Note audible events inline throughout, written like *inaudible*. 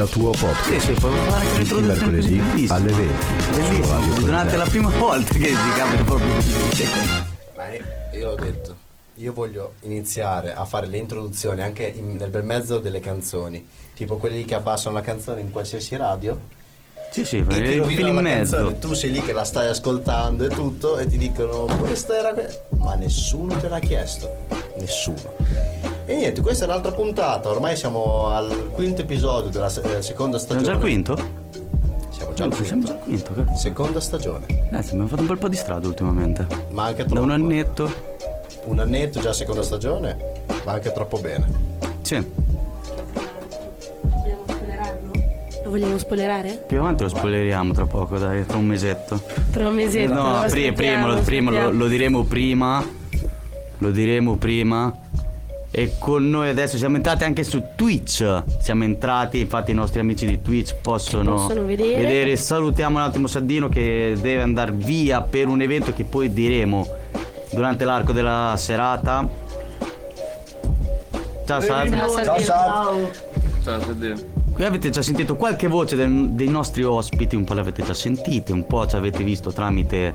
Caffeina tuo podcast. Sì, sì, puoi fare anche Tutti i mercoledì bellissimo. alle 20. Bellissimo. Durante la prima volta che si cambia proprio Ma io ho detto, io voglio iniziare a fare le introduzioni anche in- nel bel mezzo delle canzoni, tipo quelli che abbassano la canzone in qualsiasi radio. Sì, sì, il rovinano film in mezzo. canzone, tu sei lì che la stai ascoltando e tutto e ti dicono questa era que-". ma nessuno te l'ha chiesto, nessuno. E niente, questa è un'altra puntata, ormai siamo al quinto episodio della se- eh, seconda Siamo stagione. già al quinto? Siamo già al Siamo quinto. già al quinto. che- Seconda stagione. Eh, sì, abbiamo fatto un bel po' di strada ultimamente. Ma anche Da troppo. un annetto. Un annetto già seconda stagione, ma anche troppo bene. Sì. Vogliamo spoilerarlo? Lo vogliamo spoilerare? Più avanti lo spoileriamo tra poco, dai, tra un mesetto. Tra un mesetto. No, pri- prima, lo, prima lo, lo diremo prima. Lo diremo prima. E con noi adesso siamo entrati anche su Twitch. Siamo entrati, infatti i nostri amici di Twitch possono, Possono vedere. Salutiamo un attimo Saddino che deve andare via per un evento che poi diremo durante l'arco della serata. Ciao Sad. Ciao, Sardino. ciao. Saddino. Qui avete già sentito qualche voce del- dei nostri ospiti, un po' le avete già sentite, un po' ci avete visto tramite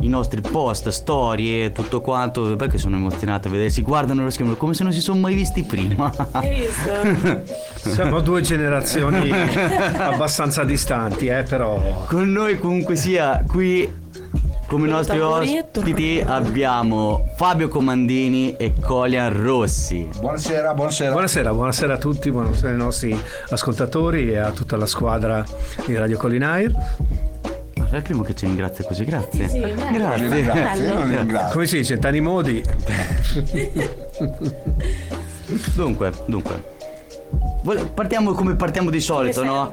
i nostri post, storie, tutto quanto, perché sono emozionati a vedere, si guardano lo schermo come se non si sono mai visti prima. Hai visto? *laughs* Siamo due generazioni *laughs* abbastanza distanti, eh, però. Con noi comunque sia qui come nostri ospiti abbiamo Fabio Comandini e Colian Rossi. Buonasera, buonasera. Buonasera, buonasera a tutti, buonasera ai nostri ascoltatori e a tutta la squadra di Radio Collinair. È il primo che ci ringrazia così, grazie. Sì, bello. grazie. Grazie, io non ringrazio. Come si dice, tanti modi. *laughs* Dunque, dunque. Partiamo come partiamo di solito, no?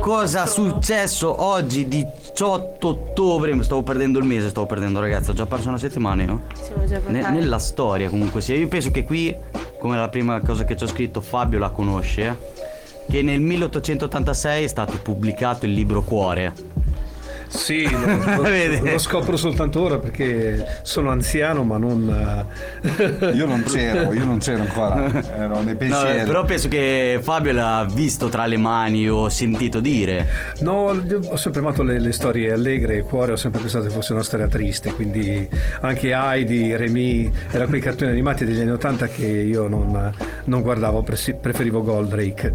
Cosa è successo oggi 18 ottobre? Stavo perdendo il mese, stavo perdendo ragazzi, ho già perso una settimana io. Siamo già Ne- nella storia comunque sia. Io penso che qui, come la prima cosa che ci ho scritto, Fabio la conosce, che nel 1886 è stato pubblicato il libro Cuore. Sì, lo, *laughs* Vede? lo scopro soltanto ora perché sono anziano, ma non. eh, Io non c'ero, io non c'ero ancora, *laughs* ero nei No, pensieri. però penso che Fabio l'ha visto tra le mani o sentito dire. No, ho sempre amato le, le storie allegre e cuore, ho sempre pensato che fosse una storia triste, quindi anche Heidi, Remy, erano quei cartoni animati degli anni 80 che io non, non guardavo, preferivo Goldrake.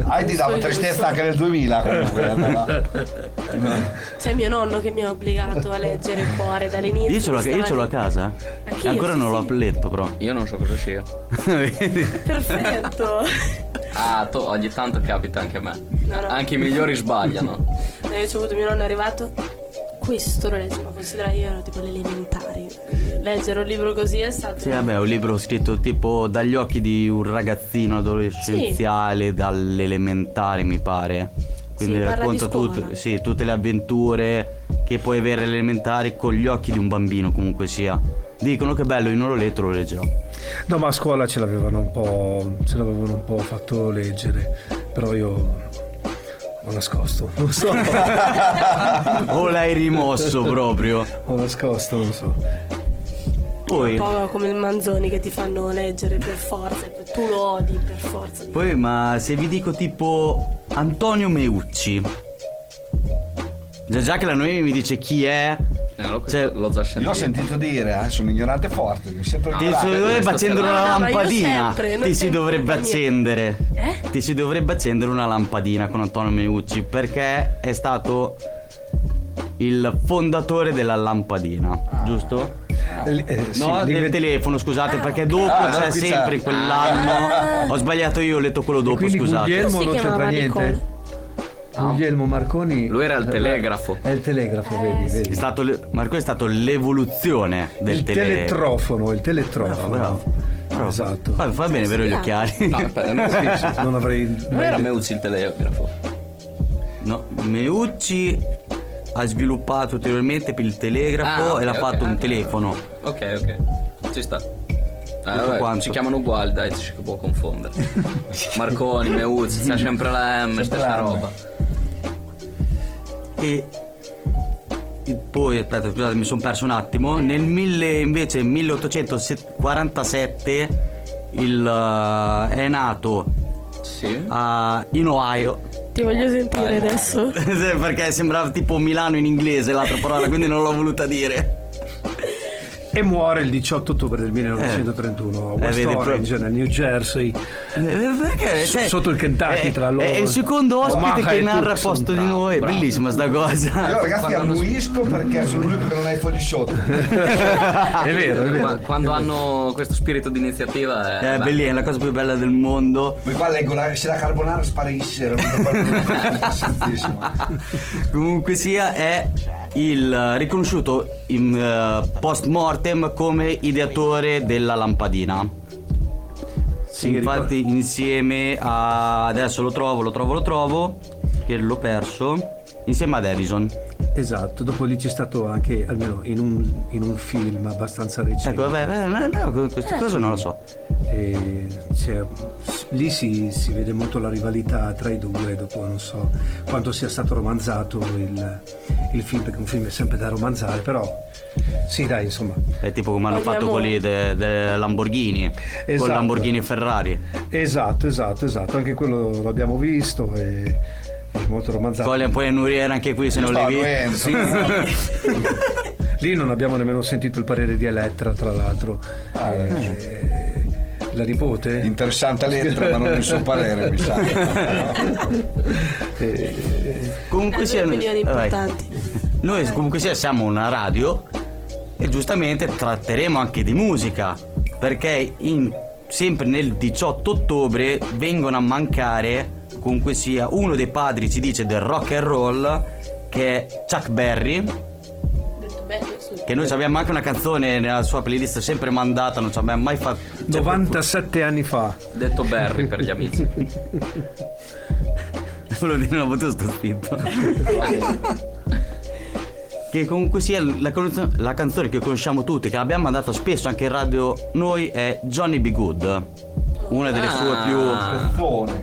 *laughs* Hai ti dava tristezza anche nel 2000 comunque. C'è mio nonno che mi ha obbligato a leggere il cuore dall'inizio. Io ce l'ho, io ce l'ho a casa. Anch'io, Ancora sì, non l'ho sì. letto però. Io non so cosa sia. *laughs* Vedi? Perfetto. Ah, to- ogni tanto capita anche a me. No, no. Anche i migliori sbagliano. No, Io ho avuto mio nonno è arrivato. Questo lo leggo, ma considera io ero tipo elementari. Leggere un libro così è stato. Sì, vabbè, è un libro scritto tipo dagli occhi di un ragazzino adolescenziale, dall'elementare mi pare. Quindi Sì, racconta di scuola. tut- sì, tutte le avventure che puoi avere alle elementari con gli occhi di un bambino comunque sia. Dicono che è bello, io non lo letto, lo leggerò. No, ma a scuola ce l'avevano un po', ce l'avevano un po' fatto leggere, però io ho nascosto, non so, *laughs* O l'hai rimosso proprio. ho nascosto, non so. Poi, Un po' come il Manzoni che ti fanno leggere per forza. Tu lo odi per forza. poi, ma se vi dico tipo Antonio Meucci. Già, già che la Noemi mi dice chi è, Eh, l'ho, Cioè, l'ho già Io sentito. ho sentito dire, eh, sono ignorante forte, mi sento Ti ignorante. si dovrebbe accendere una no, io lampadina. sempre, Ti si dovrebbe accendere. Eh? Ti si dovrebbe accendere una lampadina con Antonio Meucci perché è stato il fondatore della lampadina, giusto? Eh, eh, sì, No, del telefono, scusate, perché dopo Ah, no, c'è sempre c'è. quell'anno. Ho sbagliato io, ho letto quello dopo, quindi scusate. Guglielmo non c'entra niente. Nicole. Guglielmo Marconi. Lui era il telegrafo. È il telegrafo, vedi, È vedi. stato le- Marco è stato l'evoluzione del Il telefono. teletrofono, il teletrofono. Bravo, bravo. Esatto. Fa, fa bene, vero gli occhiali? No, aspetta, no, Non avrei non era Meucci il telegrafo. No, Meucci ha sviluppato ulteriormente per il telegrafo Ah, e l'ha ok, fatto ok. un telefono. Ok, ok. Ci sta. Vabbè, quanto. si chiamano uguali, dai, ci si può confondere. *laughs* Marconi, Meucci, c'è sempre la M, stessa roba. E, poi, aspetta, scusate, mi sono perso un attimo. Nel mille, invece 1847 il, eh, è nato Sì. a- in Ohio. Ti voglio sentire adesso. *laughs* Perché sembrava tipo Milano in inglese l'altra parola, quindi non l'ho voluta dire. *laughs* E muore il 18 ottobre del 1931 a West Eh, Orange, nel New Jersey. Eh, Perché? S- sotto il Kentucky, è- tra loro. È il secondo ospite Omaha che narra a posto di noi. È bellissima sta cosa. Io ragazzi ammuisco perché *laughs* sono l'unico che non ha i fogli sotto. *laughs* È vero, è vero. Quando hanno questo spirito di iniziativa è, È bellissima, è la cosa più bella del mondo. Poi qua leggo la, se la carbonara sparisse, interessantissimo. *laughs* Comunque sia, è il riconosciuto in, eh, post mortem come ideatore della lampadina. Sì, Infatti, insieme a. Adesso lo trovo, lo trovo, lo trovo. Che l'ho perso. Insieme ad Edison. Esatto, dopo lì c'è stato anche, almeno in un, in un film abbastanza recente. Ecco, vabbè, vabbè, no, no, queste cose non lo so. E c'è- lì si, si vede molto la rivalità tra i due, dopo non so quanto sia stato romanzato il, il film, perché un film è sempre da romanzare, però sì dai, insomma. È tipo come hanno Vogliamo- fatto quelli dei de Lamborghini. Con Esatto. Lamborghini e Ferrari. Esatto, esatto, esatto, anche quello l'abbiamo visto e molto romanzato. Poi poi Nuriera anche qui se non le vi. Sì. *laughs* Lì non abbiamo nemmeno sentito il parere di Elettra, tra l'altro. Eh, la nipote? Interessante lettera, ma non il suo parere, mi sa. *laughs* Comunque sia. Noi comunque sia siamo una radio e giustamente tratteremo anche di musica perché in- sempre nel 18 ottobre vengono a mancare comunque sia uno dei padri si dice del rock and roll che è Chuck Berry che noi abbiamo anche una canzone nella sua playlist sempre mandata non ci abbiamo mai fatto cioè, 97 anni fa. detto Barry per gli amici. *laughs* Volevo dire una battuta sto scritto. *laughs* che comunque sia la, la canzone che conosciamo tutti, che abbiamo mandato spesso anche in radio noi, è Johnny B. Good. Una delle sue più. Cazzone,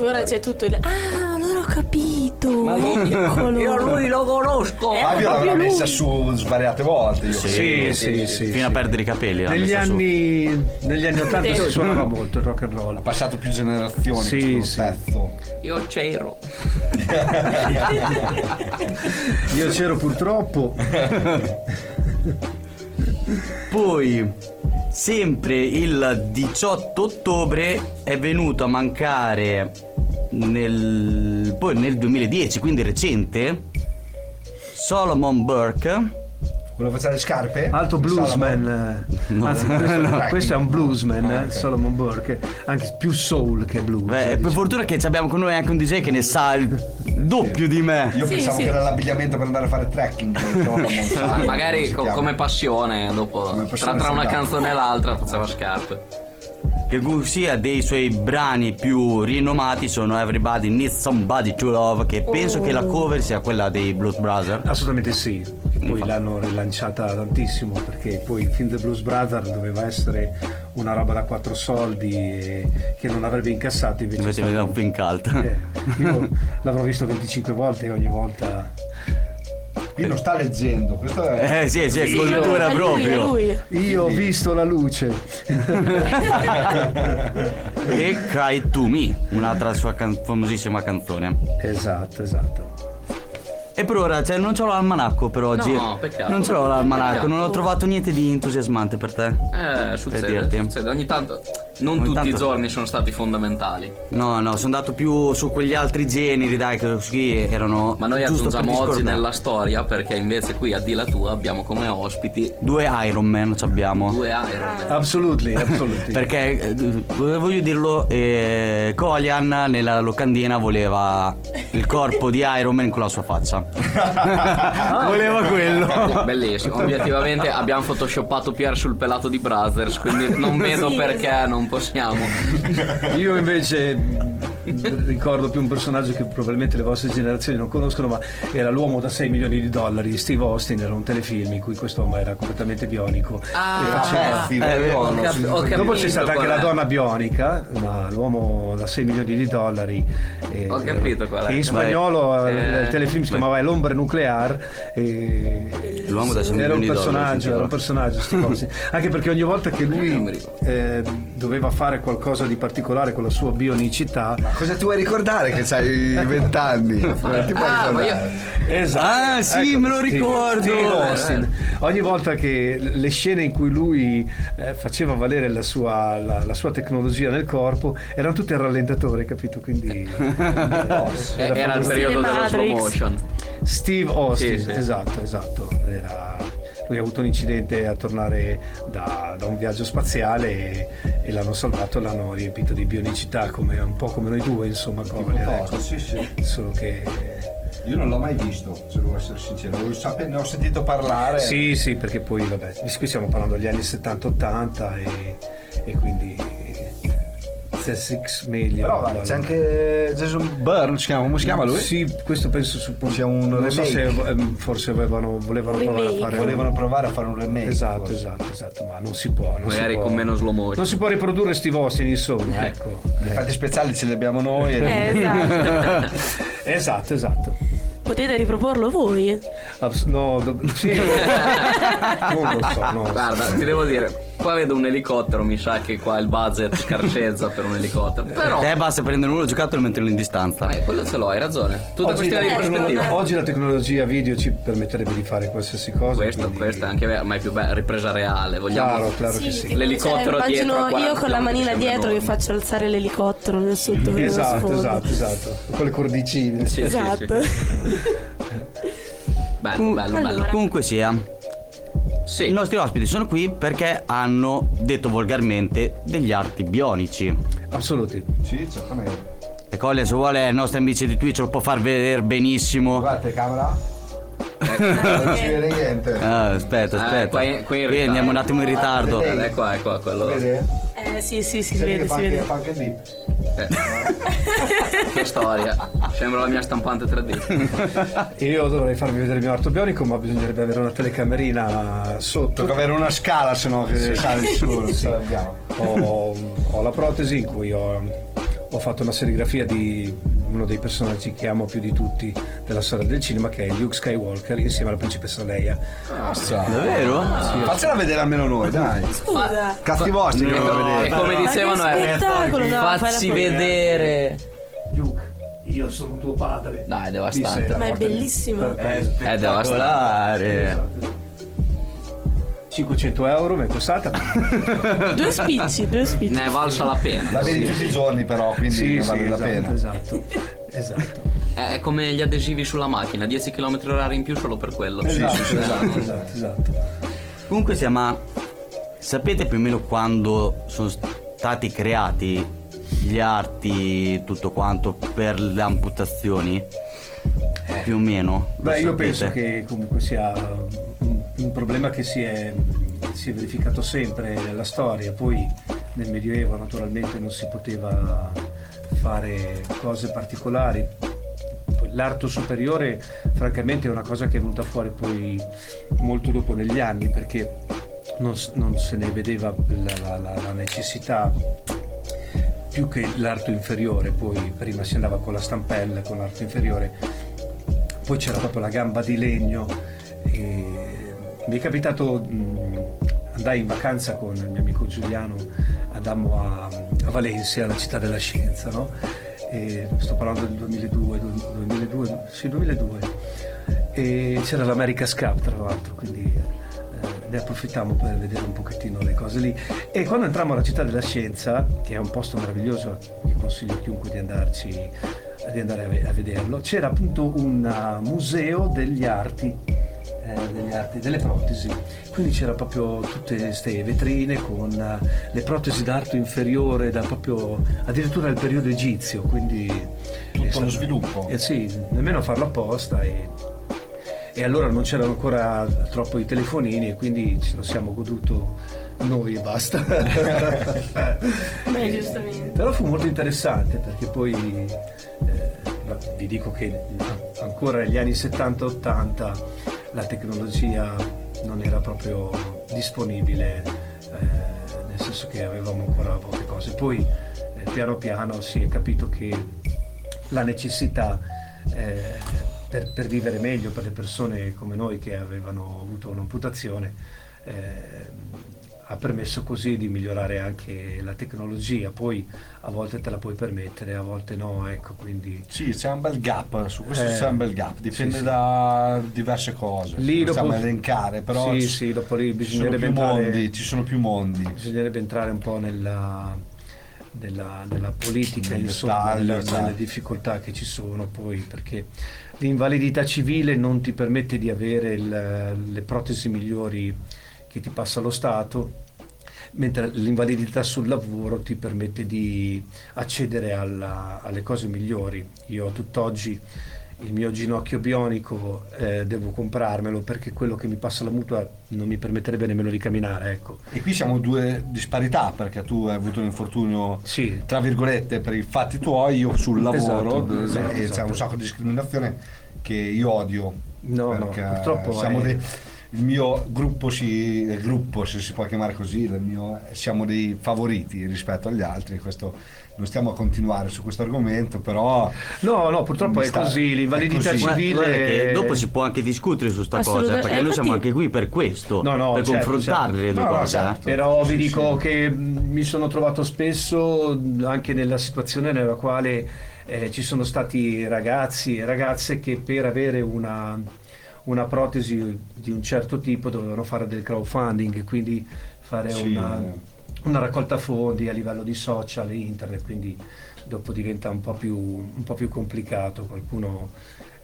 Ora c'è tutto il. Ah, allora ho capito. Eccolo. Io lui lo conosco. Fabio l'avrà messa su svariate volte. Io. Sì, sì, sì. fino a perdere i capelli. Negli anni, negli anni 80 si Sì. suonava molto il rock and roll. Ha passato più generazioni Sì, sì. pezzo. Io c'ero. *laughs* Io c'ero purtroppo. *laughs* Poi, sempre il 18 ottobre è venuto a mancare nel, poi nel 2010, quindi recente, Solomon Burke. Volevo fare le scarpe? Alto bluesman. eh. Anzi, *laughs* questo, No. questo è un bluesman, eh, Solomon Burke, anche più soul che blues. Beh, per fortuna che abbiamo con noi anche un DJ che ne sa il doppio di me. Io Sì, pensavo sì. che era l'abbigliamento per andare a fare trekking. Ma *laughs* magari co- come passione, dopo Come tra, passione tra una si chiama. canzone e l'altra faceva scarpe. Che sia dei suoi brani più rinomati sono Everybody Needs Somebody to Love, che penso che la cover sia quella dei Blues Brothers. Assolutamente sì, poi l'hanno rilanciata tantissimo perché poi il film The Blues Brothers doveva essere una roba da quattro soldi e che non avrebbe incassato invece. Invece stato- un in cult. Eh, io *laughs* l'avrò visto 25 volte e ogni volta Qui non sta leggendo, questo è... Eh sì, sì, è cultura è lui, proprio. lui. io ho visto la luce. *laughs* E Cry to Me, un'altra sua can- famosissima canzone. Esatto, esatto. E per ora, cioè, non ce l'ho l'almanacco per oggi. No, peccato. Non ce l'ho l'almanacco, non ho trovato niente di entusiasmante per te. Eh, succede, dirti. succede. Ogni tanto, non Ogni tutti i tanto- giorni sono stati fondamentali. No, no, sono andato più su quegli altri generi, dai, che qui erano. Ma noi per aggiungiamo oggi discordare. nella storia perché invece qui a Di la tua abbiamo come ospiti Due Iron Man ci abbiamo. due Iron Man. Absolutely, absolutely. *laughs* Perché eh, voglio dirlo, eh, Colian nella locandina voleva il corpo di Iron Man con la sua faccia. *laughs* voleva quello. Bellissimo, obiettivamente abbiamo photoshoppato Pier sul pelato di Brothers, quindi non vedo Sì, perché non possiamo. Io invece ricordo più un personaggio che probabilmente le vostre generazioni non conoscono, ma era l'uomo da 6 milioni di dollari, Steve Austin, era un telefilm in cui quest'uomo era completamente bionico. Ah, E faceva- Sì, eh, vero, ho no, cap- Dopo c'è stata anche qual la è. donna bionica, ma l'uomo da 6 milioni di dollari. e- Ho capito qual è. in spagnolo eh, il telefilm si chiamava L'ombre nuclear. E L'uomo da 6 era un milioni di dollari, personaggio, era un personaggio, Steve Austin. anche perché ogni volta che lui eh, doveva fare qualcosa di particolare con la sua bionicità, Cosa ti vuoi ricordare che hai vent'anni? *laughs* Cosa ti puoi Ah, io-? Esatto. Ah, sì, me lo ricordo. Steve Austin. Ogni volta che le scene in cui lui eh, faceva valere la sua, la- la sua tecnologia nel corpo erano tutte a rallentatore, capito? Quindi *laughs* Eh, Era il periodo dello slow motion. Steve Austin, Sì, sì. esatto, esatto. Era- lui ha avuto un incidente a tornare da, da un viaggio spaziale e, e l'hanno salvato e l'hanno riempito di bionicità, come, un po' come noi due, insomma, Cogler, ecco. sì, sì. Solo che Io non l'ho mai visto, se devo essere sincero. Ne ho sentito parlare. Sì, sì, perché poi vabbè, qui stiamo parlando degli anni 70-80 e, e quindi The Six Million. Però guarda, c'è anche Jason Byrne, si chiama, come si chiama lui? Sì, questo penso su Sia un non so se remake. ehm, forse avevano, volevano provare a Remake. fare Volevano provare a fare un remake. Esatto, forse. esatto, esatto, ma non si può. Non Magari si può, con meno slow motion. Non si può riprodurre Steve Austin, insomma, ecco. Gli effetti speciali ce li abbiamo noi. Eh, esatto. *laughs* esatto, esatto. Potete riproporlo voi? Abs- no, do- sì. *laughs* *laughs* non lo so, no. Guarda, ti devo dire, qua vedo un elicottero, mi sa che qua il budget scarseggia per un elicottero. Però, Te basta prendere uno giocattolo e metterlo in distanza. eh, quello ce l'ho, hai ragione. Tutta Oggi, questione di prospettiva. oggi la tecnologia video ci permetterebbe di fare qualsiasi cosa. Questo, quindi- questo è anche vero, ma è più bello, ripresa reale. Vogliamo. Chiaro, claro che sì. L'elicottero Cioè, dietro a immagino 40 io con la manina dietro che faccio alzare l'elicottero nel sotto Esatto, esatto, esatto. Con le cordicine. Sì, sì, Esatto. sì. Bello, bello, bello. Allora. Comunque sia, Sì. i nostri ospiti sono qui perché hanno, detto volgarmente, degli arti bionici. Assoluti. Sì, certamente. E Colin se vuole i nostri amici di Twitch lo può far vedere benissimo. Guarda, camera. Non si vede niente. Ah, aspetta, Eh, aspetta. qua in- qua in Qui andiamo un attimo in ritardo. Eh, Ecco, ecco, quello. Vede? Eh sì, sì, sì, si che vede, si vede. fa anche il dip. *laughs* Che storia. Sembra la mia stampante 3D. Io dovrei farvi vedere il mio arto bionico, ma bisognerebbe avere una telecamerina sotto. Tocca avere una scala, se no che sale ce l'abbiamo. Ho, ho la protesi in cui ho, ho fatto una serigrafia di uno dei personaggi che amo più di tutti della storia del cinema, che è Luke Skywalker, insieme alla principessa Leia. Davvero? Faccela vedere almeno noi, dai. Scusa. Cazzi vostri che No, devo e vedere. come che dicevano è foto. vedere. Luke, io sono tuo padre. Dai, è devastante. Ma è morte di- bellissimo. È devastante. Spettacolare. 500 euro mi è costata. Due spicci, due spicci. Ne è valsa la pena. La vedi tutti i giorni però, quindi sì, ne sì, vale la esatto, pena. esatto, esatto. È come gli adesivi sulla macchina, 10 km orari in più solo per quello. Esatto, sì, esatto, esatto, esatto. Comunque sia, ma sapete più o meno quando sono stati creati gli arti, tutto quanto, per le amputazioni? Più o meno? Beh, io sapete? penso che comunque sia problema che si è, si è verificato sempre nella storia, poi nel Medioevo naturalmente non si poteva fare cose particolari. L'arto superiore francamente è una cosa che è venuta fuori poi molto dopo negli anni perché non, non se ne vedeva la- la- la necessità più che l'arto inferiore, poi prima si andava con la stampella, con l'arto inferiore, poi c'era proprio la gamba di legno. E mi è capitato, mh, andai in vacanza con il mio amico Giuliano, andammo a, a Valencia, la città della scienza, no? E sto parlando del 2002, du- 2002, sì 2002, e c'era l'America's Cup tra l'altro, quindi eh, ne approfittammo per vedere un pochettino le cose lì. E quando entrammo alla città della scienza, che è un posto meraviglioso, vi consiglio a chiunque di andarci di andare a vederlo, c'era appunto un uh, museo degli arti, eh, degli arti, delle protesi. Quindi c'era proprio tutte queste vetrine con uh, le protesi d'arto inferiore, da proprio addirittura del periodo egizio, quindi lo stato- sviluppo. Eh sì, nemmeno a farlo apposta e, e allora non c'erano ancora troppo i telefonini e quindi ce lo siamo goduto noi e basta. *laughs* Beh, giustamente. Però fu molto interessante perché poi eh, vi dico che ancora negli anni 70-80 la tecnologia non era proprio disponibile, eh, nel senso che avevamo ancora poche cose. Poi eh, piano piano si è capito che la necessità eh, per, per, vivere meglio per le persone come noi che avevano avuto un'amputazione eh, ha permesso così di migliorare anche la tecnologia, poi a volte te la puoi permettere, a volte no, ecco, quindi... Sì, c'è un bel gap, su questo Eh, c'è un bel gap, dipende sì, sì. da diverse cose, Lì possiamo dopo- elencare, però Sì, ci- sì, dopo lì bisognerebbe entrare- mondi, ci sono più mondi. bisognerebbe entrare un po' nella, nella- nella politica, Nel insomma, nella- esatto. nelle difficoltà che ci sono poi, perché l'invalidità civile non ti permette di avere il- le protesi migliori che ti passa lo Stato, mentre l'invalidità sul lavoro ti permette di accedere alla- alle cose migliori. Io tutt'oggi il mio ginocchio bionico eh, devo comprarmelo perché quello che mi passa la mutua non mi permetterebbe nemmeno di camminare, ecco. E qui siamo due disparità, perché tu hai avuto un infortunio, Sì. tra virgolette, per i fatti tuoi, io sul lavoro, Esatto, eh, esatto, e c'è esatto. un sacco di discriminazione che io odio. No, no, purtroppo siamo è- dei- il mio gruppo, si, il gruppo, se si può chiamare così, il mio- siamo dei favoriti rispetto agli altri. Questo, non stiamo a continuare su questo argomento, però No, no, purtroppo è sta- così, l'invalidità è così. Ma civile... dopo si può anche discutere su sta cosa, perché Eh, noi siamo infatti- anche qui per questo, No, no, per certo, confrontare certo. le due No, no, cose. eh. certo. Però Sì, vi sì, dico sì. che mh, mi sono trovato spesso mh, anche nella situazione nella quale eh, ci sono stati ragazzi e ragazze che per avere una, una protesi di un certo tipo dovevano fare del crowdfunding, quindi fare Sì, una, eh. una raccolta fondi a livello di social e internet, quindi dopo diventa un po' più, un po' più complicato. Qualcuno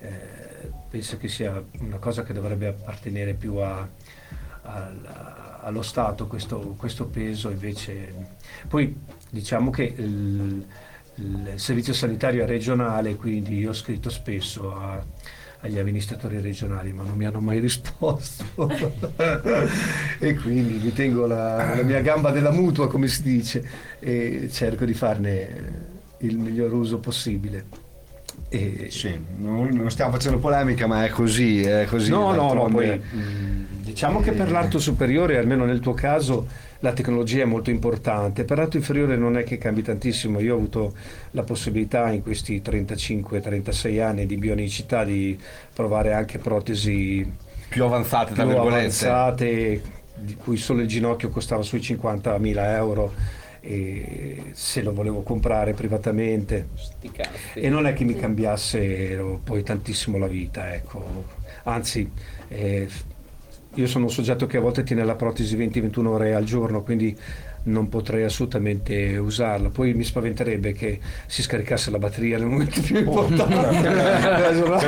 eh, pensa che sia una cosa che dovrebbe appartenere più a, al- allo Stato questo, questo peso invece poi diciamo che il, il servizio sanitario è regionale quindi io ho scritto spesso a- agli amministratori regionali ma non mi hanno mai risposto. *laughs* E quindi mi tengo la, la mia gamba della mutua come si dice e cerco di farne il miglior uso possibile e, sì, non, non stiamo facendo polemica, ma è così. È così No, no, no, poi mh, diciamo che per l'arto superiore, almeno nel tuo caso, la tecnologia è molto importante. Per l'arto inferiore non è che cambi tantissimo. Io ho avuto la possibilità in questi 35-36 anni di bionicità di provare anche protesi più avanzate, più avanzate, di cui solo il ginocchio costava sui 50.000 euro e se lo volevo comprare privatamente. E non è che mi cambiasse poi tantissimo la vita, ecco. Anzi, eh, io sono un soggetto che a volte tiene la protesi 20-21 ore al giorno, quindi non potrei assolutamente usarla. Poi mi spaventerebbe che si scaricasse la batteria nel momento più importante della giornata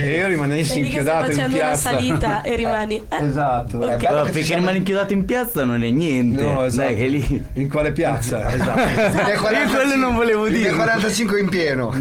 e io rimanessi inchiodato in facendo una piazza. salita e rimani... eh, Esatto. Ok. bello Allora, siamo- rimani inchiodato in piazza non è niente. No, esatto. Dai, che lì. In quale piazza? *laughs* Esatto. Io quello non volevo dire. 45 in pieno. *laughs*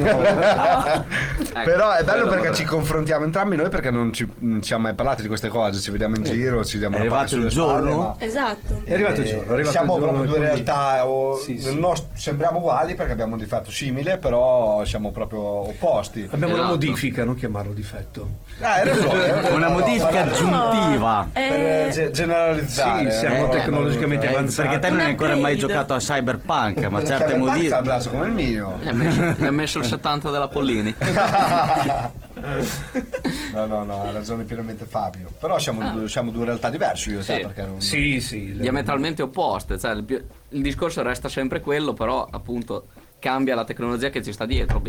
Però è bello perché ci confrontiamo entrambi noi perché non ci, non ci siamo mai parlati di queste cose, ci vediamo in giro, ci diamo È una arrivato il spalle, ma- Esatto. È arrivato il giorno, è arrivato siamo il giorno, proprio due realtà, o- Sì, sì. nostro- sembriamo uguali perché abbiamo un difetto simile, però siamo proprio opposti. Abbiamo una Esatto. modifica, non chiamarlo difetto. Ah, hai ragione, hai ragione. Una No, modifica guarda, aggiuntiva. per Eh, ge- generalizzare. Sì, siamo eh, tecnologicamente Eh, avanzati. perché te non hai ancora mai giocato a Cyberpunk, ma certe Cyberpunk ha il modifiche. braccio come il mio. Messo, gli ha messo il 70 della Pollini. *laughs* *laughs* no, no, no, ha ragione pienamente Fabio. Però siamo, due, siamo due realtà diverse, io Sì. perché non... Sì, sì. le- diametralmente opposte. Cioè, il, il discorso resta sempre quello, però appunto cambia la tecnologia che ci sta dietro.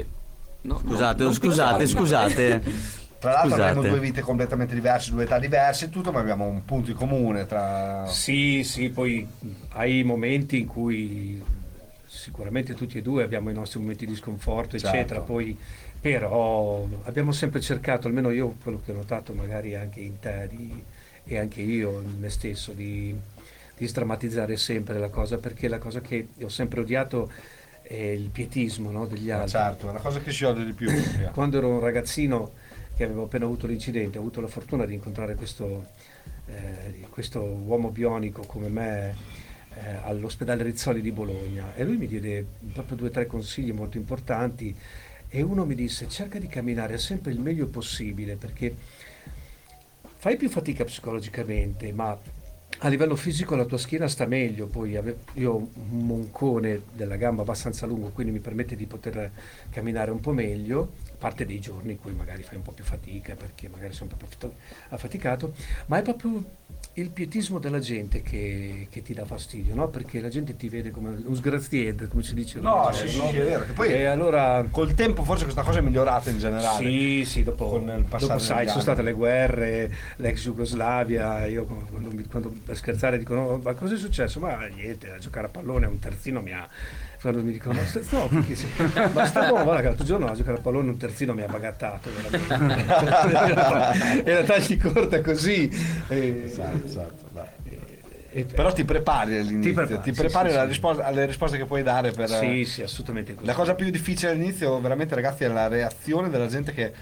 No, no, Scusate, non scusate, scusate. *laughs* Tra l'altro Scusate. abbiamo due vite completamente diverse, due età diverse e tutto, ma abbiamo un punto in comune tra... Sì, sì, poi hai momenti in cui sicuramente tutti e due abbiamo i nostri momenti di sconforto, Certo. eccetera, poi però abbiamo sempre cercato, almeno io quello che ho notato magari anche in te di- e anche io in me stesso, di, di sdrammatizzare sempre la cosa, perché la cosa che ho sempre odiato è il pietismo no, degli altri. Certo, è la cosa che si odia di più. *coughs* Quando ero un ragazzino che avevo appena avuto l'incidente, ho avuto la fortuna di incontrare questo, eh, questo uomo bionico come me, eh, all'ospedale Rizzoli di Bologna e lui mi diede proprio due o tre consigli molto importanti e uno mi disse cerca di camminare sempre il meglio possibile perché fai più fatica psicologicamente ma a livello fisico la tua schiena sta meglio, poi io ho un moncone della gamba abbastanza lungo, quindi mi permette di poter camminare un po' meglio, a parte dei giorni in cui magari fai un po' più fatica perché magari sei un po' più affaticato, ma è proprio il pietismo della gente che, che ti dà fastidio, no? Perché la gente ti vede come un sgraziere, come si dice. No, Eh, sì, sì, è vero. Che poi e allora col tempo forse questa cosa è migliorata in generale. sì, sì, dopo, Con il dopo sai, sono state le guerre, l'ex Jugoslavia, io quando, quando per scherzare dicono ma cosa è successo? Ma niente, a giocare a pallone un terzino mi ha... Quando mi dicono no, st- no perché sì. ma sta buono, guarda che l'altro giorno a giocare a pallone un terzino mi ha bagattato. veramente. Era tagli corta così. e- Esatto, esatto, e- Però ti prepari all'inizio, ti prepari, prepari, sì, sì, alla sì. risposta- alle risposte che puoi dare per... Sì, sì, assolutamente così. La cosa più difficile all'inizio, veramente ragazzi, è la reazione della gente che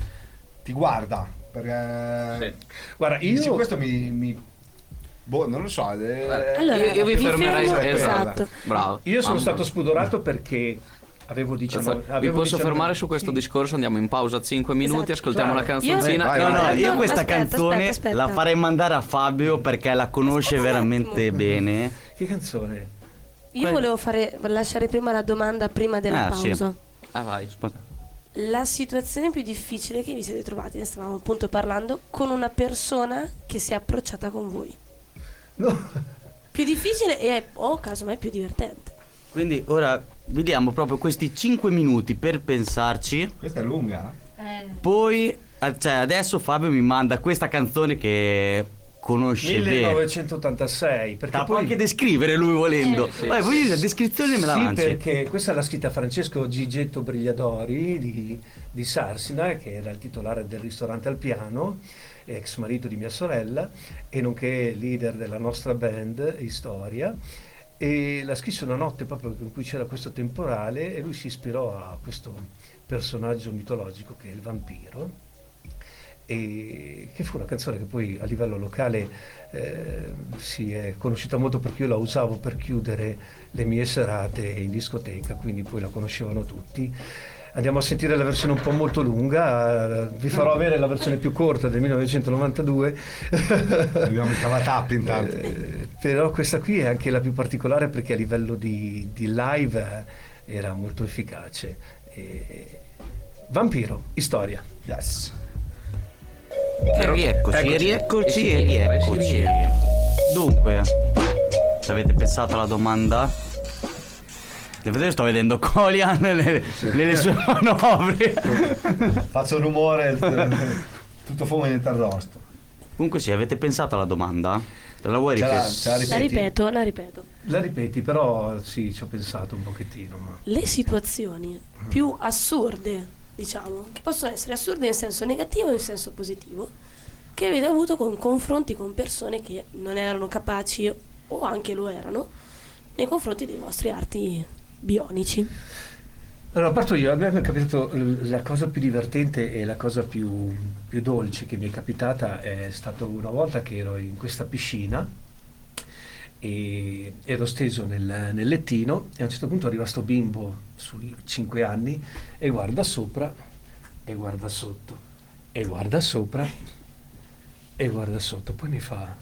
ti guarda. Perché Guarda, io... questo mi, mi- Boh, non lo so. eh, Allora, io, io vi mi fermerei. esatto. esatto. Bravo. Io sono Mamma. stato spudorato perché avevo 19 Vi avevo posso 19 fermare su questo sì. discorso? Andiamo in pausa 5 minuti, Esatto. ascoltiamo la canzoncina. Vai, No, no, io questa aspetta, canzone aspetta, aspetta. la farei mandare a Fabio perché la conosce veramente bene. Che canzone? Io volevo fare, lasciare prima la domanda prima della Ah, sì. pausa. Ah, vai. La situazione più difficile che vi siete trovati, ne stavamo appunto parlando, con una persona che si è approcciata con voi. No. *laughs* Più difficile e o casomai più divertente. Quindi ora vi diamo proprio questi 5 minuti per pensarci. Questa è lunga? Poi, eh, cioè, adesso Fabio mi manda questa canzone che conosce bene. 1986 perché La può poi anche descrivere lui volendo. sì. Vai, poi la descrizione me la sì, lanci. perché questa l'ha scritta Francesco Gigetto Brigliadori di, di Sarsina, che era il titolare del ristorante al piano, ex marito di mia sorella e nonché leader della nostra band Istoria. E la scrisse una notte proprio in cui c'era questo temporale e lui si ispirò a questo personaggio mitologico che è il vampiro e che fu una canzone che poi a livello locale eh, si è conosciuta molto perché io la usavo per chiudere le mie serate in discoteca, quindi poi la conoscevano tutti. Andiamo a sentire la versione un po' molto lunga, vi farò avere la versione più corta del 1992. Abbiamo il cavatappi intanto. Eh, però questa qui è anche la più particolare perché a livello di, di live era molto efficace. E- Vampiro, storia. Yes. E rieccoci, Eccoci. e rieccoci, E rieccoci. Dunque, avete pensato alla domanda? Devo vedere, sto vedendo Colian *laughs* nelle, nelle sue manovre. Faccio rumore, tutto fumo e niente arrosto. Comunque sì, avete pensato alla domanda? La vuoi ripetere? la ripeto, la ripeto. La ripeti, però sì, ci ho pensato un pochettino. Ma... Le situazioni più assurde, diciamo, che possono essere assurde in senso negativo e in senso positivo, che avete avuto con confronti con persone che non erano capaci o anche lo erano nei confronti dei vostri arti bionici. Allora, parto io, a me è capitato la cosa più divertente e la cosa più, più dolce che mi è capitata è stata una volta che ero in questa piscina e ero steso nel, nel lettino e a un certo punto arriva sto bimbo sui 5 anni e guarda sopra e guarda sotto e guarda sopra e guarda sotto, poi mi fa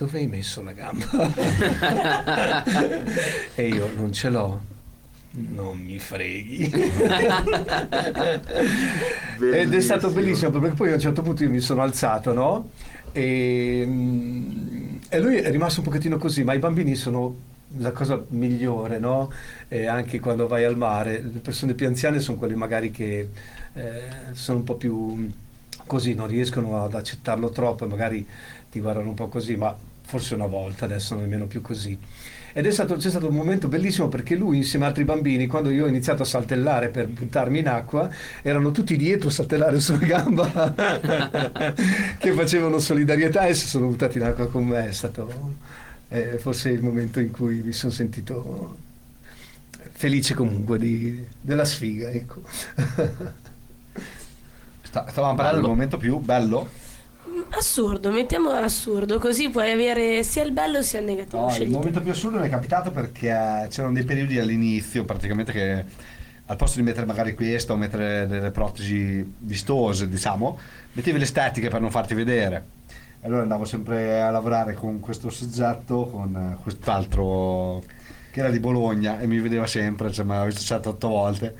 dove hai messo la gamba? *laughs* e io non ce l'ho. Non mi freghi. Ed è stato bellissimo perché poi a un certo punto io mi sono alzato, no? E, mm, e lui è rimasto un pochettino così, ma i bambini sono la cosa migliore, no? E anche quando vai al mare, le persone più anziane sono quelle magari che eh, sono un po' più così, non riescono ad accettarlo troppo magari ti guardano un po' così, ma forse una volta, adesso nemmeno più così. Ed è stato, c'è stato un momento bellissimo perché lui insieme ad altri bambini, quando io ho iniziato a saltellare per buttarmi in acqua, erano tutti dietro a saltellare sulla gamba *laughs* che facevano solidarietà e si sono buttati in acqua con me. È stato eh, forse il momento in cui mi sono sentito felice comunque di- della sfiga. Ecco. *laughs* Sta- stavamo parlando del momento più bello. Assurdo, mettiamo assurdo, così puoi avere sia il bello sia il negativo. No, il momento più assurdo mi è capitato perché c'erano dei periodi all'inizio praticamente che al posto di mettere magari questo o mettere delle protesi vistose, diciamo, mettevi le estetiche per non farti vedere. Allora andavo sempre a lavorare con questo soggetto, con quest'altro che era di Bologna e mi vedeva sempre, cioè mi aveva visto 7-8 volte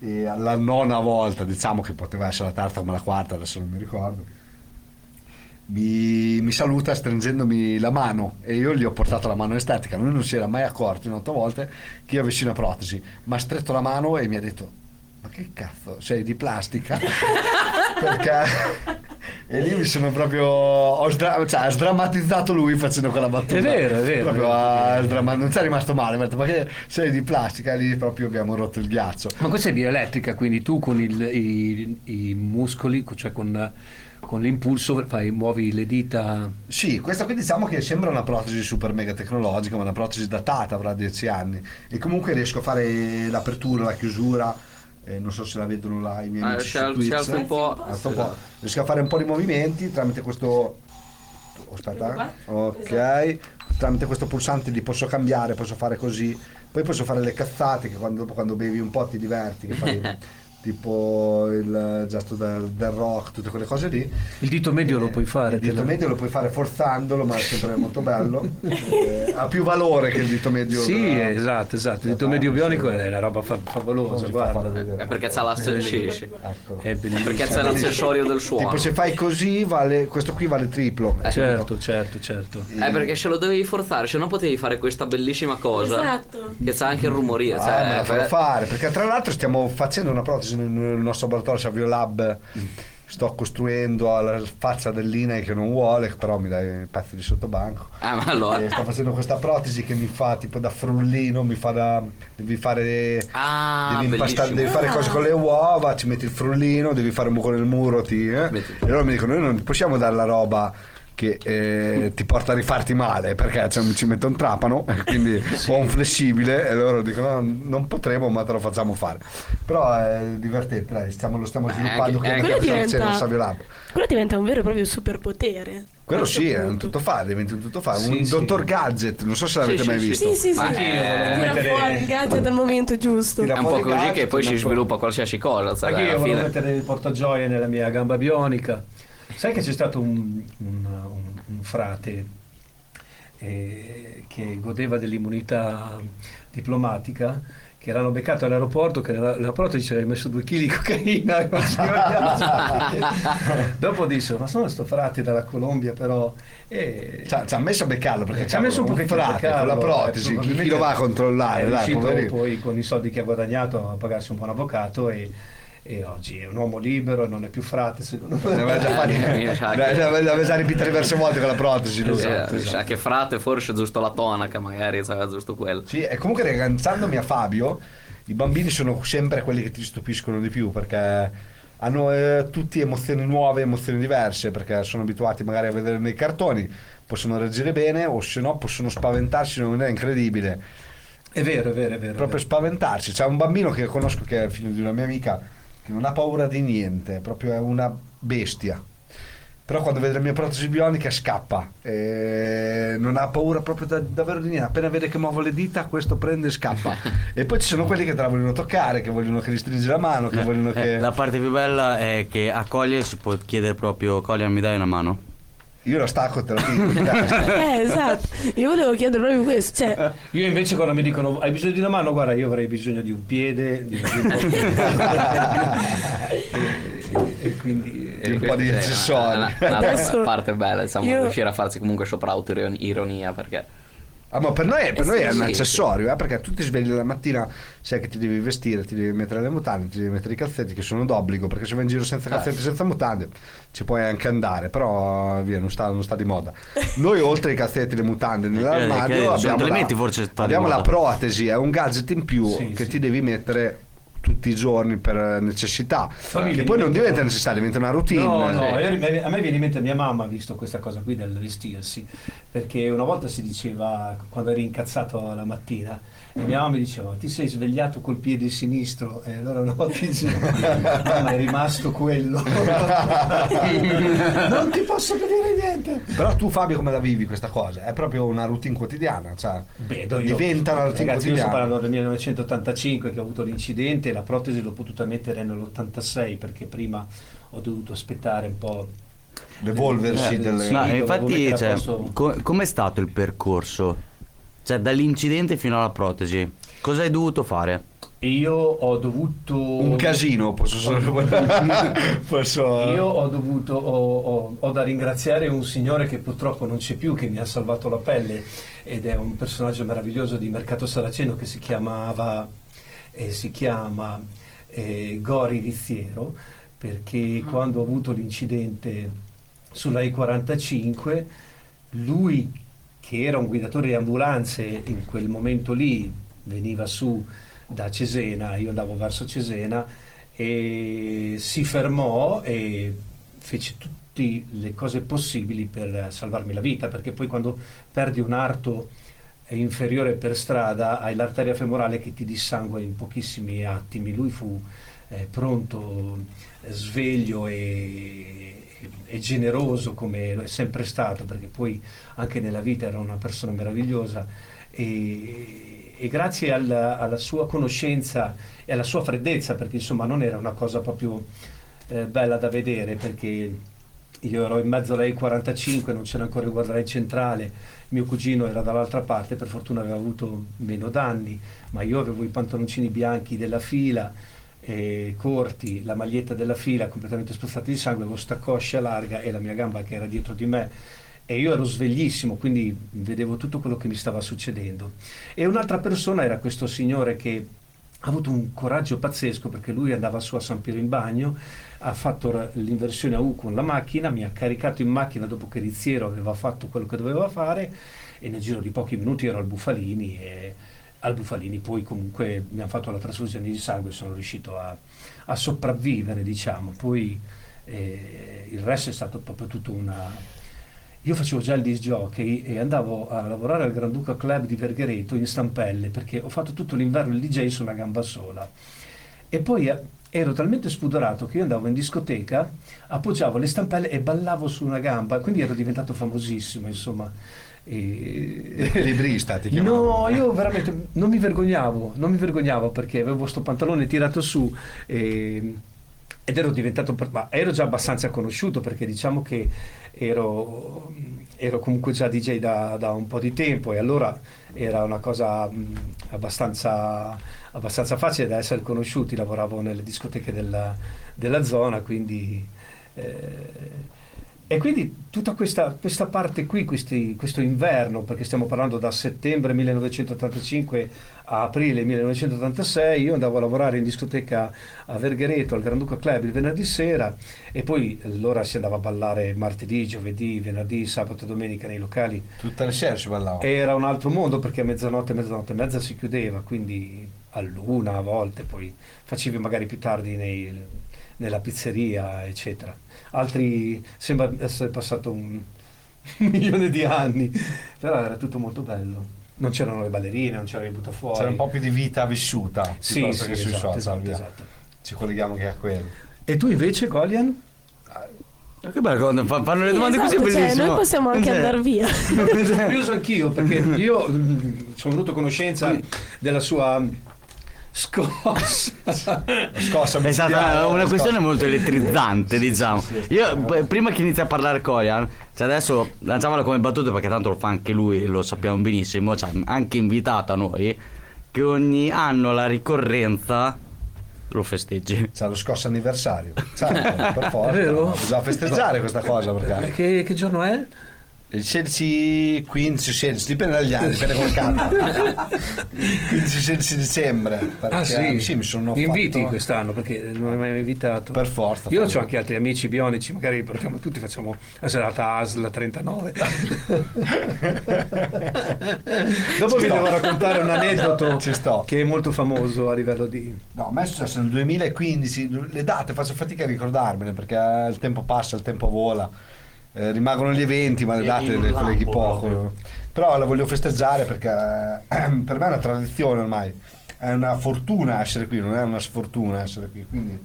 e alla nona volta, diciamo che poteva essere la terza come la quarta, adesso non mi ricordo mi, mi saluta stringendomi la mano e io gli ho portato la mano estetica. Lui non si era mai accorto in otto volte che io avessi una protesi. Mi ha stretto la mano e mi ha detto: Ma che cazzo, sei di plastica? *laughs* Perché. E lì mi sono proprio. Ho sdra- cioè, ha sdrammatizzato lui facendo quella battuta. È vero, è vero, Proprio è vero. sdramma- non ci è rimasto male, detto, ma che sei di plastica? Lì proprio abbiamo rotto il ghiaccio. Ma questa è bioelettrica, quindi tu con il- i, i muscoli, cioè con, con l'impulso, fai, muovi le dita. Sì, questa qui diciamo che sembra una protesi super mega tecnologica, ma una protesi datata, avrà 10 anni. E comunque riesco a fare l'apertura, la chiusura, eh, non so se la vedono là i miei Ah, amici al- Twitch. un po'. Un po'. Riesco a fare un po' di movimenti tramite questo... oh, Aspetta, ok. Tramite questo pulsante li posso cambiare, posso fare così. Poi posso fare le cazzate che quando, dopo quando bevi un po' ti diverti, che fai *laughs* tipo il gesto del, del rock, tutte quelle cose lì. Il dito medio lo puoi fare. Il dito medio lo puoi fare forzandolo, ma è sempre molto bello. *laughs* Eh, ha più valore che il dito medio. Sì, della- esatto, esatto. Il dito medio bionico è una roba fa- favolosa? È perché c'ha l'asse- sì, sì. Ecco. È bellissimo. Perché c'è l'accessorio del suono. Tipo se fai così, vale, questo qui vale triplo. Certo, certo, certo. Eh, perché se lo dovevi forzare, se no potevi fare questa bellissima cosa. Esatto. Che c'ha anche il rumorino. Ah, cioè, farò per- fare perché tra l'altro stiamo facendo una protesi nel, nostro laboratorio Savio Lab sto costruendo alla faccia dell'INAI che non vuole però mi dai pezzi di sottobanco Ah, ma allora. E sto facendo questa protesi che mi fa tipo da frullino mi fa da devi fare Ah, devi, impastare- devi fare cose con le uova ci metti il frullino devi fare un buco nel muro ti, eh? E loro mi dicono noi non possiamo dare la roba che eh, ti porta a rifarti male perché cioè, ci metto un trapano *laughs* quindi o un flessibile e loro dicono no, non potremo ma te lo facciamo fare però è divertente dai, stiamo- lo stiamo sviluppando anche- con anche- la Quello persona diventa- Lab Quello diventa un vero e proprio superpotere. quello sì è un tutto fare diventi un tutto fare Sì, un sì. dottor gadget non so se l'avete Sì, mai sì, sì. visto Sì, sì, sì. Volevo mettere- fuori il gadget al momento giusto. Tira È un po' così gadget, che poi si sviluppa qualsiasi cosa. Anche io volevo mettere il portagioie nella mia gamba bionica. Sai che c'è stato un, un- un- un frate eh, che godeva dell'immunità diplomatica che erano beccato all'aeroporto che all'aeroporto gli aveva messo due chili di cocaina *laughs* dopo disse ma sono sto frate dalla Colombia però e Ci ha- ci ha messo a beccarlo perché ci ha messo un pochettino a frate beccarlo, con la protesi eh, chi, probabilmente chi lo va a controllare è dai, riuscito poverino. poi con i soldi che ha guadagnato a pagarsi un buon avvocato e, e oggi è un uomo libero non è più frate secondo me aveva già *laughs* già ripetuto diverse volte con la protesi lui. Mi sa che frate forse giusto la tonaca, magari sarà giusto quello. Sì, e comunque riagganciandomi a Fabio, i bambini sono sempre quelli che ti stupiscono di più perché hanno eh, tutti emozioni nuove, emozioni diverse perché sono abituati magari a vedere nei cartoni, possono reagire bene o se no possono spaventarsi in una maniera incredibile. è vero è vero è vero, proprio spaventarsi. C'è un bambino che conosco che è figlio di una mia amica che non ha paura di niente, proprio è una bestia. Però quando vede la mia protesi bionica scappa, non ha paura proprio da- davvero di niente. Appena vede che muovo le dita, questo prende e scappa. *laughs* e poi ci sono quelli che te la vogliono toccare, che vogliono che gli stringi la mano, che vogliono Eh, che. La parte più bella è che accoglie, si può chiedere proprio, Coglia mi dai una mano? Io la stacco e te in testa. *laughs* Eh, esatto. Io volevo chiedere proprio questo. Cioè, io invece quando mi dicono hai bisogno di una mano guarda io avrei bisogno di un piede di, un e, *laughs* e quindi Di un po' di Eh, accessori. una- parte bella, insomma, io- riuscire a farsi comunque sopra autoironia perché Ah, ma per noi, per Eh noi sì, è un sì, accessorio, eh, perché tu ti svegli la mattina, sai che ti devi vestire, ti devi mettere le mutande, ti devi mettere i calzetti che sono d'obbligo, perché se vai in giro senza calzetti, senza mutande, ci puoi anche andare, però via, non sta, non sta di moda. Noi oltre ai calzetti e le mutande che nell'armadio abbiamo, la, abbiamo la protesi, è un gadget in più Sì, che sì. ti devi mettere tutti i giorni per necessità. Famiglia e poi non diventa- necessaria, diventa una routine. No, no, io- a me viene in mente mia mamma visto questa cosa qui del vestirsi, perché una volta si diceva, quando eri incazzato la mattina, e mia mamma mi diceva, ti sei svegliato col piede sinistro, e allora una volta diceva, mamma è rimasto quello, *laughs* non ti posso vedere niente. Però tu Fabio come la vivi questa cosa? È proprio una routine quotidiana, cioè Vedo io. diventa una routine Ragazzi, io sto quotidiana. parlando del 1985 che ho avuto l'incidente e la protesi l'ho potuta mettere nell'86 perché prima ho dovuto aspettare un po'. L'evolversi Eh, delle... No, infatti, cioè, posto- co- com'è stato il percorso? Cioè, dall'incidente fino alla protesi, cosa hai dovuto fare? Io ho dovuto. Un casino, posso solo... *laughs* posso... Io ho dovuto, ho, ho- ho da ringraziare un signore che purtroppo non c'è più, che mi ha salvato la pelle ed è un personaggio meraviglioso di Mercato Saraceno che si chiamava, eh, si chiama eh, Gori Rizziero, perché quando ho avuto l'incidente sulla I-45, lui che era un guidatore di ambulanze in quel momento lì, veniva su da Cesena, io andavo verso Cesena e si fermò e fece tutte le cose possibili per salvarmi la vita, perché poi quando perdi un arto inferiore per strada hai l'arteria femorale che ti dissangue in pochissimi attimi. Lui fu eh, pronto, sveglio e, e generoso come è sempre stato, perché poi anche nella vita era una persona meravigliosa. E, e grazie alla, alla sua conoscenza e alla sua freddezza, perché insomma non era una cosa proprio eh, bella da vedere, perché io ero in mezzo alla I-45, non c'era ancora il guardrail centrale, mio cugino era dall'altra parte, per fortuna aveva avuto meno danni, ma io avevo i pantaloncini bianchi della fila, eh, corti, la maglietta della fila completamente spruzzata di sangue, avevo sta coscia larga e la mia gamba che era dietro di me e io ero sveglissimo, quindi vedevo tutto quello che mi stava succedendo. E un'altra persona era questo signore che ha avuto un coraggio pazzesco perché lui andava su a San Piero in bagno, ha fatto l'inversione a U con la macchina, mi ha caricato in macchina dopo che Rizziero aveva fatto quello che doveva fare e nel giro di pochi minuti ero al Bufalini e al Bufalini poi comunque mi hanno fatto la trasfusione di sangue e sono riuscito a, a sopravvivere, diciamo. Poi eh, il resto è stato proprio tutto una... Io facevo già il disc jockey e andavo a lavorare al Granduca Club di Verghereto in stampelle perché ho fatto tutto l'inverno il DJ su una gamba sola. E poi eh, ero talmente spudorato che io andavo in discoteca, appoggiavo le stampelle e ballavo su una gamba, quindi ero diventato famosissimo, insomma. E... Librista ti chiamavano. No, io veramente non mi vergognavo, non mi vergognavo perché avevo sto pantalone tirato su e- ed ero diventato, ma ero già abbastanza conosciuto perché diciamo che ero, ero comunque già DJ da, da un po' di tempo e allora era una cosa mh, abbastanza, abbastanza facile da essere conosciuti, lavoravo nelle discoteche della, della zona, quindi... eh, e quindi tutta questa, questa parte qui, questi- questo inverno, perché stiamo parlando da settembre 1985 a aprile 1986, io andavo a lavorare in discoteca a Verghereto, al Granduca Club il venerdì sera e poi allora si andava a ballare martedì, giovedì, venerdì, sabato e domenica nei locali. Tutte le sere si ballava. Era un altro mondo perché a mezzanotte, mezzanotte e mezza si chiudeva, quindi a luna a volte, poi facevi magari più tardi nei- nella pizzeria, eccetera. Altri sembra essere passato un, *laughs* milione di anni, però era tutto molto bello. Non c'erano le ballerine, non c'era il buttafuori. C'era un po' più di vita vissuta Sì, sì, che sui esatto, social. esatto, via. esatto. Ci colleghiamo anche a quello. E tu invece, Golian? Ma Che bello fanno le domande così Esatto, cioè, bellissimo. noi possiamo anche Cioè, andare via. *laughs* Curioso anch'io perché io mm, sono venuto a conoscenza della sua scossa. Scossa È stata una scossa. questione molto elettrizzante, diciamo. Io p- prima che inizi a parlare Koyan, cioè adesso lanciamola come battuta perché tanto lo fa anche lui, lo sappiamo benissimo, ci ha anche invitato a noi che ogni anno la ricorrenza lo festeggi. C'ha lo scosso anniversario. *laughs* Certo, per forza. Bisogna festeggiare questa cosa perché. che, che giorno è? Il 16, 15, 16, dipende dagli anni, dipende come cambia. 15-16 dicembre. Perché, Ah sì, mi sono mi inviti fatto- quest'anno perché non mi hai mai invitato. Per forza. Io ho anche altri amici bionici, magari portiamo tutti, facciamo la serata ASL 39. *laughs* Dopo vi sto. devo raccontare un aneddoto *laughs* Ci che è molto famoso a livello di... No, a me è successo nel 2015, le date faccio fatica a ricordarmene perché il tempo passa, il tempo vola, Eh, rimangono gli eventi, ma le date le colleghi poco. proprio. Però la voglio festeggiare perché eh, *clears throat* per me è una tradizione ormai, è una fortuna essere qui, non è una sfortuna essere qui. Quindi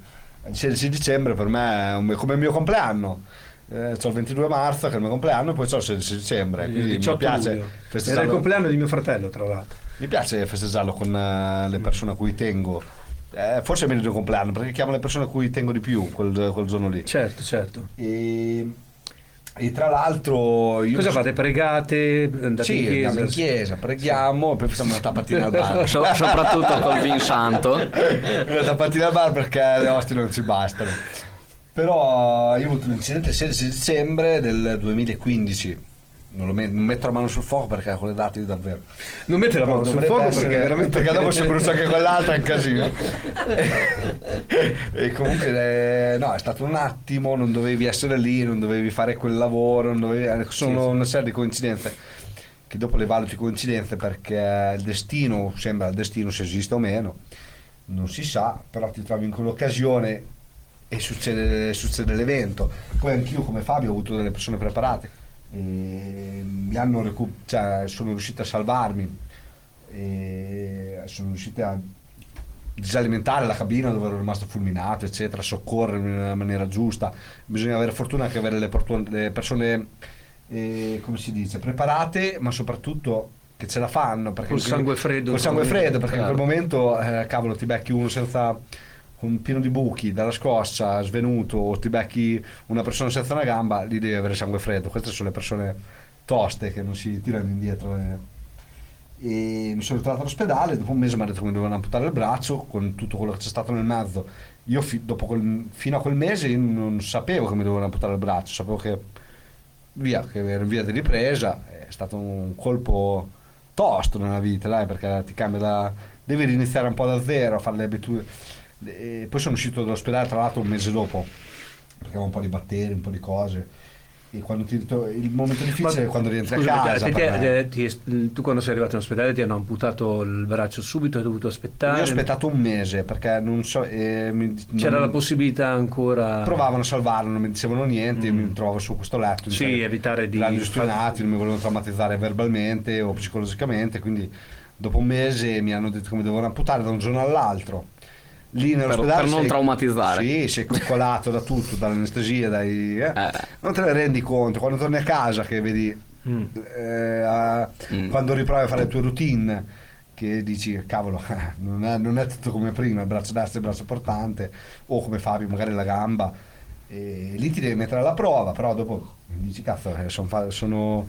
il 16 dicembre per me è un- come il mio compleanno. Eh, c'ho il 22 marzo che è il mio compleanno e poi c'ho il 16 dicembre. Quindi mi 18 piace, luglio. Era il festeggiarlo, compleanno di mio fratello, tra l'altro. mi piace festeggiarlo con eh, le persone a cui tengo. Eh, forse è meglio il mio compleanno perché chiamo le persone a cui tengo di più quel, quel giorno lì. Certo, certo. E, e tra l'altro io Cosa fate? Pregate? Andate Sì, in chiesa? andiamo in chiesa, preghiamo e poi facciamo una tappatina al bar. So- soprattutto col vin santo. *laughs* una tappatina al bar perché le ostie non ci bastano. Però io ho avuto un incidente il 16 dicembre del 2015. Non, lo met- non metto la mano sul fuoco perché con le date io davvero. Non mette la mano sul fuoco essere- perché veramente... perché dopo si brucia anche quell'altra è un casino. *laughs* E comunque eh, no è stato un attimo non dovevi essere lì non dovevi fare quel lavoro dovevi, eh, sono una serie di coincidenze che dopo le valuti coincidenze perché il destino sembra il destino se esiste o meno non si sa però ti trovi in quell'occasione e succede, succede l'evento. Poi anch'io come Fabio ho avuto delle persone preparate recu- cioè, sono riuscite a salvarmi sono riuscite a disalimentare la cabina dove ero rimasto fulminato, eccetera, soccorrermi nella maniera giusta. Bisogna avere fortuna anche avere le, portu- le persone, eh, come si dice, preparate, ma soprattutto che ce la fanno. Perché Col sangue freddo. Col sangue freddo, perché in quel momento, eh, cavolo, ti becchi uno senza un pieno di buchi dalla scossa, svenuto, o ti becchi una persona senza una gamba, lì devi avere sangue freddo. Queste sono le persone toste che non si tirano indietro. eh. E mi sono ritrovato all'ospedale, dopo un mese mi ha detto che mi dovevano amputare il braccio, con tutto quello che c'è stato nel mezzo. Io fi- quel- fino a quel mese non sapevo che mi dovevano amputare il braccio, sapevo che via, che ero in via di ripresa, è stato un colpo tosto nella vita, dai, perché ti cambia da... devi riniziare un po' da zero, a fare le abitudini. E poi sono uscito dall'ospedale tra l'altro un mese dopo, perché avevo un po' di batteri, un po' di cose. E quando ti il momento difficile è quando rientri Scusami, a casa. te- me. te- ti- tu quando sei arrivato in ospedale ti hanno amputato il braccio subito, hai dovuto aspettare. Io ho aspettato un mese perché non so. eh, mi- C'era non- la possibilità ancora... Provavano a salvarlo, non mi dicevano niente, Mm. mi trovavo su questo letto. Sì, mi- evitare di- grandi spionati, non mi volevano traumatizzare verbalmente o psicologicamente, quindi dopo un mese mi hanno detto che mi dovevano amputare da un giorno all'altro. Lì nell'ospedale per non sei- traumatizzare. Sì, sei coccolato da tutto, dall'anestesia, dai... eh. Eh. Non te ne rendi conto, quando torni a casa che vedi... Mm. eh, a- Mm. Quando riprovi a fare le tue routine, che dici, cavolo, *laughs* non è, non è tutto come prima, il braccio destro e il braccio portante, o come Fabio, magari la gamba, e lì ti devi mettere alla prova, però dopo dici, cazzo, eh, son fa- sono,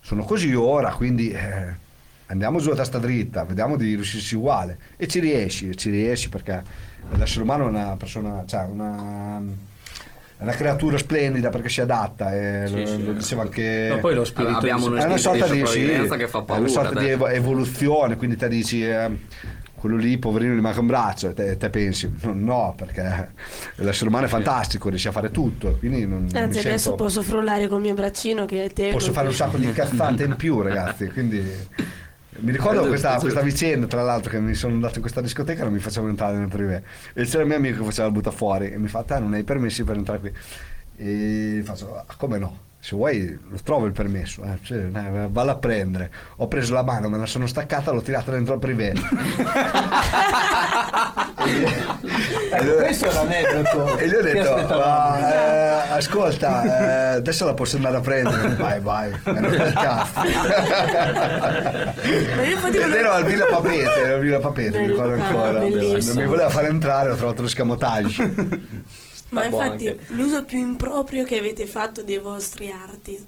sono così ora, quindi eh, andiamo giù a testa dritta, vediamo di riuscirci uguale, e ci riesci, e ci riesci perché l'essere umano è una persona, cioè una... È una creatura splendida perché si adatta, e Sì, lo, sì. lo diceva anche Ma poi lo spirito Abbiamo di- è una sorta di sì, che fa è una paura, sorta di evo- evoluzione, quindi te dici eh, quello lì poverino gli manca un braccio e te, te pensi no, no, perché l'essere umano è fantastico, riesce a fare tutto, quindi non mi Anzi, adesso sento- posso frullare col mio braccino che te. posso fare un sacco di cazzate in più ragazzi, quindi mi ricordo Giusto, questa, questa vicenda tra l'altro che mi sono andato in questa discoteca e non mi facevano entrare nel privé e c'era il mio amico che faceva il buttafuori e mi fa te non hai permessi per entrare qui. E faccio "Ah, come no se vuoi lo trovo il permesso eh, cioè, eh, valla a prendere. Ho preso la mano me la sono staccata l'ho tirata dentro il privé. *laughs* Questo è l'aneddoto. e gli ho detto. "Ah, eh, ascolta eh, adesso la posso andare a prendere. Vai vai cazzo. Ed ero al Villa Papete ero al Villa Papete mi ricordo ancora. Non mi voleva fare entrare ho trovato lo scamotage Ma infatti, anche. l'uso più improprio che avete fatto dei vostri arti.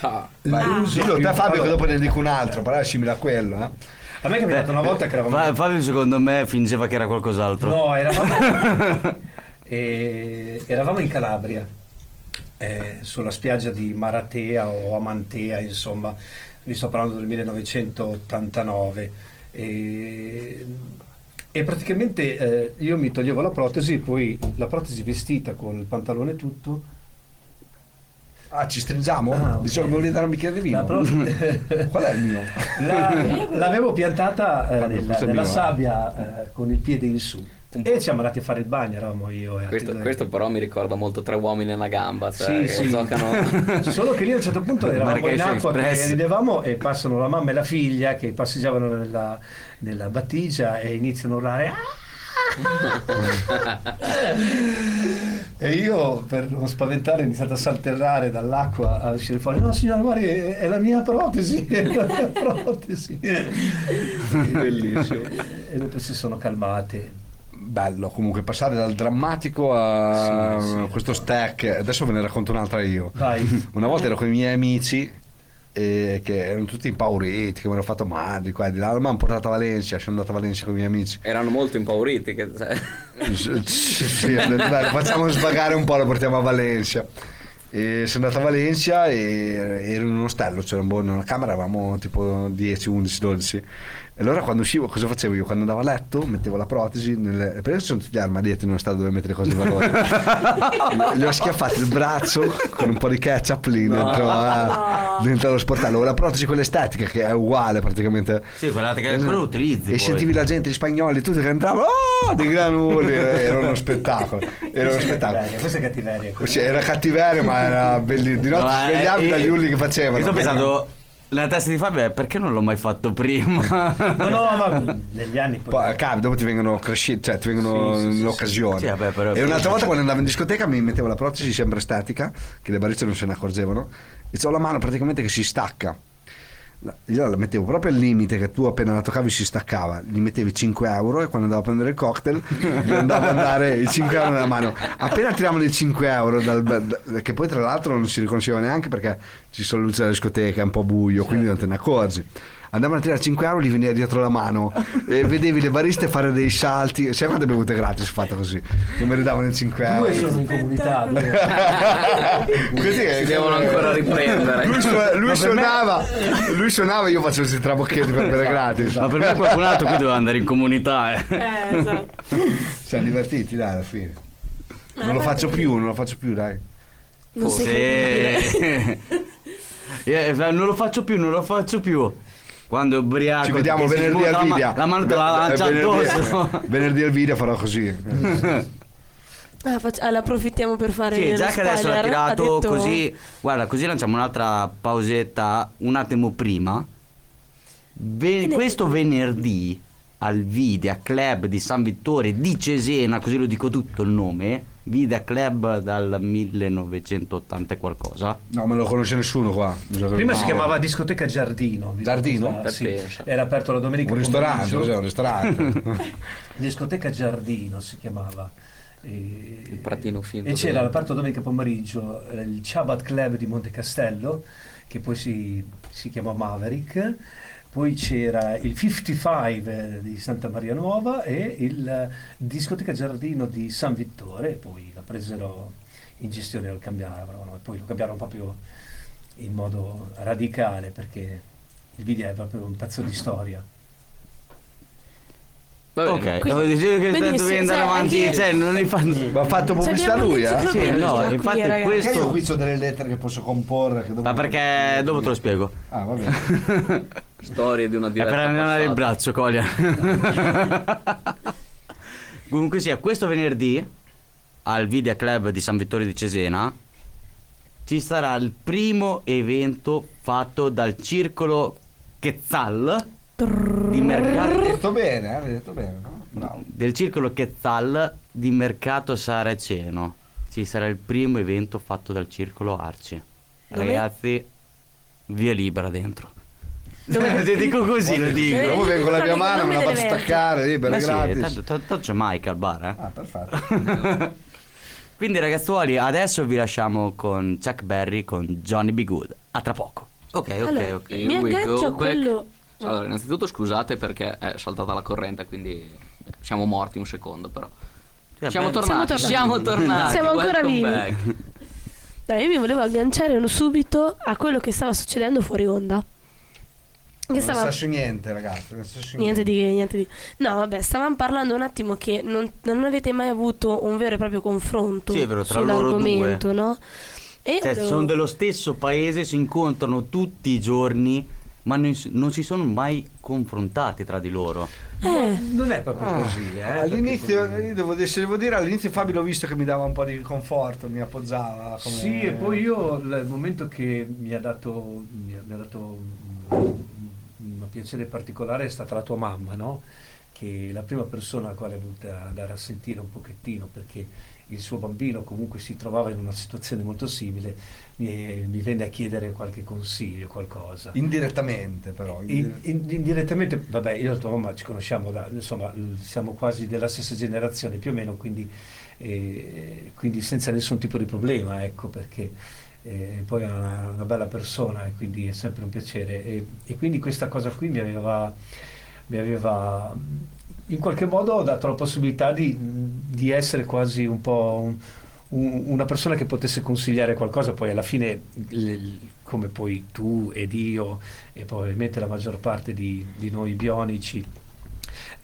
Ah, dillo te Fabio che dopo ne dico un altro però è simile a quello eh. A me è capitato una volta che eravamo... Fa- Fabio secondo me fingeva che era qualcos'altro. No, eravamo... *laughs* e- eravamo in Calabria eh, sulla spiaggia di Maratea o Amantea, insomma, vi sto parlando del 1989. E, e praticamente eh, io mi toglievo la protesi, poi la protesi vestita con il pantalone tutto. Ah, ci stringiamo? Ah, ok. Diciamo che volevi dare un bicchiere di La vino. pro- *laughs* Qual è il mio? La- l'avevo piantata eh, nella, nella sabbia eh, con il piede in su. E siamo andati a fare il bagno, eravamo io e Questo, questo però mi ricorda molto tre uomini e una gamba, cioè Sì, sì. giocano... *laughs* Solo che lì a un certo punto eravamo in acqua che Express. ridevamo e passano la mamma e la figlia che passeggiavano nella, nella battigia e iniziano a urlare "Ah!" *laughs* e io per non spaventare ho iniziato a saltellare dall'acqua a uscire fuori no signora è, è la mia protesi *laughs* è la mia protesi bellissimo e dopo si sono calmate Bello, comunque passare dal drammatico a Sì, sì. questo stack. Adesso ve ne racconto un'altra io. vai *laughs* Una volta ero con i miei amici eh, che erano tutti impauriti, che mi hanno fatto male di qua e di là. Mi hanno portato a Valencia, sono andato a Valencia con i miei amici. Erano molto impauriti. Che, cioè, Sì, detto, dai, facciamo svagare un po', lo portiamo a Valencia. E sono andato a Valencia e ero in un ostello, c'era un buon- una camera, eravamo tipo 10, 11, 12. E allora quando uscivo, cosa facevo io? Quando andavo a letto, mettevo la protesi, nelle... perché ci sono tutti gli armadietti in uno stato dove mettere cose in valore. Gli *laughs* ho schiaffato il braccio con un po' di ketchup lì dentro, a- dentro lo sportello. La protesi quella estetica che è uguale praticamente. Sì, quella che lo utilizzi. E poi. sentivi la gente, gli spagnoli, tutti che entravano, oh, dei granuli, *laughs* era uno spettacolo. Era uno spettacolo. Cattiveria, questa è cattiveria era cattiveria, ma era *laughs* bellissimo. Di notte No, eh, svegliavi eh, dagli urli che facevano. Io sto pensando, la testa di Fabio è perché non l'ho mai fatto prima? *laughs* no no ma negli anni poi Poi, capi, dopo ti vengono cresci, cioè ti vengono Sì, sì, sì, in occasione. sì. Sì, vabbè, però- e un'altra volta quando andavo in *laughs* discoteca mi mettevo la protesi sempre statica, che le bariste non se ne accorgevano, e ho la mano praticamente che si stacca. Io la mettevo proprio al limite che tu appena la toccavi si staccava, gli mettevi 5 euro e quando andavo a prendere il cocktail gli andavo a dare i 5 euro nella mano. Appena tiravano i 5 euro, dal, da- che poi tra l'altro non si riconosceva neanche perché ci sono luci della discoteca, è un po' buio, quindi non te ne accorgi. Andavano a tirare 5 euro, gli veniva dietro la mano e vedevi le bariste fare dei salti. Sai quante bevute gratis fatte così? Che mi ridavano i 5 euro. due sono in comunità. *laughs* Così è- si devono ancora riprendere. Lui, su- lui suonava, lui suonava, io facevo questi trabocchetti per bere gratis. Ma per me qualcun altro qui doveva andare in comunità. Eh. Eh, esatto. Siamo divertiti, dai, alla fine. Non lo faccio più, non lo faccio più, dai. Non. Sì. *laughs* Eh, non lo faccio più, non lo faccio più. Quando è ubriaco. Ci vediamo venerdì al video. La mano te la lancia venerdì, addosso. *laughs* venerdì al video farò così. *laughs* Ah, allora, approfittiamo per fare Sì, già che adesso l'ha tirato detto- così. Guarda, così lanciamo un'altra pausetta un attimo prima. Ve- questo venerdì al Video Club di San Vittore di Cesena, così lo dico tutto il nome. Video Club dal 1980 e qualcosa. No, me lo conosce nessuno qua. prima si No. chiamava discoteca Giardino Giardino? Ah, sì. Era aperto la domenica Un ristorante, cos'è un ristorante? *laughs* discoteca Giardino si chiamava E- Il pratino finto e c'era dove- l'aperto domenica pomeriggio eh, il Chabat Club di Monte Castello che poi si, si chiamò Maverick poi c'era il 55 di Santa Maria Nuova e il eh, discoteca Giardino di San Vittore poi la presero in gestione lo cambiarono e poi lo cambiarono proprio in modo radicale perché il video è proprio un pezzo di storia. Ok, Quindi- devo dire che benissimo, devi andare avanti, anche- cioè non li fanno. Ma ha fatto pubblicità lui, eh? Sì, no, qui, infatti ragazzi. questo- Perché io qui ho delle lettere che posso comporre? Che dopo- Ma perché dopo te lo spiego. Ah, va bene. *laughs* Storie di una È diretta per allenare il braccio, Colia. *laughs* Comunque sia, questo venerdì al Video Club di San Vittorio di Cesena ci sarà il primo evento fatto dal circolo Quetzal di Hai mercato detto bene, eh? Hai detto bene, no? Bravo. del circolo Quetzal di mercato saraceno. Ci sarà il primo evento fatto dal circolo Arci. Dove? Ragazzi, via libera dentro. Dove- Ti dico così, lo dico. Dopo vengo con la mia mano, me la faccio staccare, libera, sì, gratis. tanto, tanto- c'è Mike al bar, eh. Ah, perfetto. *laughs* Quindi ragazzuoli, adesso vi lasciamo con Chuck Berry con Johnny B. Good. A tra poco. Ok, ok, Allora, ok. Mi aggancio a quello- Allora, innanzitutto scusate perché è saltata la corrente, quindi siamo morti un secondo, però. Cioè, Siamo tornati, tornati. siamo tornati. Siamo ancora vivi. back. Dai, io mi volevo agganciare subito a quello che stava succedendo fuori onda. Che Non stava... sa su niente, ragazzi. Non sa su Niente di niente di. No, vabbè, stavamo parlando un attimo che non, non avete mai avuto un vero e proprio confronto Sì, è vero, tra loro sull'argomento, no? E io Cioè, volevo- sono dello stesso paese, si incontrano tutti i giorni, ma non, si- non si sono mai confrontati tra di loro. Eh, Non è proprio così, eh, All'inizio, devo, se devo dire, all'inizio Fabio l'ho visto che mi dava un po' di conforto, mi appoggiava. Come... Sì, e poi io il momento che mi ha dato, mi ha, mi ha dato piacere particolare è stata la tua mamma, no? Che è la prima persona alla quale è venuta a dare a sentire un pochettino, perché il suo bambino comunque si trovava in una situazione molto simile, mi, mi venne a chiedere qualche consiglio, qualcosa. Indirettamente, però. In- in- indirettamente, vabbè, io e la tua mamma ci conosciamo da, insomma, siamo quasi della stessa generazione più o meno, quindi, eh, quindi senza nessun tipo di problema, ecco, perché eh, poi è una, una bella persona e quindi è sempre un piacere. E, e quindi questa cosa qui mi aveva, mi aveva in qualche modo dato la possibilità di, di essere quasi un po' un- un- una persona che potesse consigliare qualcosa, poi alla fine, l- come poi tu ed io, e probabilmente la maggior parte di, di noi bionici,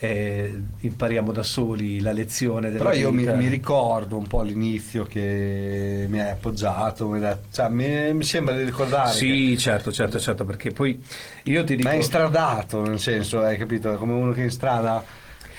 eh, impariamo da soli la lezione della Però io mi, mi ricordo un po' all'inizio che mi hai appoggiato, mi, hai detto- cioè, mi, mi sembra di ricordare. Sì, certo, certo, certo, perché poi io ti che- dico... Ma è instradato, nel senso, hai capito? Come uno che in strada,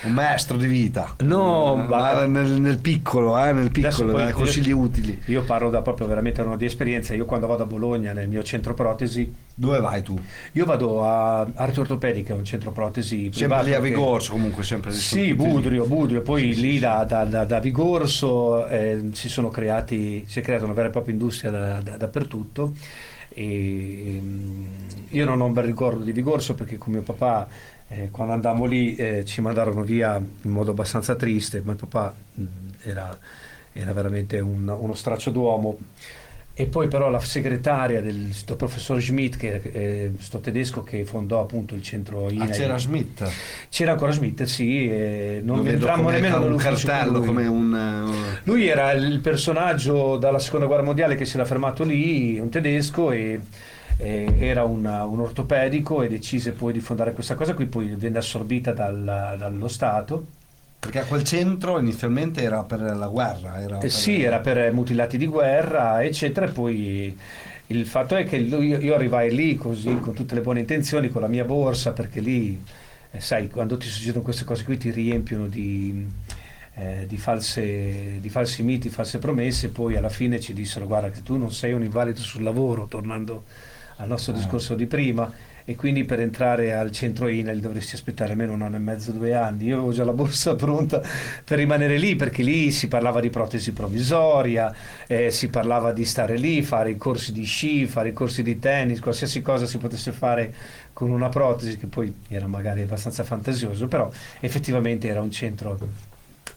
un maestro di vita. No, Eh, ma- nel, nel piccolo, eh, nel piccolo, poi dai, io- consigli utili. Io parlo da proprio veramente di esperienza. Io quando vado a Bologna nel mio centro protesi, Dove vai tu? io vado a Arte Ortopedica, un centro protesi Sempre lì a che- Vigorso, comunque, sempre Sì, lì. Budrio, Budrio, poi lì da, da- da- da Vigorso eh, si sono creati, si è creata una vera e propria industria da- da- dappertutto. E, mm, io non ho un bel ricordo di Vigorso perché con mio papà eh, quando andammo lì eh, ci mandarono via in modo abbastanza triste, ma papà mm, era, era veramente un- uno straccio d'uomo. E poi però la segretaria del professor Schmidt, che è sto tedesco che fondò appunto il centro Ah, INAI. c'era Smith. C'era ancora Schmidt, sì, non entrammo nemmeno un cartello, come un... eh, Lui era il personaggio dalla seconda guerra mondiale che si era fermato lì, un tedesco, e, e era una- un ortopedico e decise poi di fondare questa cosa qui, poi venne assorbita dal- dallo Stato. Perché quel centro inizialmente era per la guerra. Era Eh, per- sì, era per mutilati di guerra, eccetera, e poi il fatto è che io arrivai lì così, con tutte le buone intenzioni, con la mia borsa, perché lì, eh, sai, quando ti succedono queste cose qui ti riempiono di, eh, di false- di falsi miti, false promesse, poi alla fine ci dissero guarda che tu non sei un invalido sul lavoro, tornando al nostro discorso di prima, e quindi per entrare al centro INAIL dovresti aspettare almeno un anno e mezzo, due anni. Io avevo già la borsa *laughs* pronta per rimanere lì perché lì si parlava di protesi provvisoria, eh, si parlava di stare lì, fare i corsi di sci, fare i corsi di tennis, qualsiasi cosa si potesse fare con una protesi che poi era magari abbastanza fantasioso, però effettivamente era un centro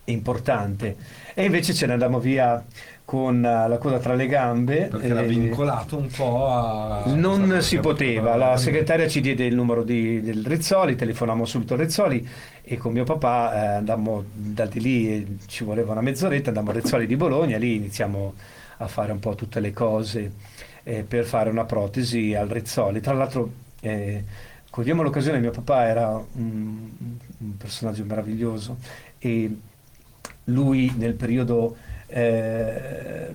importante. E invece ce ne andammo via con eh, la coda tra le gambe. Perché era eh, vincolato un po' a... non si poteva, la segretaria ci diede il numero di- del Rizzoli, telefonammo subito a Rizzoli e con mio papà eh, andammo da di lì, ci voleva una mezz'oretta, andammo a Rizzoli di Bologna, lì iniziamo a fare un po' tutte le cose eh, per fare una protesi al Rizzoli. Tra l'altro eh, cogliamo l'occasione, mio papà era un, un personaggio meraviglioso e lui nel periodo eh,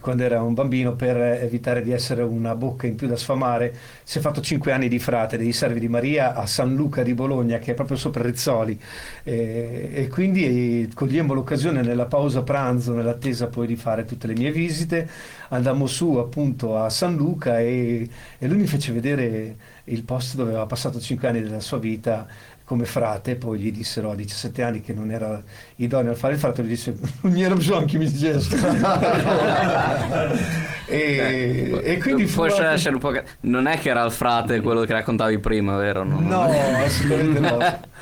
quando era un bambino per evitare di essere una bocca in più da sfamare si è fatto cinque anni di frate dei servi di Maria a San Luca di Bologna che è proprio sopra Rizzoli. Eh, e quindi eh, cogliemmo l'occasione nella pausa pranzo nell'attesa poi di fare tutte le mie visite. Andammo su appunto a San Luca e, e lui mi fece vedere il posto dove aveva passato cinque anni della sua vita come frate, poi gli dissero a 17 anni che non era idoneo a fare il frate, lui disse non mi era bisogno che mi dicesse. *laughs* e, e quindi Forse essere un po'. che- Non è che era il frate quello che raccontavi prima, vero? No, No, assolutamente no. *laughs*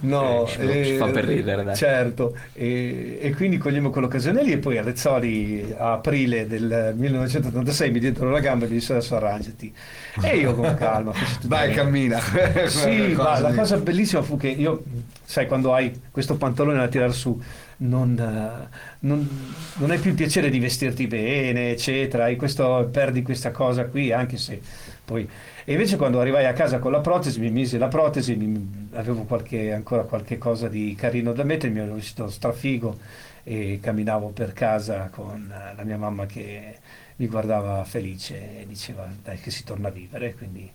No, Eh, ci fa per ridere, dai. Certo, e, e quindi cogliamo quell'occasione lì e poi Rezzoli a aprile del 1986 mi diedero la gamba e mi dissero adesso arrangiati. E io con calma. bene. cammina. *laughs* Sì, ma la cosa bellissima fu che io, sai, quando hai questo pantalone da tirare su, non, eh, non, non hai più il piacere di vestirti bene, eccetera, hai questo, perdi questa cosa qui, anche se poi... E invece quando arrivai a casa con la protesi, mi misi la protesi, mi- avevo qualche, ancora qualche cosa di carino da mettere, mi ero vestito strafigo e camminavo per casa con la mia mamma che mi guardava felice e diceva dai che si torna a vivere, quindi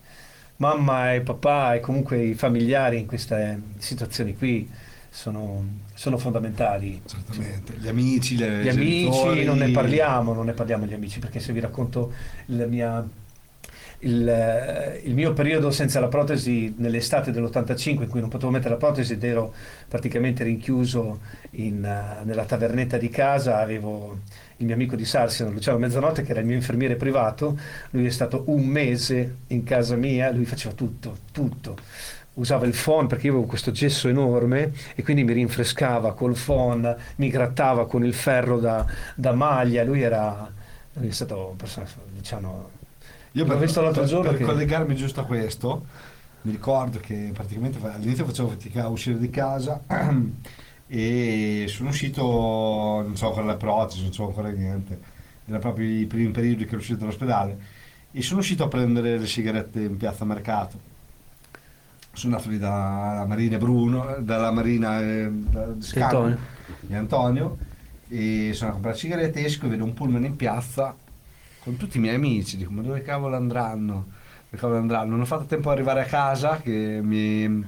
mamma e papà e comunque i familiari in queste situazioni qui sono, sono fondamentali. Certamente. Gli amici, le Gli amici, genitori. non ne parliamo, non ne parliamo degli amici, perché se vi racconto la mia- il, eh, il mio periodo senza la protesi nell'estate dell'85 in cui non potevo mettere la protesi ed ero praticamente rinchiuso in, eh, nella tavernetta di casa, avevo il mio amico di Sarsino, Luciano Mezzanotte, che era il mio infermiere privato, lui è stato un mese in casa mia, lui faceva tutto, tutto. Usava il phon perché io avevo questo gesso enorme e quindi mi rinfrescava col phon, mi grattava con il ferro da, da maglia. Lui era, lui è stato un personaggio, diciamo, Io per, visto l'altro per- giorno per che- collegarmi giusto a questo, mi ricordo che praticamente all'inizio facevo fatica a uscire di casa *clears throat* e sono uscito, non so ancora le protesi, non so ancora niente, era proprio i primi periodi che ero uscito dall'ospedale e sono uscito a prendere le sigarette in piazza Mercato. Sono andato lì dalla Marina Bruno, dalla Marina eh, da- di Scano, Antonio. di Antonio e sono a comprare sigarette, esco e vedo un pullman in piazza con tutti i miei amici, dico ma dove cavolo andranno? Dove cavolo andranno? Non ho fatto tempo ad arrivare a casa che mi, mi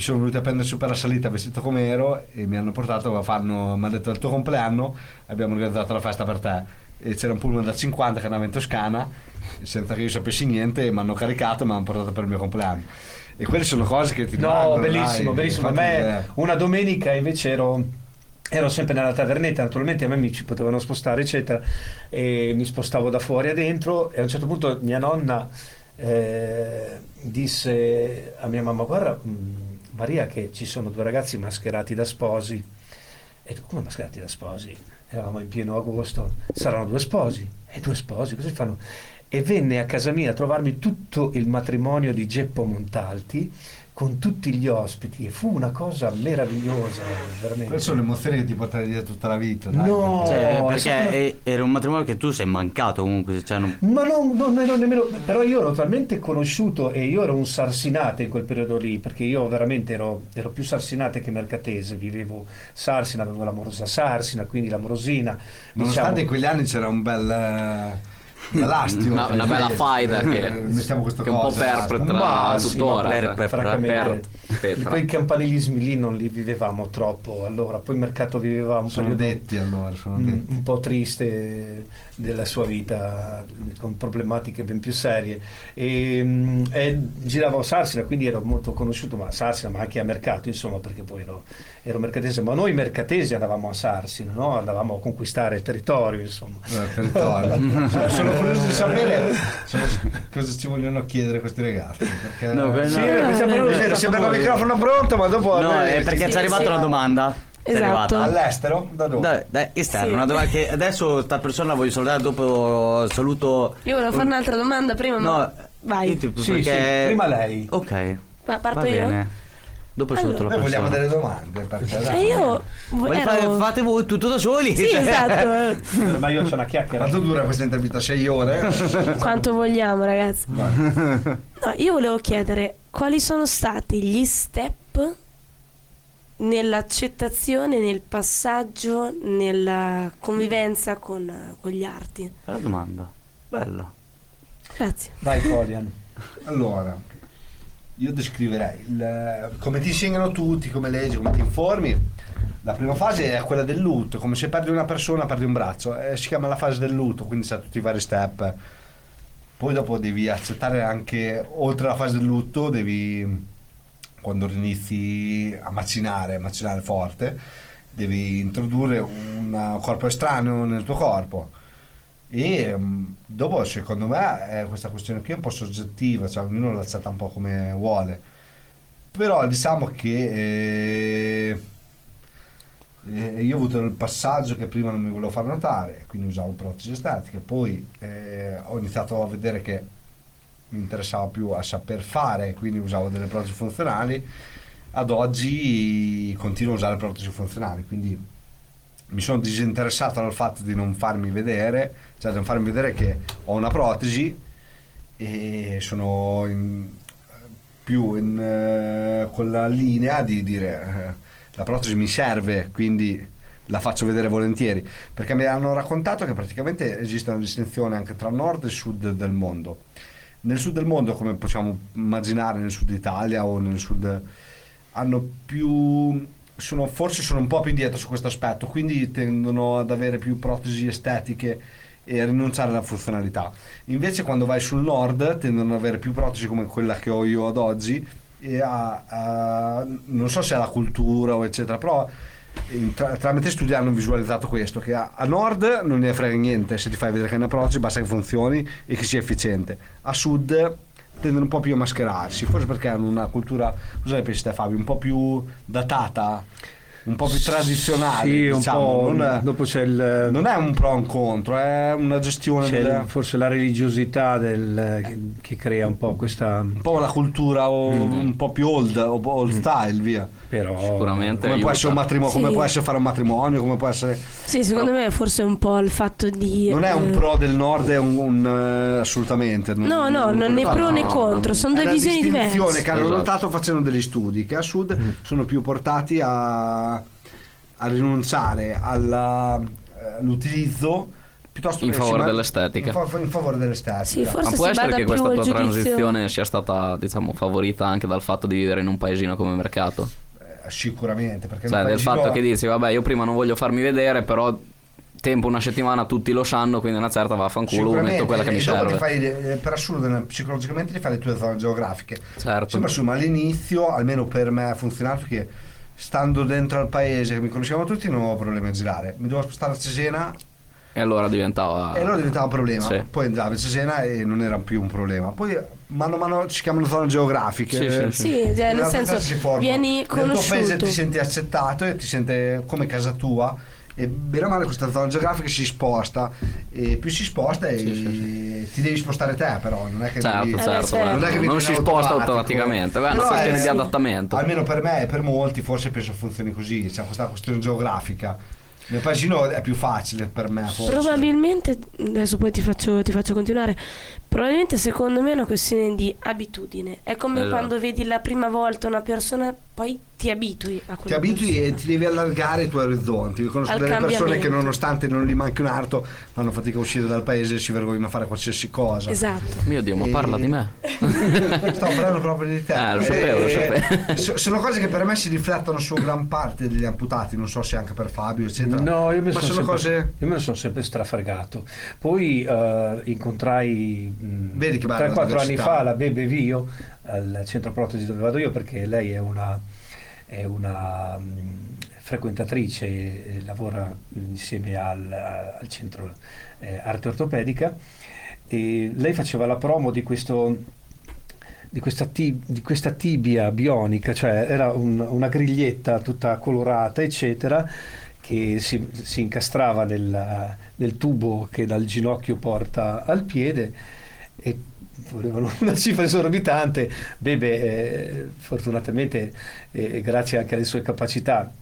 sono venuti a prendere su per la salita vestito come ero e mi hanno portato, fanno, mi hanno detto al tuo compleanno abbiamo organizzato la festa per te e c'era un pullman da 50 che andava in Toscana senza che io sapessi niente e mi hanno caricato e mi hanno portato per il mio compleanno e quelle sono cose che ti No, rimangono, bellissimo, dai. bellissimo. A me eh, una domenica invece ero, ero sempre nella tavernetta, naturalmente a me mi ci potevano spostare, eccetera, e mi spostavo da fuori a dentro e a un certo punto mia nonna eh, disse a mia mamma, guarda mh, Maria che ci sono due ragazzi mascherati da sposi. E come mascherati da sposi? Eravamo in pieno agosto, saranno due sposi. E due sposi, cosa fanno? E venne a casa mia a trovarmi tutto il matrimonio di Geppo Montalti con tutti gli ospiti e fu una cosa meravigliosa, veramente. quelle sono emozioni che ti porterai dietro tutta la vita dai, No. Cioè, è perché è- era un matrimonio che tu sei mancato comunque. Cioè, non- Ma non, non ero nemmeno, però io ero talmente conosciuto e io ero un sarsinate in quel periodo lì, perché io veramente ero, ero più sarsinate che mercatese, vivevo Sarsina, avevo l'amorosa Sarsina, quindi l'amorosina. Nonostante diciamo- in quegli anni c'era un bel eh, bell'astio. Una, una bella faida che, Eh, mettiamo questo che è un po' perpetra sì, tuttora. per- per- quei campanilismi lì non li vivevamo troppo, allora poi il mercato viveva un Sono periodo detti allora, sono detti. un po' triste della sua vita con problematiche ben più serie e, mm, e giravo a Sarsina quindi ero molto conosciuto ma a Sarsina ma anche a mercato insomma perché poi ero, ero mercatese ma noi mercatesi andavamo a Sarsina no? andavamo a conquistare il territorio insomma Eh, territorio. *laughs* sono curioso di sapere *laughs* cosa ci vogliono chiedere questi ragazzi. Perché, No, Sì, sembra- il microfono pronto, ma dopo No, è perché ci è arrivata una domanda. Esatto. all'estero da dove? Dai, dai, esterna, Sì. una domanda che adesso sta persona la voglio salutare dopo saluto. Io volevo fare un'altra domanda prima, ma No, vai. io tipo Sì, perché- sì, prima lei. Ok. Ma parto va io? bene. Dopo saluto Allora. la Noi vogliamo persona. delle domande. Perché, E dai. io Voi ero- fate, fate voi tutto da soli? Sì, Cioè- esatto. *laughs* ma io c'ho una chiacchiera Quanto dura questa intervista? 6 ore? *laughs* Quanto vogliamo, ragazzi. No, io volevo chiedere quali sono stati gli step nell'accettazione, nel passaggio, nella convivenza con, con gli arti. Bella domanda. Bella. Grazie. vai Colian Allora, io descriverei il- come ti insegnano tutti, come leggi, come ti informi. La prima fase è quella del lutto, come se perdi una persona, perdi un braccio. Eh, si chiama la fase del lutto, quindi sa tutti i vari step. Poi dopo devi accettare anche, oltre alla fase del lutto, devi, quando inizi a macinare, a macinare forte, devi introdurre un corpo estraneo nel tuo corpo. E mm, dopo, secondo me, questa questione qui è un po' soggettiva, cioè ognuno la accetta un po' come vuole. Però diciamo che eh, eh, io ho avuto il passaggio che prima non mi volevo far notare, quindi usavo protesi estetiche, poi eh, ho iniziato a vedere che mi interessava più a saper fare, quindi usavo delle protesi funzionali, ad oggi continuo a usare protesi funzionali, quindi mi sono disinteressato dal fatto di non farmi vedere, cioè di non farmi vedere che ho una protesi e sono in- più in, eh, con la linea di dire eh, la protesi mi serve, quindi la faccio vedere volentieri, perché mi hanno raccontato che praticamente esiste una distinzione anche tra nord e sud del mondo. Nel sud del mondo, come possiamo immaginare nel sud Italia o nel sud, hanno più sono, forse sono un po' più indietro su questo aspetto, quindi tendono ad avere più protesi estetiche e a rinunciare alla funzionalità. Invece quando vai sul nord tendono ad avere più protesi come quella che ho io ad oggi e a, a- non so se è la cultura o eccetera, però tra- tramite studi hanno visualizzato questo, che a, a nord non ne frega niente se ti fai vedere che è una protesi, basta che funzioni e che sia efficiente. A sud tendono un po' più a mascherarsi, forse perché hanno una cultura, cosa ne pensi te Fabio, un po' più datata, un po' più tradizionale, Sì, un diciamo, po'. non è- dopo c'è il. non è un pro o un contro, è una gestione c'è del- il- forse la religiosità del- che, crea un po' questa. un po' la cultura o un po' più old, old style, via. Però. Sicuramente. Come può, aiuta. essere un matrimonio, come Sì. può essere fare un matrimonio, come può essere... Sì, secondo me forse un po' il fatto di... Non è un eh, pro del nord, è un, un, eh, assolutamente. No, no, non né pro né no, contro, sono È due visioni distinzione diverse. che hanno Esatto. notato facendo degli studi, che a sud Mm. sono più portati a, a rinunciare alla- eh, all'utilizzo piuttosto In che favore dell'estetica. In, fa- in favore dell'estetica. Sì, forse Ma può essere che questa tua giudizio. transizione sia stata, diciamo, favorita anche dal fatto di vivere in un paesino come mercato? Sicuramente, perché Cioè, del fatto che dici, vabbè, io prima non voglio farmi vedere, però tempo una settimana tutti lo sanno, quindi una certa vaffanculo, metto quella che mi serve. fai, per assurdo psicologicamente ti fai le tue zone geografiche Certo. Assurdo, ma all'inizio almeno per me ha funzionato che stando dentro al paese che mi conoscevano tutti non avevo problemi a girare mi dovevo spostare a Cesena E allora diventava... e allora diventava un problema Sì. poi andavo a Cesena e non era più un problema poi mano a mano ci chiamano zone geografiche. Sì, sì, Sì, In cioè, nel senso, si formano. vieni nel tuo paese conosciuto. ti senti accettato e ti sente come casa tua. E bene o male questa zona geografica si sposta. E più si sposta e ti devi spostare te però. Non è che Certo, devi- Eh, certo, certo. non, non è che vieni si sposta automaticamente, beh, è una questione di adattamento. almeno per me e per molti forse penso funzioni così. C'è questa questione geografica nel paesino è più facile per me forse. Probabilmente, adesso poi ti faccio, ti faccio continuare, probabilmente secondo me è una questione di abitudine. È come Esatto. quando vedi la prima volta una persona, poi ti abitui a ti quella abitui e ti devi allargare i tuoi orizzonti. Io conosco Al delle persone che nonostante non gli manchi un arto fanno fatica a uscire dal paese e si vergognano a fare qualsiasi cosa. Esatto. Mio Dio, ma E- parla di me. *laughs* Sto parlando proprio di te. Eh, lo sapevo, lo Eh, sapevo. so- sono cose che per me si riflettono su gran parte degli amputati, non so se anche per Fabio, eccetera. No, io me, Ma sono sono sempre, cose. io me ne sono sempre strafregato. Poi eh, incontrai mh, Vedi che bella la 3-4 anni diversità. fa la Bebe Vio al centro protesi dove vado io perché lei è una, è una mh, frequentatrice lavora insieme al, al centro eh, arte ortopedica. E lei faceva la promo di questo di questa, ti- di questa tibia bionica, cioè era un- una griglietta tutta colorata, eccetera, che si, si incastrava nel, nel tubo che dal ginocchio porta al piede e volevano *laughs* una cifra esorbitante. Bebe, eh, fortunatamente, eh, grazie anche alle sue capacità,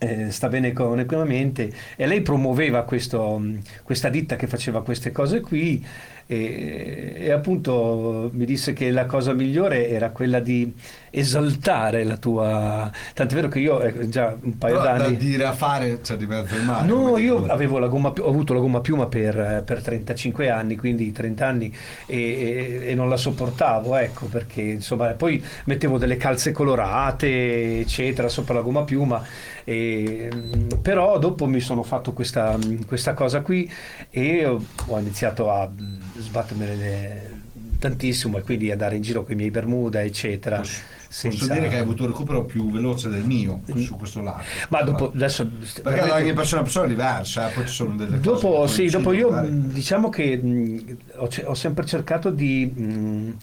eh, sta bene economicamente e lei promuoveva questo, mh, questa ditta che faceva queste cose qui e, e appunto mi disse che la cosa migliore era quella di esaltare la tua tant'è vero che io eh, già un paio Però da d'anni dire a fare c'è di mezzo il mare. No, io avevo la gomma, ho avuto la gomma piuma per, per 35 anni, quindi 30 anni, e, e- e non la sopportavo, ecco, perché insomma poi mettevo delle calze colorate, eccetera, sopra la gomma piuma, e, mm, però dopo mi sono fatto questa, mm, questa cosa qui e ho, ho iniziato a mm, sbattermene tantissimo e quindi andare in giro con i miei Bermuda, eccetera. Posso, senza- posso dire che hai avuto un recupero più veloce del mio su questo lato. Ma dopo, adesso... Perché veramente- ogni persona è persona diversa, eh, poi ci sono delle Dopo, cose sì, dopo io magari. mh, diciamo che mh, ho, ce- ho sempre cercato di, mh,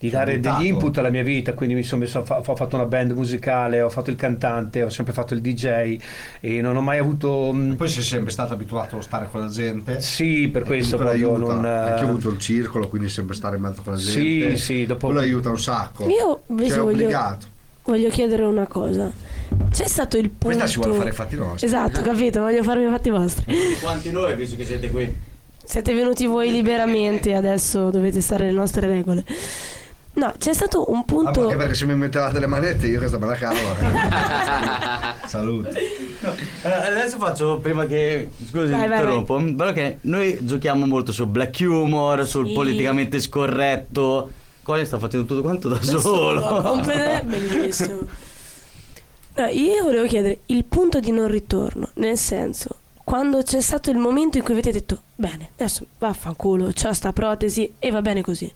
di dare buttato. degli input alla mia vita, quindi mi sono messo a fa- ho fatto una band musicale, ho fatto il cantante, ho sempre fatto il DJ e non ho mai avuto... mm, Poi sei sempre stato abituato a stare con la gente. Sì, per questo proprio aiuta. non... Anche io ho eh, avuto il circolo, quindi sempre stare in mezzo con la Sì, gente. sì, dopo- Quello aiuta un sacco. Io invece Sei voglio- obbligato. Voglio chiedere una cosa. C'è stato il punto... Questa ci vuole fare i fatti nostri. Esatto, capito, voglio farmi i fatti vostri. Quanti noi, visto che siete qui? Siete venuti voi liberamente, adesso dovete stare le nostre regole. No, c'è stato un Ah, punto... anche perché se mi mettevate le manette io questa me la cavo. eh. *laughs* Salute. Eh, adesso faccio, prima che... Scusi, Vai, mi vai, interrompo. Però che noi giochiamo molto sul black humor, sul Sì. politicamente scorretto. Colin sta facendo tutto quanto da Solo, solo. completamente bellissimo. No, io volevo chiedere il punto di non ritorno, nel senso, quando c'è stato il momento in cui avete detto, bene, adesso vaffanculo, c'ho sta protesi e va bene così.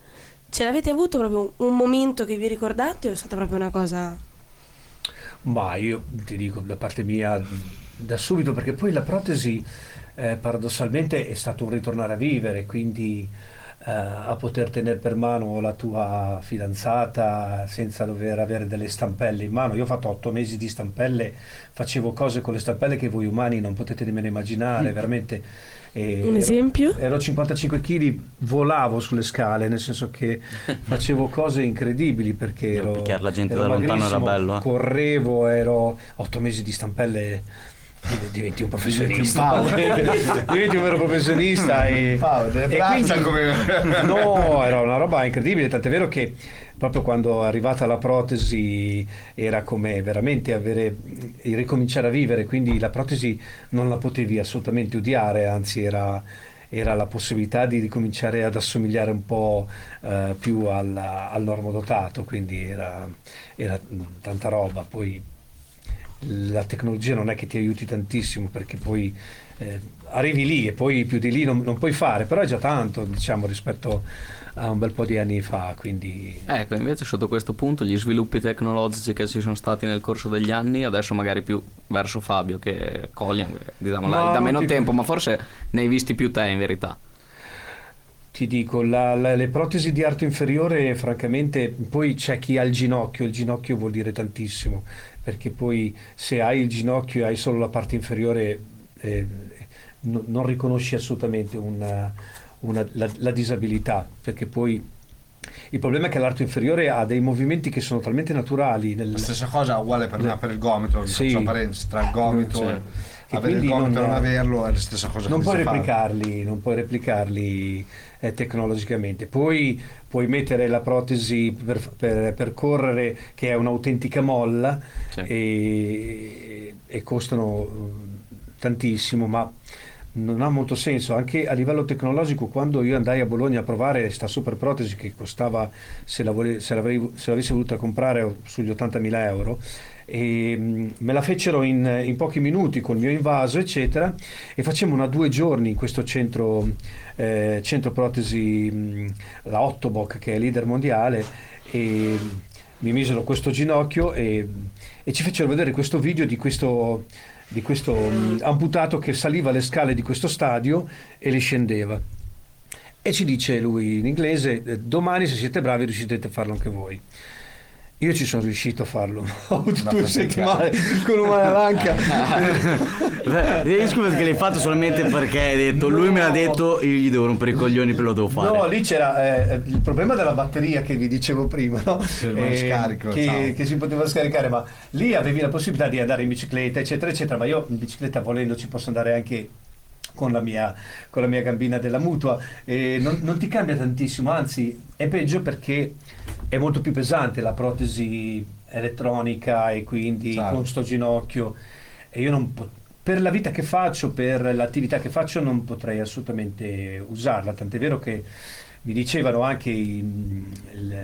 Ce l'avete avuto proprio un momento che vi ricordate o è stata proprio una cosa... Ma io ti dico da parte mia da subito perché poi la protesi eh, paradossalmente è stato un ritornare a vivere, quindi eh, a poter tenere per mano la tua fidanzata senza dover avere delle stampelle in mano. Io ho fatto otto mesi di stampelle, facevo cose con le stampelle che voi umani non potete nemmeno immaginare, veramente. Eh, Un esempio? Ero 55 kg, volavo sulle scale, nel senso che *laughs* facevo cose incredibili perché ero, picchiare la gente ero da lontano era bello, eh. correvo, ero otto mesi di stampelle, diventi un professionista, *laughs* diventi un vero professionista e, Paolo, e quindi- come- *laughs* no, era una roba incredibile, tant'è vero che proprio quando è arrivata la protesi era come veramente avere, ricominciare a vivere, quindi la protesi non la potevi assolutamente odiare, anzi era era la possibilità di ricominciare ad assomigliare un po' eh, più al, al normodotato, quindi era, era tanta roba. Poi la tecnologia non è che ti aiuti tantissimo perché poi eh, arrivi lì e poi più di lì non, non puoi fare, però è già tanto diciamo rispetto a un bel po' di anni fa, quindi Ecco, invece sotto questo punto gli sviluppi tecnologici che ci sono stati nel corso degli anni, adesso magari più verso Fabio che che, diciamo, No, da meno ti- tempo, ma forse ne hai visti più te in verità. Ti dico, la- la- le protesi di arto inferiore, francamente, poi c'è chi ha il ginocchio, il ginocchio vuol dire tantissimo, perché poi se hai il ginocchio e hai solo la parte inferiore, eh, no- non riconosci assolutamente una- una- la, la disabilità, perché poi il problema è che l'arto inferiore ha dei movimenti che sono talmente naturali. nel- La stessa cosa uguale per per il gomito, Sì. parentesi, tra il gomito Sì. e avere il gomito e non- averlo è la stessa cosa non che puoi replicarli, non puoi replicarli eh, tecnologicamente. Poi puoi mettere la protesi per, per- per correre, che è un'autentica molla, Sì. e, e costano eh, tantissimo, ma non ha molto senso. Anche a livello tecnologico, quando io andai a Bologna a provare sta super protesi che costava, se, la vole- se se l'avessi voluta comprare, sugli 80.000 euro, e mh, me la fecero in, in pochi minuti con il mio invaso, eccetera, e facemmo una due giorni in questo centro, eh, centro protesi, mh, la Ottobock, che è leader mondiale, e mi misero questo ginocchio e, e ci fecero vedere questo video di questo, di questo mh, amputato che saliva le scale di questo stadio e le scendeva. E ci dice lui in inglese, domani se siete bravi riuscirete a farlo anche voi. Io ci sono riuscito a farlo, ho avuto Una due settimane con una. *laughs* Beh, io scusa che l'hai fatto solamente perché hai detto, lui me l'ha detto, io gli devo rompere i coglioni per lo devo fare. No, lì c'era eh, il problema della batteria che vi dicevo prima, no? Ma scarico, che, che si poteva scaricare, ma lì avevi la possibilità di andare in bicicletta, eccetera, eccetera, ma io in bicicletta volendo ci posso andare anche con la mia, con la mia gambina della mutua. E non, non ti cambia tantissimo, anzi è peggio perché è molto più pesante la protesi elettronica e quindi Certo. con sto ginocchio. E io non po- per la vita che faccio, per l'attività che faccio non potrei assolutamente usarla, tant'è vero che mi dicevano anche in- il,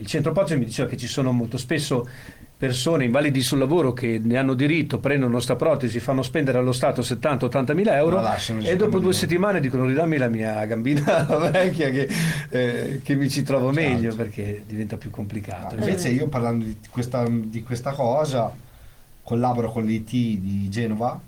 il centro Pozzo mi diceva che ci sono molto spesso persone invalidi sul lavoro che ne hanno diritto, prendono sta protesi, fanno spendere allo Stato 70-80 mila euro e dopo due settimane dicono ridammi la mia gambina *laughs* vecchia che, eh, che mi ci trovo Certo. meglio perché diventa più complicato. Invece io parlando di questa, di questa cosa, collaboro con l'IT di Genova.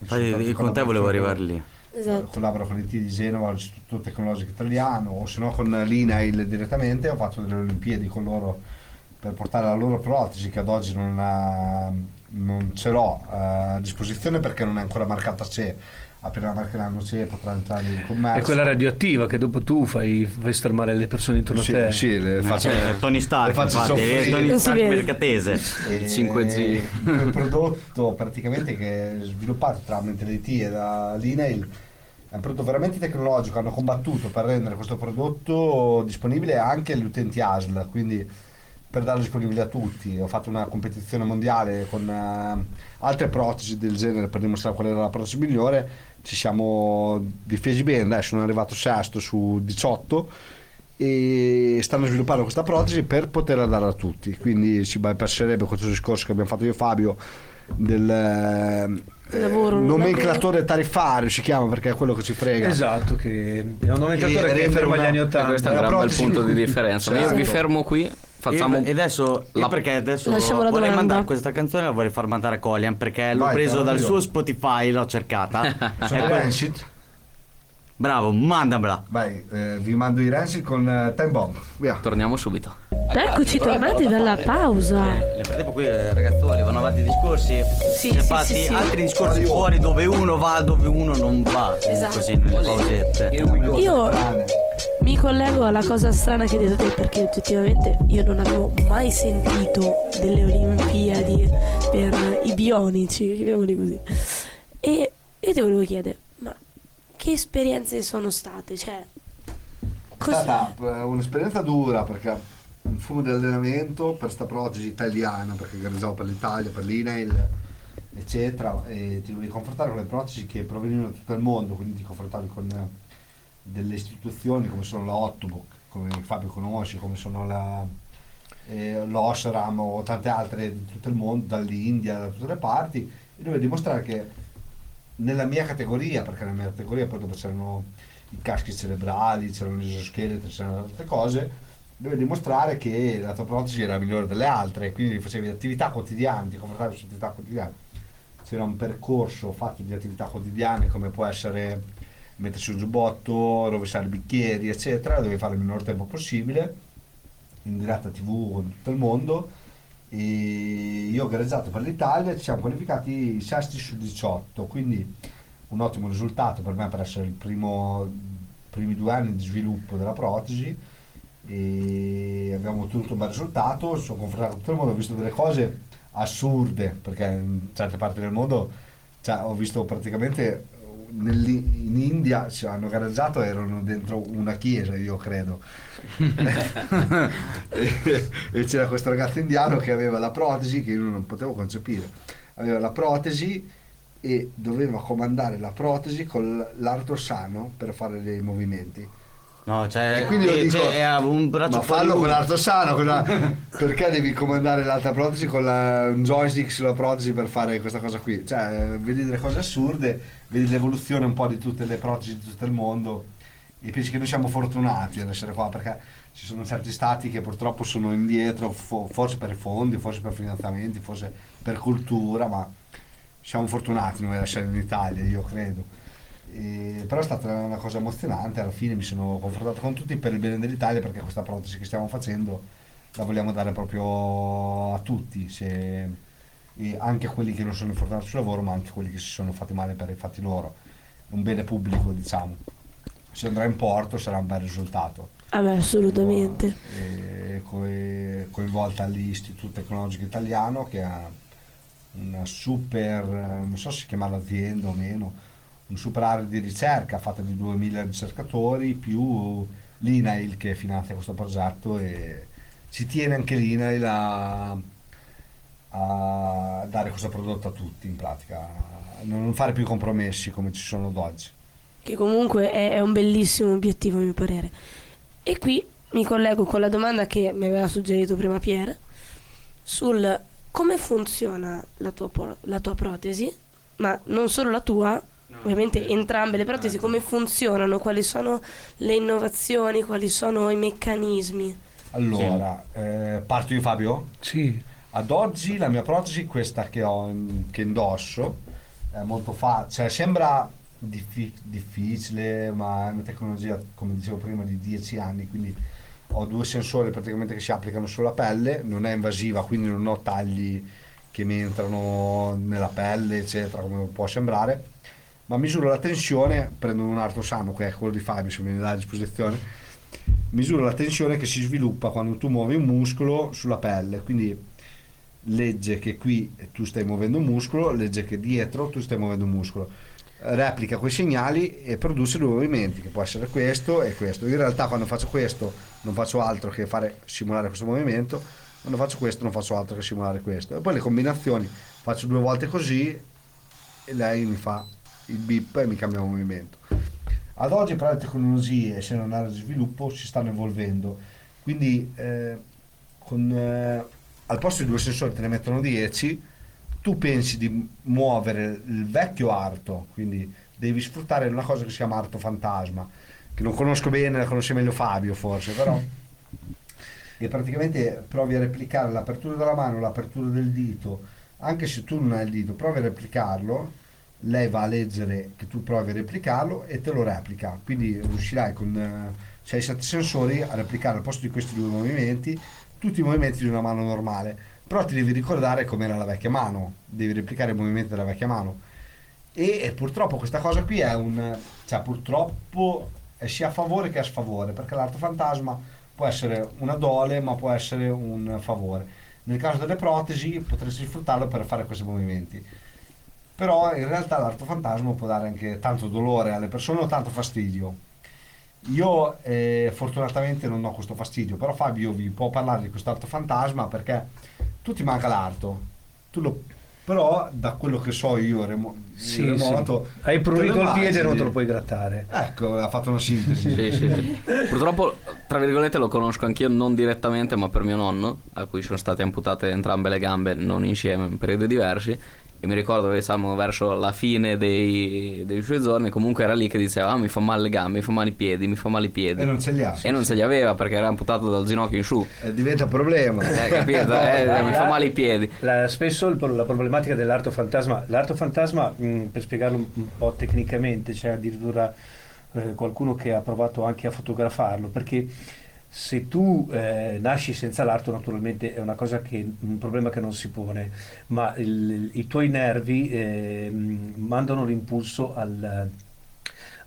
Infatti, con te volevo arrivare lì. Esatto. collaboro con l'IT di Genova, l'Istituto Tecnologico Italiano, o se no con l'INAIL direttamente, ho fatto delle Olimpiadi con loro per portare la loro protesi che ad oggi non, ha- non ce l'ho eh, a disposizione perché non è ancora marcata CE. Appena marcheranno CE potrà entrare in commercio. È quella radioattiva che dopo tu fai, fai stermare le persone intorno Sì, a te. sì, le faccio, Cioè, Tony Stark, le faccio infatti, è Tony Stark mercatese. E 5G. quel prodotto praticamente che è sviluppato tramite l'IT e la l'INAIL è un prodotto veramente tecnologico, hanno combattuto per rendere questo prodotto disponibile anche agli utenti ASL, quindi per darlo disponibile a tutti. Ho fatto una competizione mondiale con eh, altre protesi del genere per dimostrare qual era la protesi migliore. Ci siamo difesi bene, adesso sono arrivato sesto su 18 e stanno sviluppando questa protesi per poterla dare a tutti. Quindi si bypasserebbe questo discorso che abbiamo fatto io e Fabio del eh, Lavoro, non nomenclatore tariffario si chiama perché è quello che ci frega. Esatto, che è un nomenclatore E che ferma una- gli anni E 80. questo è un la gran bel punto di differenza. Io vi Certo. fermo qui, facciamo e adesso la- perché adesso Lasciamo la vorrei domanda. mandare questa canzone la vorrei far mandare a Colian perché l'ho Vai, preso dal io. suo Spotify l'ho cercata *laughs* Sono Rancid. Bravo mandamela Vai, eh, vi mando i Rancid con eh, Time Bomb. Via. torniamo subito. Eccoci tornati dalla pausa. nel frattempo qui eh, ragazzoli vanno avanti i discorsi Sì, sì, fatti sì, sì. altri discorsi fuori dove uno va dove uno non va Esatto. così nelle pausette Io mi collego alla cosa strana che hai detto te perché oggettivamente io non avevo mai sentito delle Olimpiadi per i bionici, chiamiamoli così. E io ti volevo chiedere, che esperienze sono state? Cioè, È così, stata eh, un'esperienza dura perché fumo di allenamento per sta protesi italiana perché gareggiavo per l'Italia, per l'INAIL eccetera e ti dovevi confrontare con le protesi che provenivano da tutto il mondo quindi ti confrontavi con eh, delle istituzioni come sono la Ottobook come Fabio conosci come sono la eh, l'Osram o tante altre di tutto il mondo dall'India da tutte le parti e dovevi dimostrare che nella mia categoria, perché nella mia categoria poi dopo c'erano i caschi cerebrali, c'erano gli esoscheletri, c'erano altre cose, dovevi dimostrare che la tua protesi era migliore delle altre, quindi facevi attività quotidiane, ti confrontavi su attività quotidiane. C'era un percorso fatto di attività quotidiane come può essere mettersi un giubbotto, rovesciare i bicchieri, eccetera, dovevi fare il minor tempo possibile, in diretta tv con tutto il mondo e io ho gareggiato per l'Italia, ci siamo qualificati sesti su 18, quindi un ottimo risultato per me per essere i primo, primi due anni di sviluppo della protesi. E abbiamo ottenuto un bel risultato, sono confrontato con tutto il mondo, ho visto delle cose assurde perché in certe parti del mondo cioè, ho visto praticamente in India ci hanno gareggiato erano dentro una chiesa io credo. *laughs* E, e c'era questo ragazzo indiano che aveva la protesi che io non potevo concepire. Aveva la protesi e doveva comandare la protesi con l'arto sano per fare dei movimenti no cioè, e quindi io dico, cioè, un braccio ma fallo con l'arto sano, con la- perché devi comandare l'altra protesi con la- un joystick sulla protesi per fare questa cosa qui? Cioè, vedi delle cose assurde, vedi l'evoluzione un po' di tutte le protesi di tutto il mondo e pensi che noi siamo fortunati ad essere qua perché ci sono certi stati che purtroppo sono indietro, fo- forse per fondi, forse per finanziamenti, forse per cultura, ma siamo fortunati noi ad essere in Italia, io credo. E- però è stata una cosa emozionante, alla fine mi sono confrontato con tutti per il bene dell'Italia perché questa protesi che stiamo facendo la vogliamo dare proprio a tutti, se- e anche a quelli che non sono infortunati sul lavoro ma anche quelli che si sono fatti male per i fatti loro, un bene pubblico diciamo. Se andrà in porto sarà un bel risultato. vabbè, assolutamente. E co- coinvolta l'Istituto Tecnologico Italiano che ha una super, eh, non so se chiamarla azienda o meno, un super area di ricerca fatta di 2000 ricercatori più l'INAIL che finanzia questo progetto e ci tiene anche l'INAIL a, a dare questo prodotto a tutti in pratica, a non fare più compromessi come ci sono ad oggi. che comunque è, è un bellissimo obiettivo a mio parere. E qui mi collego con la domanda che mi aveva suggerito prima Pier sul come funziona la tua, la tua protesi, ma non solo la tua, ovviamente entrambe le protesi, come funzionano, quali sono le innovazioni, quali sono i meccanismi. Allora, eh, parto io Fabio? Sì, Ad oggi la mia protesi, questa che, ho, che indosso, è molto facile, cioè sembra diffi- difficile, ma è una tecnologia, come dicevo prima, di 10 anni, quindi ho due sensori praticamente che si applicano sulla pelle, non è invasiva, quindi non ho tagli che mi entrano nella pelle, eccetera, come può sembrare, ma misuro la tensione, prendo un arto sano, che è quello di Fabio, se me ne a disposizione, misuro la tensione che si sviluppa quando tu muovi un muscolo sulla pelle, quindi legge che qui tu stai muovendo un muscolo, legge che dietro tu stai muovendo un muscolo, replica quei segnali e produce due movimenti, che può essere questo e questo. In realtà quando faccio questo non faccio altro che fare simulare questo movimento, quando faccio questo non faccio altro che simulare questo. E poi le combinazioni, faccio due volte così e lei mi fa il bip e mi cambia movimento. Ad oggi però le tecnologie, essendo un'area di sviluppo, si stanno evolvendo, quindi eh, con, eh, al posto di due sensori te ne mettono 10, tu pensi di muovere il vecchio arto, quindi devi sfruttare una cosa che si chiama arto fantasma, che non conosco bene, la conosce meglio Fabio forse, però e praticamente provi a replicare l'apertura della mano, l'apertura del dito, anche se tu non hai il dito, provi a replicarlo, lei va a leggere che tu provi a replicarlo e te lo replica, quindi riuscirai con 6-7 sensori a replicare al posto di questi due movimenti tutti i movimenti di una mano normale, però ti devi ricordare com'era la vecchia mano, devi replicare i movimenti della vecchia mano. E purtroppo questa cosa qui è un... cioè purtroppo è sia a favore che a sfavore, perché l'arte fantasma può essere una dole ma può essere un favore. Nel caso delle protesi potresti sfruttarlo per fare questi movimenti. Però in realtà l'arte fantasma può dare anche tanto dolore alle persone o tanto fastidio. Io eh, fortunatamente non ho questo fastidio, però Fabio vi può parlare di questo arto fantasma perché tu ti manca l'arto, tu lo, però da quello che so io remo, Sì, remoto, sì. Hai prurito il piede e non te lo puoi grattare. Ecco, ha fatto una sintesi. Sì, sì, sì. *laughs* Purtroppo, tra virgolette, lo conosco anch'io non direttamente, ma per mio nonno, a cui sono state amputate entrambe le gambe, non insieme, in periodi diversi. E mi ricordo che stavamo verso la fine dei, dei suoi giorni, comunque era lì che diceva: Ah, mi fa male le gambe, mi fa male i piedi, mi fa male i piedi. E non ce li ha. E non se li aveva perché era amputato dal ginocchio in su. Eh, diventa un problema. Eh, capito? *laughs* Eh, mi fa male i piedi. La- spesso il- la problematica dell'arto fantasma, l'arto fantasma, mh, per spiegarlo un, po' tecnicamente, c'è addirittura eh, qualcuno che ha provato anche a fotografarlo, perché se tu eh, nasci senza l'arto naturalmente è una cosa che, un problema che non si pone, ma il- i tuoi nervi eh, mandano l'impulso al,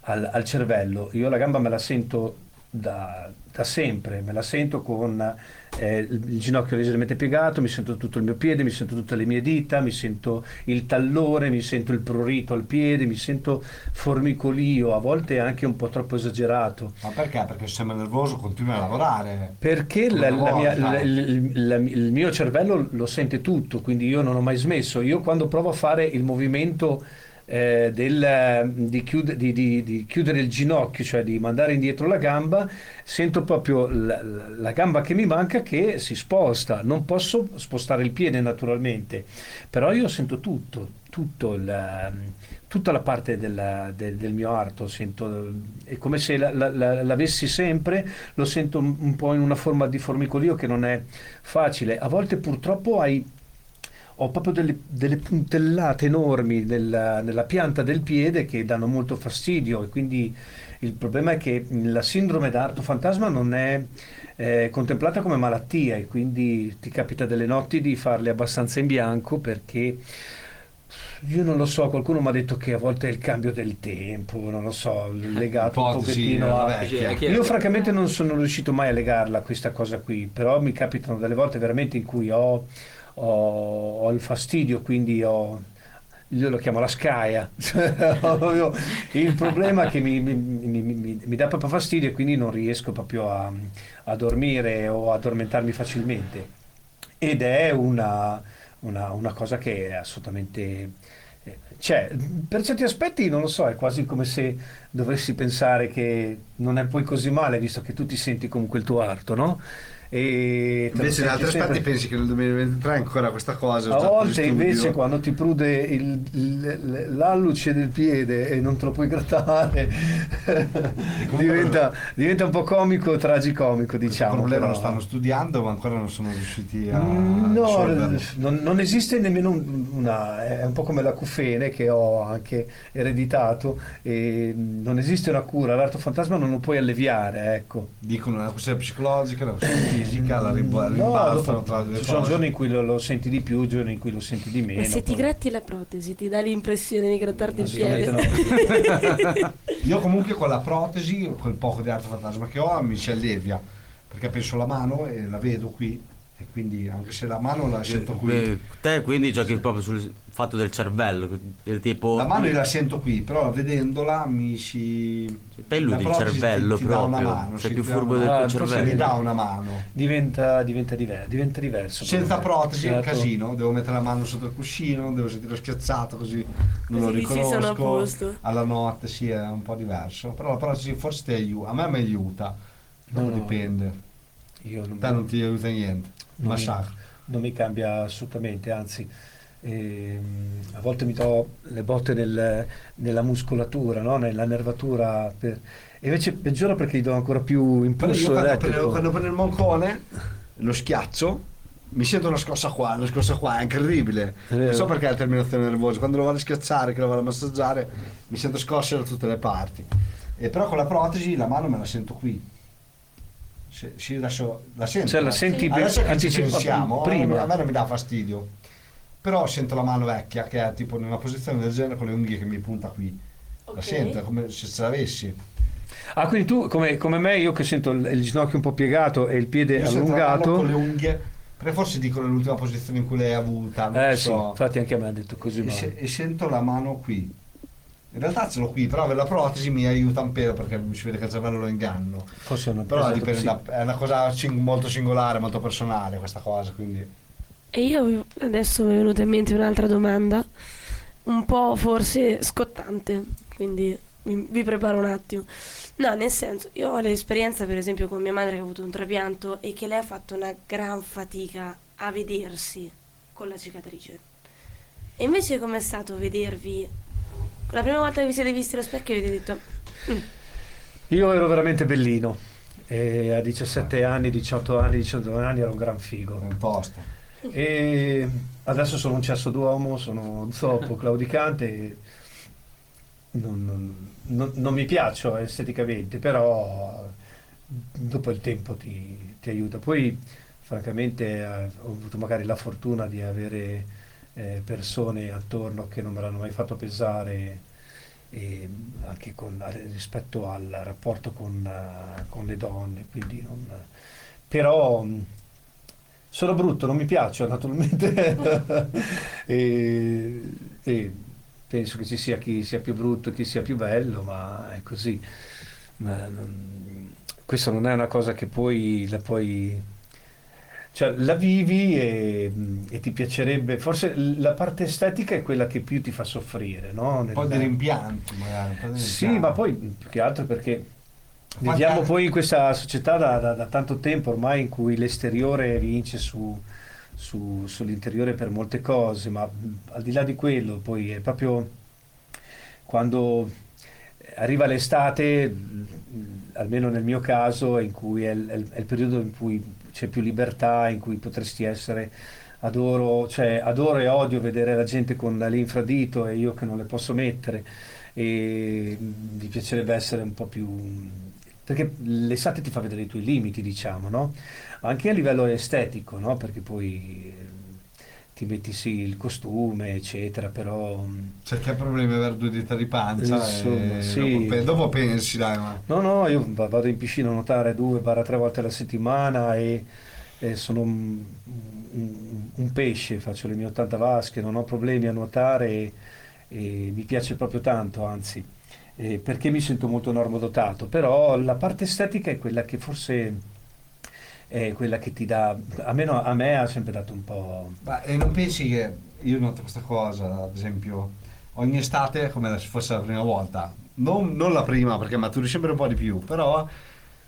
al, al cervello. Io la gamba me la sento da, da sempre, me la sento con eh, il ginocchio leggermente piegato, mi sento tutto il mio piede, mi sento tutte le mie dita, mi sento il tallone, mi sento il prurito al piede, mi sento formicolio, a volte anche un po' troppo esagerato. Ma perché? Perché se sembra nervoso continua a lavorare. Perché la- la mia- la- il mio cervello lo sente tutto, quindi io non ho mai smesso. Io quando provo a fare il movimento eh, del, di, chiud- di- di- di chiudere il ginocchio, cioè di mandare indietro la gamba, sento proprio la, la- la gamba che mi manca che si sposta. Non posso spostare il piede naturalmente, però io sento tutto, tutto il, tutta la parte della- del, del mio arto, sento, è come se la- la- la- l'avessi sempre, lo sento un, un po' in una forma di formicolio che non è facile. A volte purtroppo hai, ho proprio delle, delle puntellate enormi nella, nella pianta del piede che danno molto fastidio e quindi il problema è che la sindrome d'arto fantasma non è eh, contemplata come malattia e quindi ti capita delle notti di farle abbastanza in bianco perché io non lo so, qualcuno mi ha detto che a volte è il cambio del tempo, non lo so, legato un Ipotesi, pochettino a... vabbè, Sì, anche- Io francamente non sono riuscito mai a legarla a questa cosa qui, però mi capitano delle volte veramente in cui ho, ho- ho il fastidio, quindi ho, io lo chiamo la scaia. *laughs* Il problema è che mi, mi- mi- mi- dà proprio fastidio e quindi non riesco proprio a, a dormire o a addormentarmi facilmente. Ed è una, una- una cosa che è assolutamente... eh, Cioè, per certi aspetti non lo so, è quasi come se dovessi pensare che non è poi così male, visto che tu ti senti comunque il tuo arto, no? E lo Invece in senti altri aspetti sempre. pensi che nel 2023 ancora questa cosa A volte invece quando ti prude il- il- l'alluce del piede e non te lo puoi grattare *laughs* diventa, diventa un po' comico, tragicomico il diciamo. problema lo però- stanno studiando ma ancora non sono riusciti a No, non, non esiste nemmeno un- una, è un po' come l'acufene che ho anche ereditato e non esiste una cura, l'arto fantasma non lo puoi alleviare, ecco. dicono una questione psicologica una questione fisica la rimb- No, rimbalzano tra le ci sono giorni in cui lo, lo senti di più, giorni in cui lo senti di meno. Ma se ti gratti la protesi, ti dà l'impressione di grattarti il piede. no. *laughs* io comunque con la protesi quel poco di arte fantasma che ho mi si allevia perché penso la mano e la vedo qui e quindi anche se la mano la sento qui te quindi giochi proprio sul fatto del cervello, del tipo... la mano io la sento qui però vedendola mi si la il cervello ti, ti dà una proprio, mano sei più furbo una del Ah, tuo forse cervello. mi dà una mano diventa, diventa, diver- diventa diverso. senza protesi è un Certo. casino devo mettere la mano sotto il cuscino devo sentire schiacciato così non lo riconosco posto. alla notte sì è un po' diverso però la protesi forse ti aiuta a me mi aiuta No, dopo no. dipende Io non, te non ti aiuta niente Non ma mi- sa non mi cambia assolutamente, anzi ehm, a volte mi do le botte nel- nella muscolatura, no? nella nervatura, per- e invece peggiora perché gli do ancora più impulso quando elettrico. prendo, quando prendo il moncone lo schiaccio mi sento una scossa qua, una scossa qua, è incredibile. È. Non so perché è la terminazione nervosa. Quando lo vado a schiacciare, che lo vado a massaggiare, mi sento scosse da tutte le parti. E però con la protesi la mano me la sento qui. Se, sì, adesso la sento. Cioè, la senti adesso che ci pensiamo, prima. a me non mi dà fastidio. Però sento la mano vecchia che è tipo in una posizione del genere con le unghie che mi punta qui. La Ok. sento, come se ce l'avessi. Ah, quindi tu come, come me, io che sento il, il ginocchio un po' piegato e il piede Io sento la mano con le allungato, unghie, perché forse dicono l'ultima posizione in cui l'hai avuta, non eh sì, so. infatti anche a me ha detto così. e, se- e sento la mano qui. In realtà ce l'ho qui, però avere la protesi mi aiuta un pelo perché mi si vede che il cervello lo inganno. Forse è una Però presa dipende sì. da- è una cosa sing- molto singolare, molto personale questa cosa, quindi E io adesso mi è venuta in mente un'altra domanda, un po' forse scottante, quindi vi, vi preparo un attimo. No, nel senso, io ho l'esperienza per esempio con mia madre che ha avuto un trapianto e che lei ha fatto una gran fatica a vedersi con la cicatrice. E invece com'è stato vedervi? La prima volta che vi siete visti allo specchio avete detto... "Mm, Io ero veramente bellino. E a 17 anni, 18 anni, 19 anni ero un gran figo. un tosto. E adesso sono un cesso d'uomo, sono zoppo, claudicante. e Non, non- non- non mi piaccio esteticamente, però dopo il tempo ti, ti aiuta. Poi, francamente, eh, ho avuto magari la fortuna di avere eh, persone attorno che non me l'hanno mai fatto pesare e anche con- rispetto al rapporto con, eh, con le donne. Non- però mh, sono brutto, non mi piaccio *laughs* naturalmente e, e penso che ci sia chi sia più brutto e chi sia più bello, ma è così. Ma non- questa non è una cosa che poi la puoi... Cioè, la vivi e, e ti piacerebbe, forse la parte estetica è quella che più ti fa soffrire, no? Un po' di rimpianti magari. di sì, ma poi più che altro perché viviamo poi in questa società da, da- da tanto tempo ormai in cui l'esteriore vince su, su- sull'interiore per molte cose, ma al di là di quello poi è proprio quando arriva l'estate, almeno nel mio caso, è il- è il periodo in cui c'è più libertà, in cui potresti essere adoro, cioè, adoro e odio vedere la gente con l'infradito e io che non le posso mettere e mi piacerebbe essere un po' più perché l'estate ti fa vedere i tuoi limiti diciamo no? anche a livello estetico no? perché poi ti metti sì il costume eccetera però chi ha problemi avere due dita di pancia Insomma, e sì. dopo, dopo pensi, dai, ma No, no, io va- vado in piscina a nuotare due, barra tre volte alla settimana e, e sono un, un- un pesce, faccio le mie 80 vasche, non ho problemi a nuotare e, e mi piace proprio tanto, anzi, eh, perché mi sento molto normodotato, però la parte estetica è quella che forse è quella che ti dà, a me, no- a me ha sempre dato un po'... Ma e non pensi che io noto questa cosa, ad esempio, ogni estate come se fosse la prima volta, non, non la prima perché maturi sempre un po' di più, però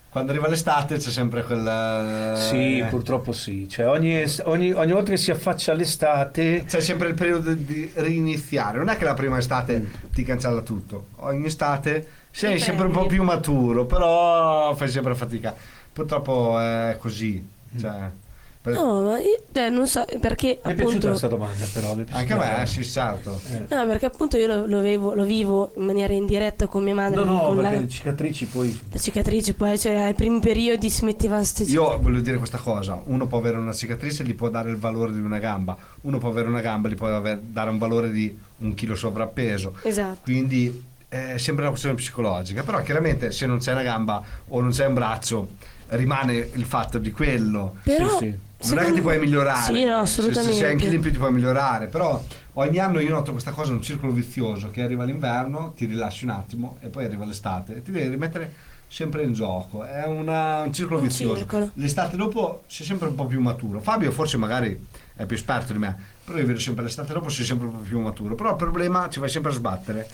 quando arriva l'estate c'è sempre quel... Sì, eh, purtroppo sì. Cioè, ogni, ogni- ogni volta che si affaccia l'estate, C'è sempre il periodo di riniziare, non è che la prima estate ti cancella tutto, ogni estate sei sempre un po' più maturo, però fai sempre fatica. Purtroppo è così. Cioè, per- No, ma io eh, non so perché mi è piaciuta appunto. questa domanda però. è Anche a me, sì, certo. No, perché appunto io lo, lo vivo, lo vivo in maniera indiretta con mia madre. No, no, con perché la, le cicatrici poi... la cicatrice, poi cioè, ai primi periodi si metteva ste Io voglio dire questa cosa, uno può avere una cicatrice e gli può dare il valore di una gamba, uno può avere una gamba e gli può aver- dare un valore di un chilo sovrappeso. Esatto. Quindi è sempre una questione psicologica, però chiaramente se non c'è una gamba o non c'è un braccio rimane il fatto di quello. Però sì. Non è che ti puoi migliorare, Sì, no, se, se assolutamente. chilo in più ti puoi migliorare, però ogni anno io noto questa cosa, un circolo vizioso, che arriva l'inverno, ti rilassi un attimo e poi arriva l'estate e ti devi rimettere sempre in gioco, è una- un circolo Un vizioso. circolo. L'estate dopo sei sempre un po' più maturo, Fabio forse magari è più esperto di me, però io vedo sempre l'estate dopo sei sempre un po' più maturo, però il problema ci vai sempre a sbattere,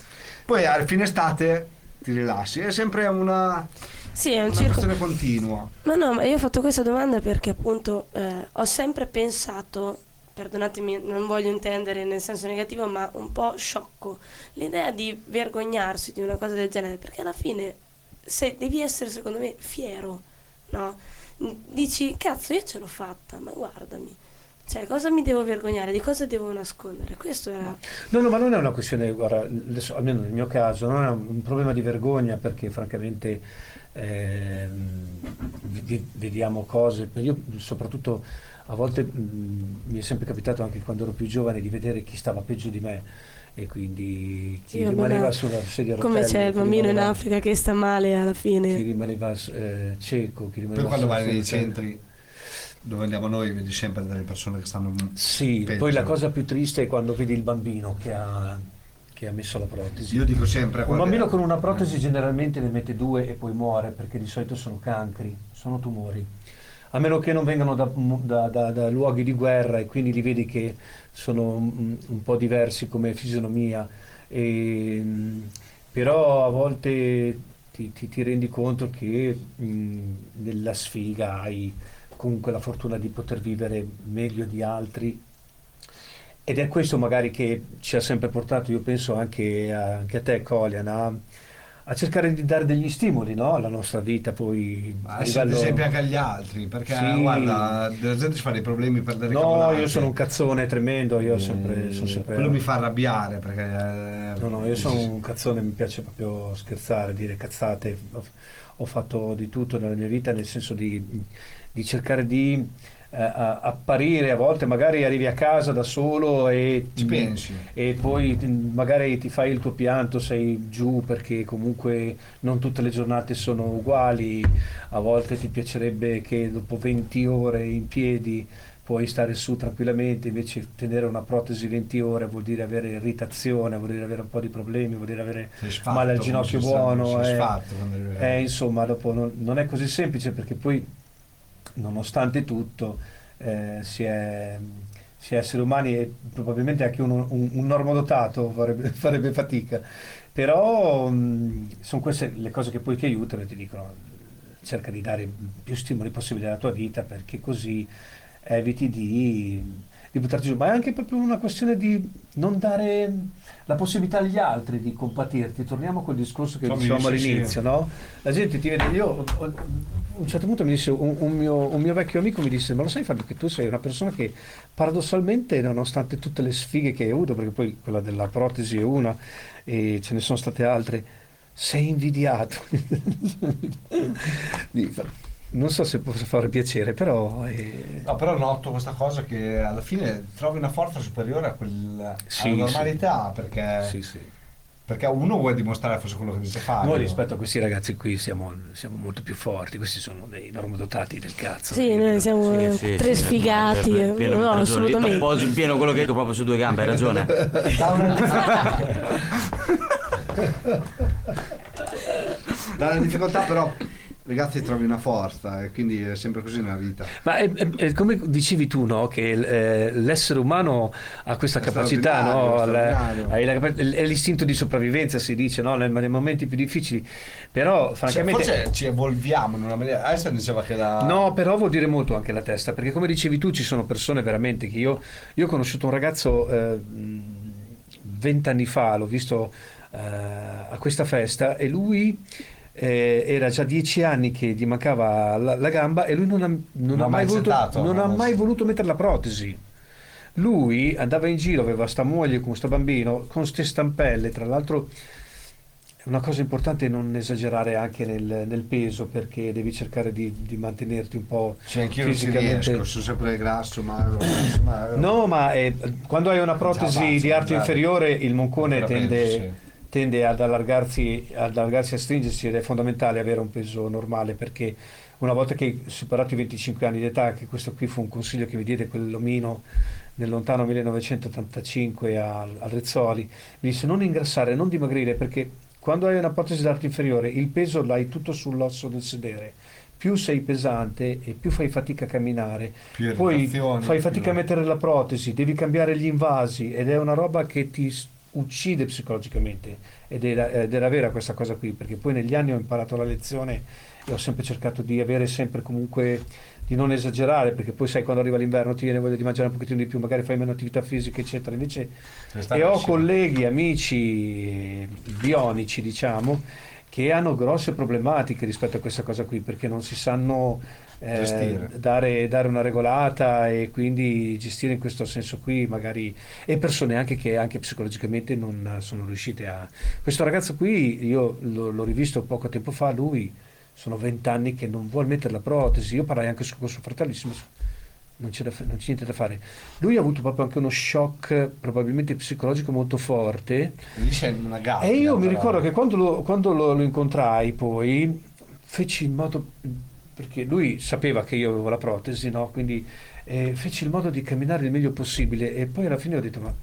poi a fine estate ti rilassi, è sempre una, Sì, è un una circolo. questione continua. Ma no, ma io ho fatto questa domanda perché appunto eh, ho sempre pensato, perdonatemi, non voglio intendere nel senso negativo, ma un po' sciocco, l'idea di vergognarsi di una cosa del genere, perché alla fine se devi essere secondo me fiero, no? Dici, cazzo, io ce l'ho fatta, ma guardami. Cioè, cosa mi devo vergognare? Di cosa devo nascondere? Questo era... No, no, ma non è una questione, guarda, adesso, almeno nel mio caso, non è un problema di vergogna perché francamente vi- vediamo cose, io soprattutto a volte mh, mi è sempre capitato anche quando ero più giovane di vedere chi stava peggio di me e quindi chi Sì, vabbè, rimaneva no. sulla sedia a Come c'è il chi bambino in Africa che sta male alla chi fine. rimaneva eh, cieco, chi Poi rimaneva quando sulla vai nei centri dove andiamo noi vedi sempre delle persone che stanno Sì, peggio. poi la cosa più triste è quando vedi il bambino che ha, che ha messo la protesi. Io dico sempre Un bambino con una protesi generalmente ne mette due e poi muore perché di solito sono cancri, sono tumori. A meno che non vengano da, da- da- da luoghi di guerra e quindi li vedi che sono un, un po' diversi come fisionomia. E, mh, però a volte ti, ti- ti rendi conto che mh, nella sfiga hai comunque la fortuna di poter vivere meglio di altri ed è questo magari che ci ha sempre portato, io penso anche a, anche a te Colian, a, a cercare di dare degli stimoli no? alla nostra vita poi Ma a livello... esempio anche agli altri perché Sì. guarda la gente si fa dei problemi per delle No, cavolate. io sono un cazzone tremendo, io sempre, Eh, sono sempre... quello mi fa arrabbiare perché eh, No, no, io sono un cazzone, mi piace proprio scherzare, dire cazzate. Ho, fatto di tutto nella mia vita, nel senso di, di cercare di a- apparire a volte, magari arrivi a casa da solo e Ci pensi. e poi magari ti fai il tuo pianto, sei giù perché comunque non tutte le giornate sono uguali, a volte ti piacerebbe che dopo 20 ore in piedi puoi stare su tranquillamente, invece tenere una protesi 20 ore vuol dire avere irritazione, vuol dire avere un po' di problemi, vuol dire avere sfatto, male al ginocchio buono. eh. sfatto quando arrivi- Eh, insomma, dopo non, non è così semplice perché poi, nonostante tutto, eh, si, è, si è esseri umani e probabilmente anche uno- un, un normodotato farebbe, *laughs* farebbe fatica. Però sono queste le cose che poi ti aiutano e ti dicono cerca di dare più stimoli possibili alla tua vita perché così eviti di, di buttarti giù. Ma è anche proprio una questione di non dare la possibilità agli altri di compatirti. Torniamo a quel discorso che Sì, dicevamo sì, sì. all'inizio, no? La gente ti vede, io a un certo punto mi disse, un, un mio, un mio vecchio amico mi disse, ma lo sai Fabio che tu sei una persona che paradossalmente, nonostante tutte le sfighe che hai avuto, perché poi quella della protesi è una e ce ne sono state altre, sei invidiato. *laughs* Non so se possa fare piacere, però... eh, No, però noto questa cosa che alla fine trovi una forza superiore a quella Sì, alla normalità perché, sì, sì. perché uno vuole dimostrare forse quello che dice Fabio. Noi rispetto a questi ragazzi qui siamo, siamo molto più forti, questi sono dei normodotati del cazzo. Sì, noi siamo Sì, sì, tre sì, sfigati. pieno- pieno- no, ragione. assolutamente. Appoggio in pieno quello che hai detto proprio su due gambe, hai ragione. Da una- Dalla *laughs* difficoltà però ragazzi trovi una forza e quindi è sempre così nella vita. Ma è, è- è come dicevi tu, no? che eh, l'essere umano ha questa È capacità, no? la è l'istinto di sopravvivenza, si dice, no? Nel- nei momenti più difficili. Però, Cioè, francamente... forse ci evolviamo in una maniera. Adesso diceva che la. No, però vuol dire molto anche la testa, perché come dicevi tu ci sono persone veramente che io, io ho conosciuto un ragazzo eh, vent'anni fa, l'ho visto eh, a questa festa e lui eh, era già dieci anni che gli mancava la, la gamba e lui non ha, non ha ha mai, voluto, accettato, non ha non mai voluto mettere la protesi. Lui andava in giro, aveva sta moglie con sto bambino, con ste stampelle, tra l'altro è una cosa importante non esagerare anche nel, nel peso perché devi cercare di, di mantenerti un po' Cioè, anch'io non ci fisicamente. riesco, sono sempre grasso, magro. magro. No, ma eh, quando hai una protesi basta, di arto inferiore il moncone tende, sì. Tende ad allargarsi, ad allargarsi e a stringersi ed è fondamentale avere un peso normale perché una volta che hai superato i 25 anni di età, che questo qui fu un consiglio che mi diede quell'omino nel lontano 1985 al, al Rezzoli, mi disse non ingrassare, non dimagrire perché quando hai una protesi d'arto inferiore il peso l'hai tutto sull'osso del sedere. Più sei pesante e più fai fatica a camminare, Più poi fai più- fatica a mettere la protesi, devi cambiare gli invasi ed è una roba che ti uccide psicologicamente. Ed era, ed era vera questa cosa qui perché poi negli anni ho imparato la lezione e ho sempre cercato di avere sempre comunque di non esagerare perché poi sai quando arriva l'inverno ti viene voglia di mangiare un pochettino di più magari fai meno attività fisica eccetera. Invece e ho colleghi, amici bionici diciamo che hanno grosse problematiche rispetto a questa cosa qui perché non si sanno eh, dare, dare una regolata e quindi gestire in questo senso qui magari e persone anche che anche psicologicamente non sono riuscite a questo ragazzo qui io l'ho, l'ho rivisto poco tempo fa lui sono vent'anni che non vuole mettere la protesi. Io parlai anche con suo fratello disse, "Ma non c'è, da non c'è niente da fare. Lui ha avuto proprio anche uno shock probabilmente psicologico molto forte. Lì c'è una gabbia. e io mi ricordo che quando lo, quando lo- lo incontrai poi feci in modo, perché lui sapeva che io avevo la protesi, no? quindi eh, feci il modo di camminare il meglio possibile e poi alla fine ho detto ma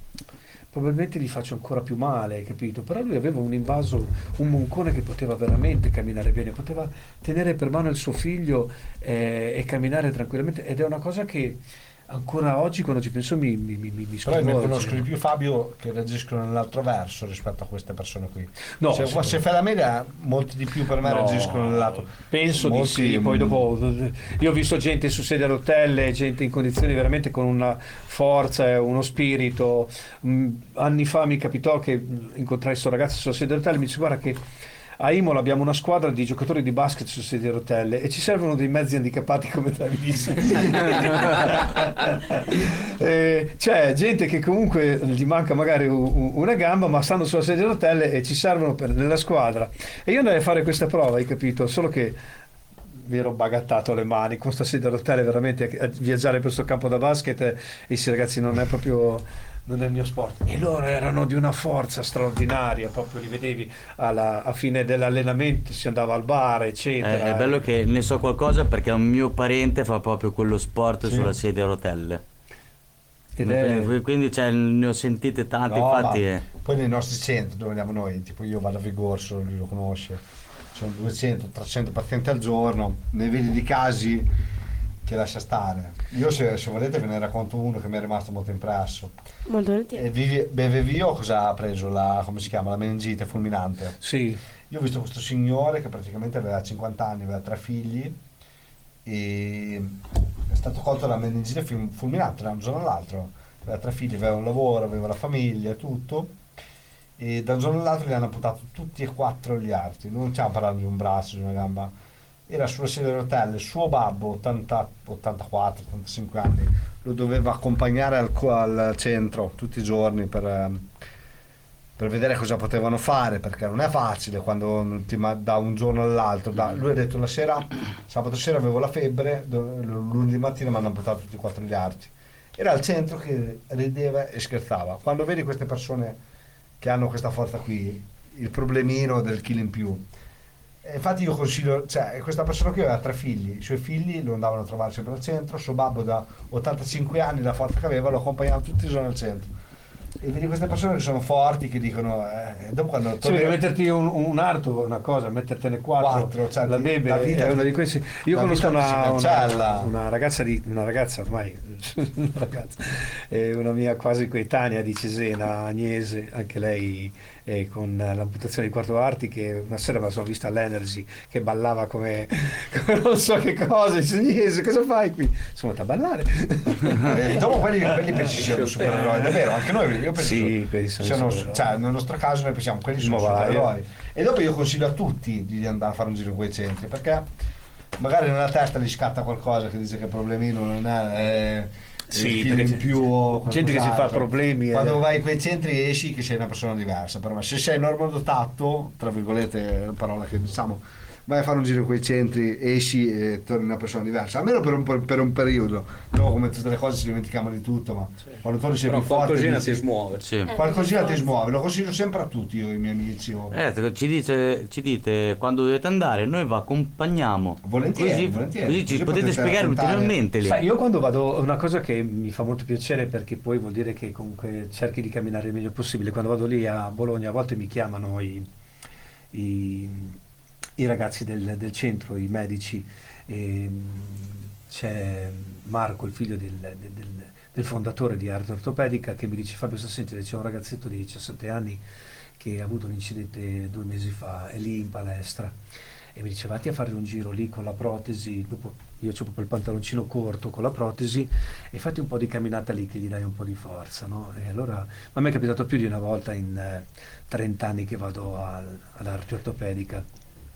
probabilmente gli faccio ancora più male, capito? Però lui aveva un invaso, un moncone che poteva veramente camminare bene, poteva tenere per mano il suo figlio eh, e camminare tranquillamente ed è una cosa che ancora oggi quando ci penso mi, mi, mi, mi Però io ne conosco di più Fabio che reagiscono nell'altro verso rispetto a queste persone qui. No, se, sì. se fai la media, molti di più per me No, reagiscono nell'altro. Penso Molti, di sì, poi dopo io ho visto gente su sedia a rotelle, gente in condizioni veramente con una forza e uno spirito. Mm, Anni fa mi capitò che incontrai questo ragazzo sulla sedia a rotelle e mi disse guarda che a Imola abbiamo una squadra di giocatori di basket su sedia a rotelle e ci servono dei mezzi handicappati come disse. *laughs* Eh, c'è gente che comunque gli manca magari una gamba ma stanno sulla sedia a rotelle e ci servono per, nella squadra. E io andai a fare questa prova hai capito? Solo che mi ero bagattato le mani. Con sta sedia a rotelle veramente a viaggiare per questo campo da basket e questi ragazzi non è proprio non è il mio sport e loro erano di una forza straordinaria proprio li vedevi alla- a fine dell'allenamento si andava al bar Eh, eccetera è bello che ne so qualcosa perché un mio parente fa proprio quello sport sulla sedia a rotelle. È- Quindi- cioè, ne ho sentite tante, No, infatti. ma eh. poi nei nostri centri dove andiamo noi, tipo io vado a Vigorso, lui lo conosce, sono 200-300 pazienti al giorno, ne vedi di casi che lascia stare. Io se, se volete ve ne racconto uno che mi è rimasto molto impresso. Molto volentieri. E vivi, beve Vio cosa ha preso? La, come si chiama? La meningite fulminante. sì Io ho visto questo signore che praticamente aveva 50 anni, aveva tre figli e è stato colto da meningite fulminante da un giorno all'altro. Aveva tre figli, aveva un lavoro, aveva la famiglia, tutto. E da un giorno all'altro gli hanno amputato tutti e quattro gli arti. Non stiamo parlando di un braccio, di una gamba. Era sulla sedia a rotelle, il suo babbo, 80 84, 85 anni, lo doveva accompagnare al, al centro tutti i giorni per, ehm, per vedere cosa potevano fare, perché non è facile quando ti da un giorno all'altro. da- lui ha detto la sera, sabato sera avevo la febbre, lunedì mattina mi hanno amputato tutti e quattro gli arti. Era al centro che rideva e scherzava. Quando vedi queste persone che hanno questa forza qui, il problemino del chilo in più. E infatti io consiglio, cioè questa persona qui aveva tre figli, i suoi figli lo andavano a trovare sempre al centro, suo babbo da 85 anni, la forza che aveva, lo accompagnava tutti i giorni al centro. e vedi queste persone che sono forti che dicono eh, dopo quando torni- metterti un, un arto è una cosa, mettertene quattro, Quattro, cioè, la beve la vita- è una di questi. Io conosco una, una, una ragazza di una ragazza ormai *laughs* una ragazza, eh, una mia quasi coetanea di Cesena, Agnese, anche lei eh, con l'amputazione di quarto arti che una sera me la sono vista all'Energy che ballava come, *laughs* come non so che cosa, Agnese cosa fai qui? Sono andata a ballare. Eh, *laughs* dopo quelli, quelli pensi siano supereroi, è vero, anche noi io penso Sì, sono siano- cioè, nel nostro caso noi pensiamo quelli sono supereroi. E dopo io consiglio a tutti di andare a fare un giro in quei centri, perché magari nella testa gli scatta qualcosa che dice che problemino non è eh, Sì, in più o gente che si fa problemi, eh. Quando vai in quei centri esci che sei una persona diversa, però se sei normodotato, tra virgolette, parola che diciamo vai a fare un giro in quei centri, esci e torni una persona diversa, almeno per un, per- per un periodo. Dopo come tutte le cose ci dimentichiamo di tutto, ma quando torni sei Però più forte... qualcosina ti smuove. Sì. Qualcosina ti smuove, lo consiglio sempre a tutti io, i miei amici. o- Eh, ci, dice, ci dite quando dovete andare, noi vi accompagniamo. Volentieri, così, volentieri. così ci Così potete potete spiegare ulteriormente lì. Sai, io quando vado, una cosa che mi fa molto piacere perché poi vuol dire che comunque cerchi di camminare il meglio possibile, quando vado lì a Bologna a volte mi chiamano i, i- i ragazzi del, del centro, i medici, e, mm, c'è Marco, il figlio del, del- del- fondatore di Arte Ortopedica, che mi dice Fabio Sassenti, c'è un ragazzetto di 17 anni che ha avuto un incidente due mesi fa, è lì in palestra e mi dice vatti a fare un giro lì con la protesi, dopo io ho proprio il pantaloncino corto con la protesi e fatti un po' di camminata lì che gli dai un po' di forza, no? Allora, ma a me è capitato più di una volta in eh, 30 anni che vado al- all'arte ortopedica,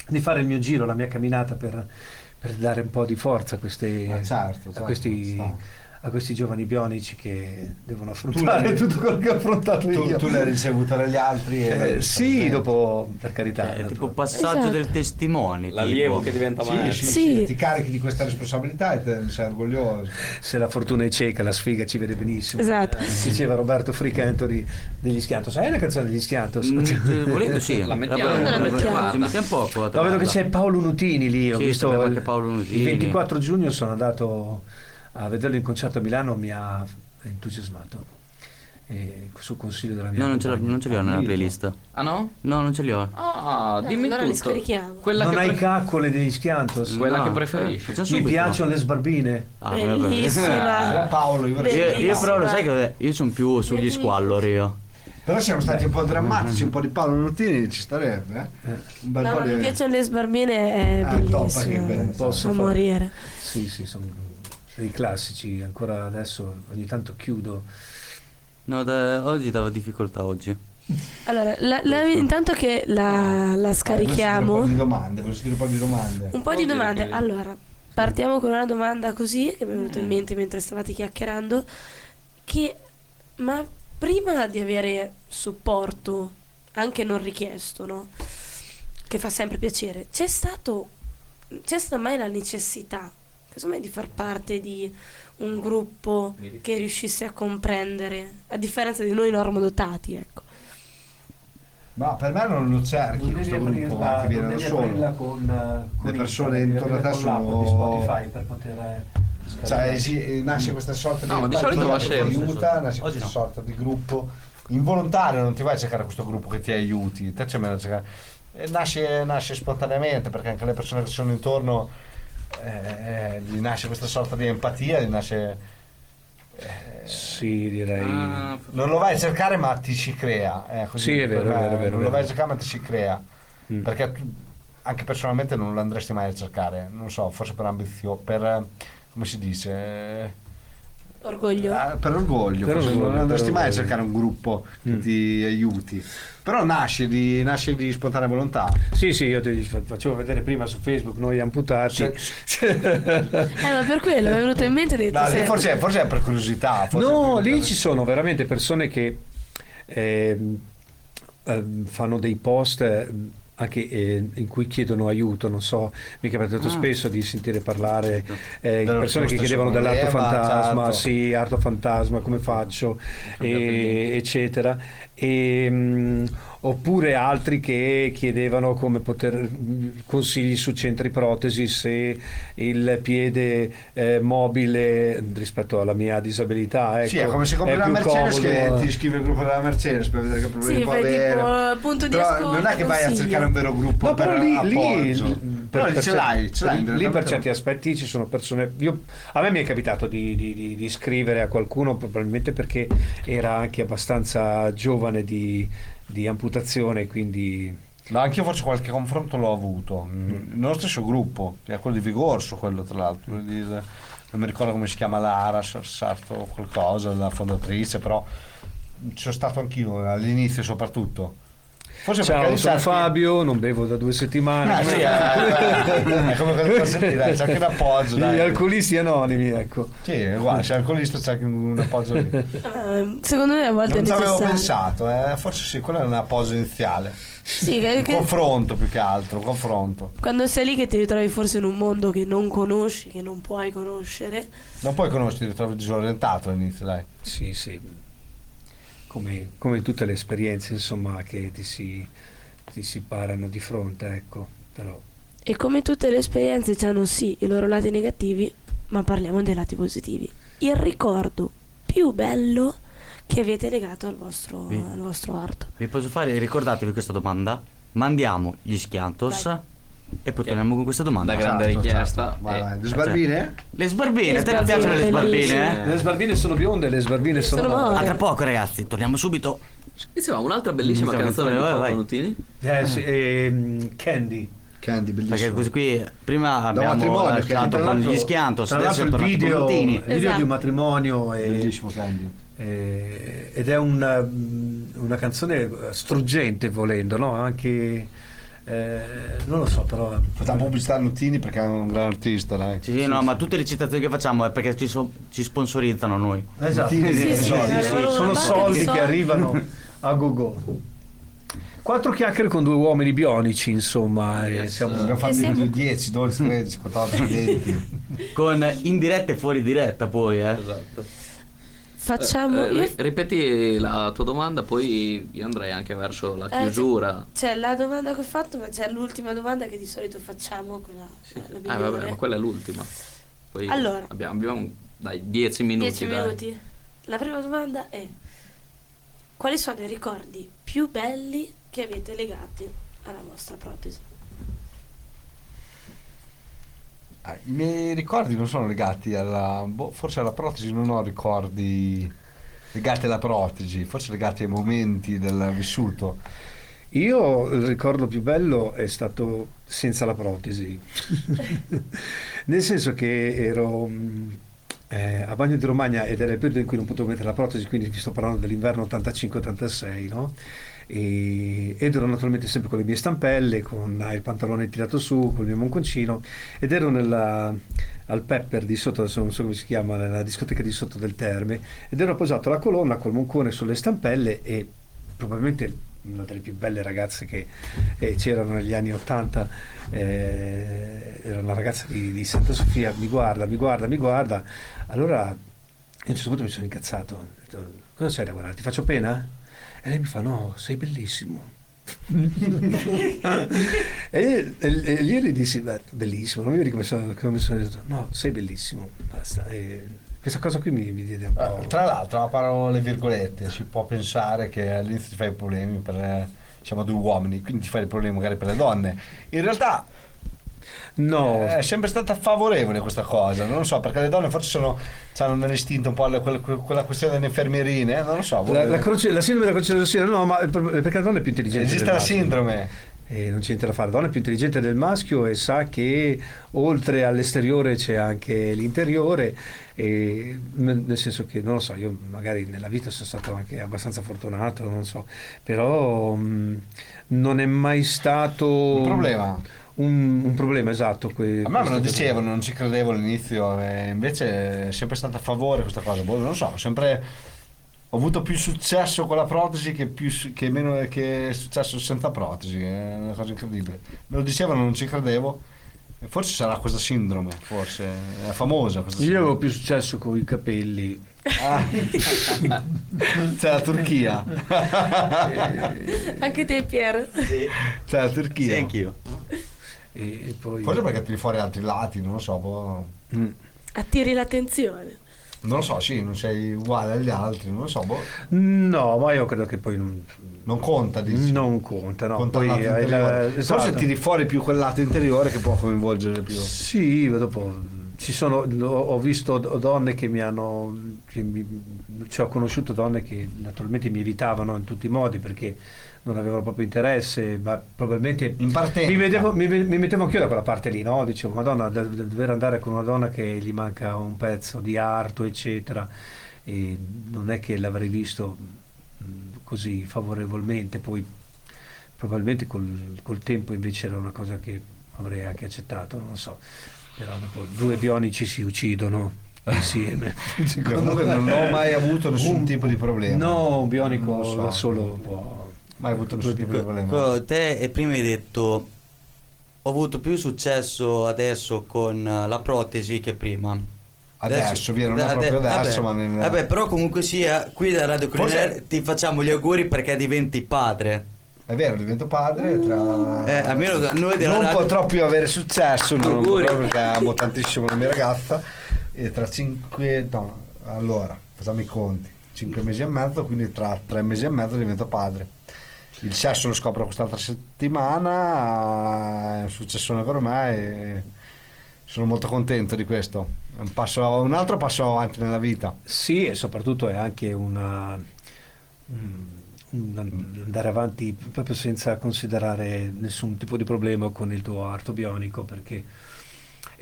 di fare il mio giro, la mia camminata per, per dare un po' di forza a, queste- Ma certo, a certo, questi, sta. A questi giovani bionici che devono affrontare l'hai- *laughs* tutto quello che ho affrontato Tu, io. tu l'hai ricevuta dagli altri? E Eh, sì, risolta. dopo, per carità. Eh, È tipo naturalmente. passaggio Esatto. del testimone. L'allievo tipo. che diventa Sì, maestro. sì, Sì. sì, ti carichi di questa responsabilità e te ne sei orgoglioso. Se la fortuna è cieca, la sfiga ci vede benissimo. Esatto. Diceva Roberto Fricantori degli Schiantos. Sai la canzone degli Schiantos? Mm, eh, volendo sì. La mettiamo. La mettiamo. Ci mettiamo poco. a No, vedo che c'è Paolo Nutini lì. Ho Sì, visto il, Nutini. il 24 giugno sono andato a vederlo in concerto a Milano, mi ha entusiasmato. E sul consiglio della mia No, non ce, non ce li ho nella playlist. Ah no? No, non ce li ho. Ah, Eh, dimmi allora li tutto. scarichiamo. Quella Non che hai pre- caccole degli Schiantos? Quella No, che preferisci. Mi piacciono le sbarbine. Ah. Bellissima. Eh, Paolo, io Io, però lo sai che io sono più sugli Bellissimo. squallor io. Però siamo stati un po' drammatici, un po' di Paolo Nutini ci starebbe. Eh? Un bel No, po' di... mi piacciono le sbarbine, è Ah, top, che bellissimo. bello. Posso morire. Sì, sì, sono dei classici. Ancora adesso ogni tanto chiudo. No, da- oggi dava difficoltà oggi. Allora, la- la- intanto che la, la Un po' scarichiamo, di domande, un po' di domande. un po' di domande. che- Allora, partiamo con una domanda così che mi è venuta in mente mentre stavate chiacchierando. Che, ma prima di avere supporto, anche non richiesto, no? Che fa sempre piacere, c'è stato, c'è stata mai la necessità, casomai, di far parte di un gruppo che riuscisse a comprendere, a differenza di noi normodotati, ecco. Ma per me non lo cerchi questo gruppo ma che viene da solo. con, Le persone intorno a te sono- Spotify per poter Cioè, sì, nasce questa sorta No, di di solito va che ti sempre. aiuta, nasce Oggi questa no. sorta di gruppo involontario, non ti vai a cercare questo gruppo che ti aiuti, te c'è meno da cercare. Nasce, nasce spontaneamente perché anche le persone che sono intorno eh, gli nasce questa sorta di empatia, gli nasce. eh, Sì, direi. Ah, non lo vai a cercare ma ti si crea. eh, così Sì, è vero, per me, è vero, è vero, Non lo vai a cercare ma ti si crea. Mm. Perché tu, anche personalmente non lo andresti mai a cercare, non so, forse per ambizione, per eh, come si dice? Eh, Orgoglio. Ah, per orgoglio, Per orgoglio, non andresti mai a cercare un gruppo che Mm. ti aiuti. Però nasce di, nasce di spontanea volontà. Sì, sì, io ti facevo vedere prima su Facebook noi amputati. Cioè- *laughs* Eh, ma per quello mi è venuto in mente detto No, se- forse, è- forse è per curiosità. forse No, per- lì ci sono veramente persone che ehm, ehm, fanno dei post eh, anche eh, in cui chiedono aiuto, non so, mi è capitato Ah. spesso di sentire parlare eh, Dello persone che chiedevano dell'arto problema, fantasma, certo. sì, arto fantasma, come faccio, e- eccetera. E, mm, oppure altri che chiedevano come poter mh, consigli su centri protesi se il piede eh, mobile rispetto alla mia disabilità ecco, Sì, è come se compri la Mercedes comodo. che ti iscrivi al gruppo della Mercedes per vedere che problemi Sì, può avere. tipo punto di Però ascolto, non è che vai a cercare un vero gruppo No, per però lì, lì, per- per ce l'hai, ce l'hai. lì per certi aspetti ci sono persone. io- a me mi è capitato di, di- di- di scrivere a qualcuno, probabilmente perché era anche abbastanza giovane di, di amputazione, quindi. No, anche io forse qualche confronto l'ho avuto. Mm, Nello stesso gruppo, è quello di Vigorso, quello tra l'altro. non mi ricordo come si chiama Lara, Sarto qualcosa, la fondatrice, però ci sono stato anch'io all'inizio soprattutto. Forse perché Ciao, sono Fabio, non bevo da due settimane. Ah, sì, eh, è come quello che senti, dai, c'è anche un appoggio. Gli alcolisti anonimi, ecco. Sì, è uguale, c'è alcolista, c'è anche un appoggio lì. Ehm, secondo me a volte Non è ci avevo necessario. pensato, eh, forse sì, quello è un appoggio iniziale. Sì, che- Un che- confronto più che altro, un confronto. quando sei lì che ti ritrovi forse in un mondo che non conosci, che non puoi conoscere, Non puoi conoscere, ti ritrovi disorientato all'inizio, dai. Sì, sì. Come, come tutte le esperienze, insomma, che ti si, ti si parano di fronte, ecco. Però. e come tutte le esperienze hanno sì i loro lati negativi, ma parliamo dei lati positivi. Il ricordo più bello che avete legato al vostro, Sì. al vostro arto. Vi posso fare, ricordatevi questa domanda? Mandiamo gli schiantos e poi torniamo con questa domanda. Da grande Esatto, richiesta. esatto. Vai, e- vai. Le sbarbine? Le sbarbine, a te sbarbine, piacciono le sbarbine? Eh? Le sbarbine sono bionde, le sbarbine sono, Sono. A tra poco ragazzi, torniamo subito. Insieme a un'altra bellissima Iniziamo canzone di canzone, vai, Paolo. Eh, sì, ehm, Candy. Candy, bellissimo. Perché così qui prima abbiamo matrimonio, che lasciato tra con gli schiantos, Tra adesso il video, il video Esatto. di un matrimonio è, Bellissimo Candy. è- ed è una, una canzone struggente volendo, no? Anche eh, non lo so, però Facciamo pubblicità a Nutini perché è un gran artista, dai. Sì, sì, no, ma tutte le citazioni che facciamo è perché ci, so- ci sponsorizzano noi. esatto, Sì, sì, sì, soldi, sì, sì. arrivano sono soldi che arrivano a go Quattro chiacchiere con due uomini bionici, insomma, e siamo- Abbiamo fatto E siamo- 10, 12, 13, 14, 20. Con in diretta e fuori diretta poi, eh. Esatto. Facciamo... Eh, ri- ripeti la tua domanda, poi io andrei anche verso la Eh, chiusura. C'è la domanda che ho fatto, ma c'è l'ultima domanda che di solito facciamo, quella, Sì. la Ah, vabbè, ma quella è l'ultima. Poi Allora. abbiamo, abbiamo dai 10 minuti. 10 dai. minuti. La prima domanda è: quali sono i ricordi più belli che avete legati alla vostra protesi? Ah, I miei ricordi non sono legati alla. boh, forse alla protesi non ho ricordi legati alla protesi, forse legati ai momenti del vissuto. Io il ricordo più bello è stato senza la protesi, *laughs* nel senso che ero mh, eh, a Bagno di Romagna ed era il periodo in cui non potevo mettere la protesi, quindi vi sto parlando dell'inverno 85-86, no? E- ed ero naturalmente sempre con le mie stampelle, con il pantalone tirato su, con il mio monconcino ed ero nella, al Pepper di sotto, non so come si chiama, nella discoteca di sotto del Terme ed ero posato la colonna col moncone sulle stampelle e probabilmente una delle più belle ragazze che eh, c'erano negli anni Ottanta, eh, era una ragazza di, di Santa Sofia, mi guarda, mi guarda, mi guarda. Allora a un certo punto mi sono incazzato, ho detto, cosa c'è da guardare, ti faccio pena? E lei mi fa, no, sei bellissimo. *laughs* e, io- le dissi, "Beh, bellissimo, non mi ricordo come sono, come sono detto, no, sei bellissimo, basta. E questa cosa qui mi, mi diede un po'... Eh, tra l'altro, a parole virgolette, si può pensare che all'inizio ti fai problemi per diciamo due uomini, quindi ti fai problemi magari per le donne. In realtà no, è sempre stata favorevole questa cosa, non lo so, perché le donne forse sono, hanno nell'istinto un po' le- quella, quella questione delle infermierine, eh, non lo so. la, la, croce- la sindrome della croce rossina, no, ma perché la donna è più intelligente. esiste la maschio. sindrome. E non c'è niente da fare, la donna è più intelligente del maschio e sa che oltre all'esteriore c'è anche l'interiore, e, nel senso che non lo so, io magari nella vita sono stato anche abbastanza fortunato, non so, però mh, non è mai stato Un problema. Un, un problema esatto. que- A me lo dicevano, non ci credevo all'inizio, e invece è sempre stata a favore questa cosa. Boh, non lo so, ho sempre ho avuto più successo con la protesi che, più, che meno che successo senza protesi, è una cosa incredibile. Me lo dicevano, non ci credevo, Forse sarà questa sindrome, forse. È famosa questa Io sindrome. avevo più successo con i capelli. Ah. *laughs* C'è la Turchia. Anche te, Pier. C'è la Turchia. Sì, anch'io. E, e poi... Forse perché tiri fuori altri lati, non lo so. boh. Mm. Attiri l'attenzione. Non lo so, sì, non sei uguale agli altri, non lo so, boh. No, ma io credo che poi non, Non conta, dici. non conta. No. Conta Poi il la- interiore. esatto. Forse tiri fuori più quel lato interiore che può coinvolgere più. Sì, dopo ci sono, ho ho visto donne che mi hanno, che mi, cioè ho conosciuto donne che naturalmente mi evitavano in tutti i modi perché non avevano proprio interesse, ma probabilmente In mi, vedevo- mi, mi mettevo anch'io da quella parte lì, no? Dicevo, madonna, da- da- dover andare con una donna che gli manca un pezzo di arto, eccetera, e non è che l'avrei visto mh, così favorevolmente, poi probabilmente col, col tempo invece era una cosa che avrei anche accettato, non lo so, però dopo due bionici si uccidono insieme. *laughs* Comunque non ho mai avuto nessun tipo di problema. No, un bionico so. da solo può... Mai avuto nessun tipo di problema. Te e prima hai detto ho avuto più successo adesso con eh, la protesi che prima. Adesso, via, non è proprio adesso, vabbè, ma nel- vabbè, però comunque sia, qui da Radio Forse- Crinelli ti facciamo gli auguri perché diventi padre. È vero, divento padre tra... Eh, almeno noi della non radio- potrò più avere successo, non Auguri. potrò perché amo tantissimo la mia ragazza e tra cinque... no, allora, facciamo i conti, cinque mesi e mezzo, quindi tra tre mesi e mezzo divento padre. Il sesso lo scopro quest'altra settimana, è un successone per me e sono molto contento di questo. È Un, passo, un altro passo avanti nella vita. Sì, e soprattutto è anche una... un- un andare avanti proprio senza considerare nessun tipo di problema con il tuo arto bionico perché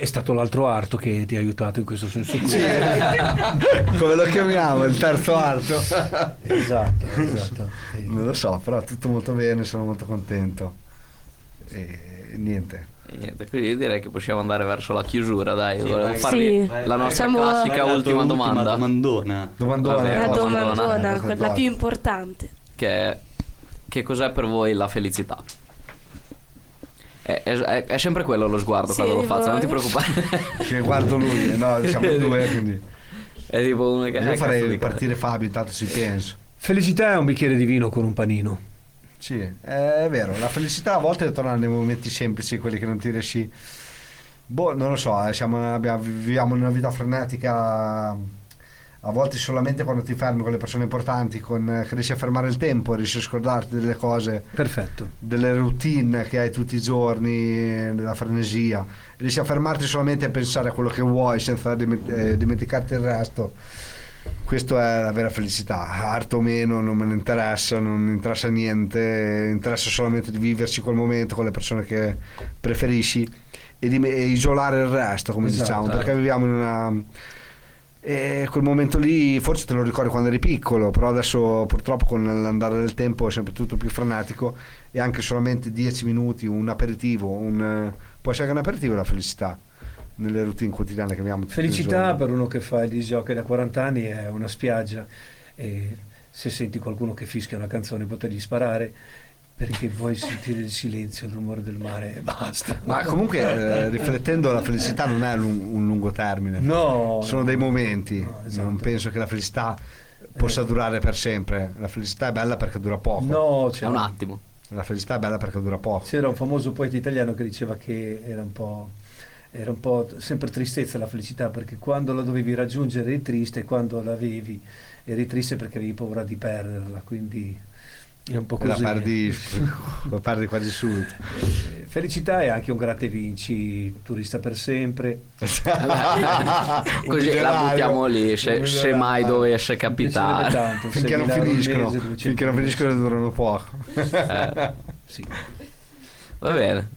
è stato l'altro arto che ti ha aiutato in questo senso qui. *laughs* Come lo chiamiamo? Il terzo arto? esatto, esatto. E- Non lo so, però tutto molto bene, sono molto contento. E niente. E niente, quindi io direi che possiamo andare verso la chiusura, dai. Sì, Volevo farvi Sì. la nostra Facciamo- classica ultima tua domanda. domandona. Domandone. Vabbè, La domandona, domandona, quella più importante. che è che cos'è per voi la felicità? È, è- è sempre quello lo sguardo Sì, quando lo faccio, non ti preoccupare. *laughs* Che guardo lui, no, siamo *laughs* due, quindi. è tipo uno che Io eh, farei partire Fabio, intanto ci penso. Felicità è un bicchiere di vino con un panino. Sì, è vero, la felicità a volte torna nei momenti semplici, quelli che non ti riesci... Boh, non lo so, eh, siamo- abbiamo- viviamo in una vita frenetica, a volte solamente quando ti fermi con le persone importanti, con, eh, che riesci a fermare il tempo, riesci a scordarti delle cose, Perfetto. delle routine che hai tutti i giorni, della frenesia, riesci a fermarti solamente a pensare a quello che vuoi senza eh, dimenticarti il resto. Questo è la vera felicità, arte o meno non me ne interessa, non mi interessa niente, interessa solamente di viverci quel momento con le persone che preferisci e di e isolare il resto, come Esatto. diciamo, perché viviamo in una... E quel momento lì forse te lo ricordi quando eri piccolo, però adesso purtroppo con l'andare del tempo è sempre tutto più frenetico e anche solamente 10 minuti, un aperitivo, un, può essere anche un aperitivo la felicità nelle routine quotidiane che abbiamo. Felicità per uno che fa il disjockey da 40 anni è una spiaggia e se senti qualcuno che fischia una canzone potergli sparare perché vuoi sentire il silenzio, il rumore del mare e basta. Ma comunque eh, riflettendo la felicità non è un, un lungo termine, No, sono no. dei momenti, No, esatto. non penso che la felicità possa durare per sempre, la felicità è bella perché dura poco, No, È c'era, un attimo. la felicità è bella perché dura poco. c'era un famoso poeta italiano che diceva che era un po', era un po' sempre tristezza la felicità perché quando la dovevi raggiungere eri triste e quando l'avevi eri triste perché avevi paura di perderla, quindi è un po' La così. perdi, la perdi quasi subito. Felicità è anche un gratta e vinci, turista per sempre. *laughs* Così la buttiamo lì, se, se mai dovesse capitare. tanto, Finché non 6.000 euro al finiscono, mese, 200 finché non finiscono e durano poco. Eh, Sì. va bene.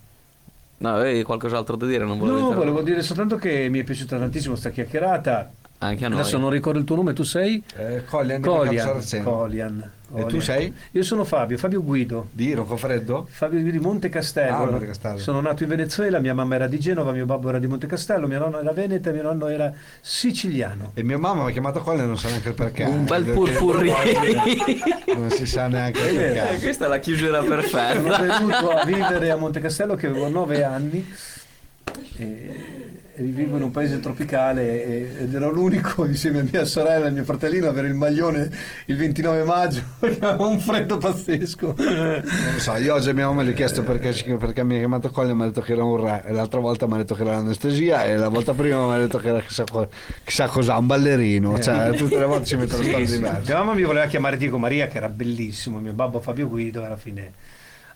No, avevi qualcos'altro da dire? Non volevo No, dire- volevo dire soltanto che mi è piaciuta tantissimo sta chiacchierata. Anche a noi. Adesso non ricordo il tuo nome, tu sei? Eh, Colian. Saraceno. Colian. E tu sei? Io sono Fabio, Fabio Guido. Di Roccofreddo? Fabio di Monte Castello. Ah, Monte Castello. Sono nato in Venezuela, mia mamma era di Genova, mio babbo era di Monte Castello, mio nonno era veneta, mio nonno era siciliano. E mia mamma mi ha chiamato Colli e non sa neanche il perché. Un bel purpurri. Non si sa neanche il. Eh, perché. Questa è la chiusura Sono perfetta. venuto a vivere a Monte Castello che avevo nove anni e vivo in un paese tropicale e- ed ero l'unico *laughs* insieme a mia sorella e mio fratellino a avere il maglione il 29 maggio *laughs* aveva un freddo pazzesco. Non lo so, io oggi a mia mamma gli ho chiesto perché, perché mi ha chiamato Colli e mi ha detto che era un re, e l'altra volta mi ha detto che era l'anestesia, e la volta prima mi ha detto che era chissà, chissà cos'ha, un ballerino. Cioè, tutte le volte ci mettono Sì, storie sì. diverse. Mia mamma mi voleva chiamare Diego Maria che era bellissimo, mio babbo Fabio Guido e alla fine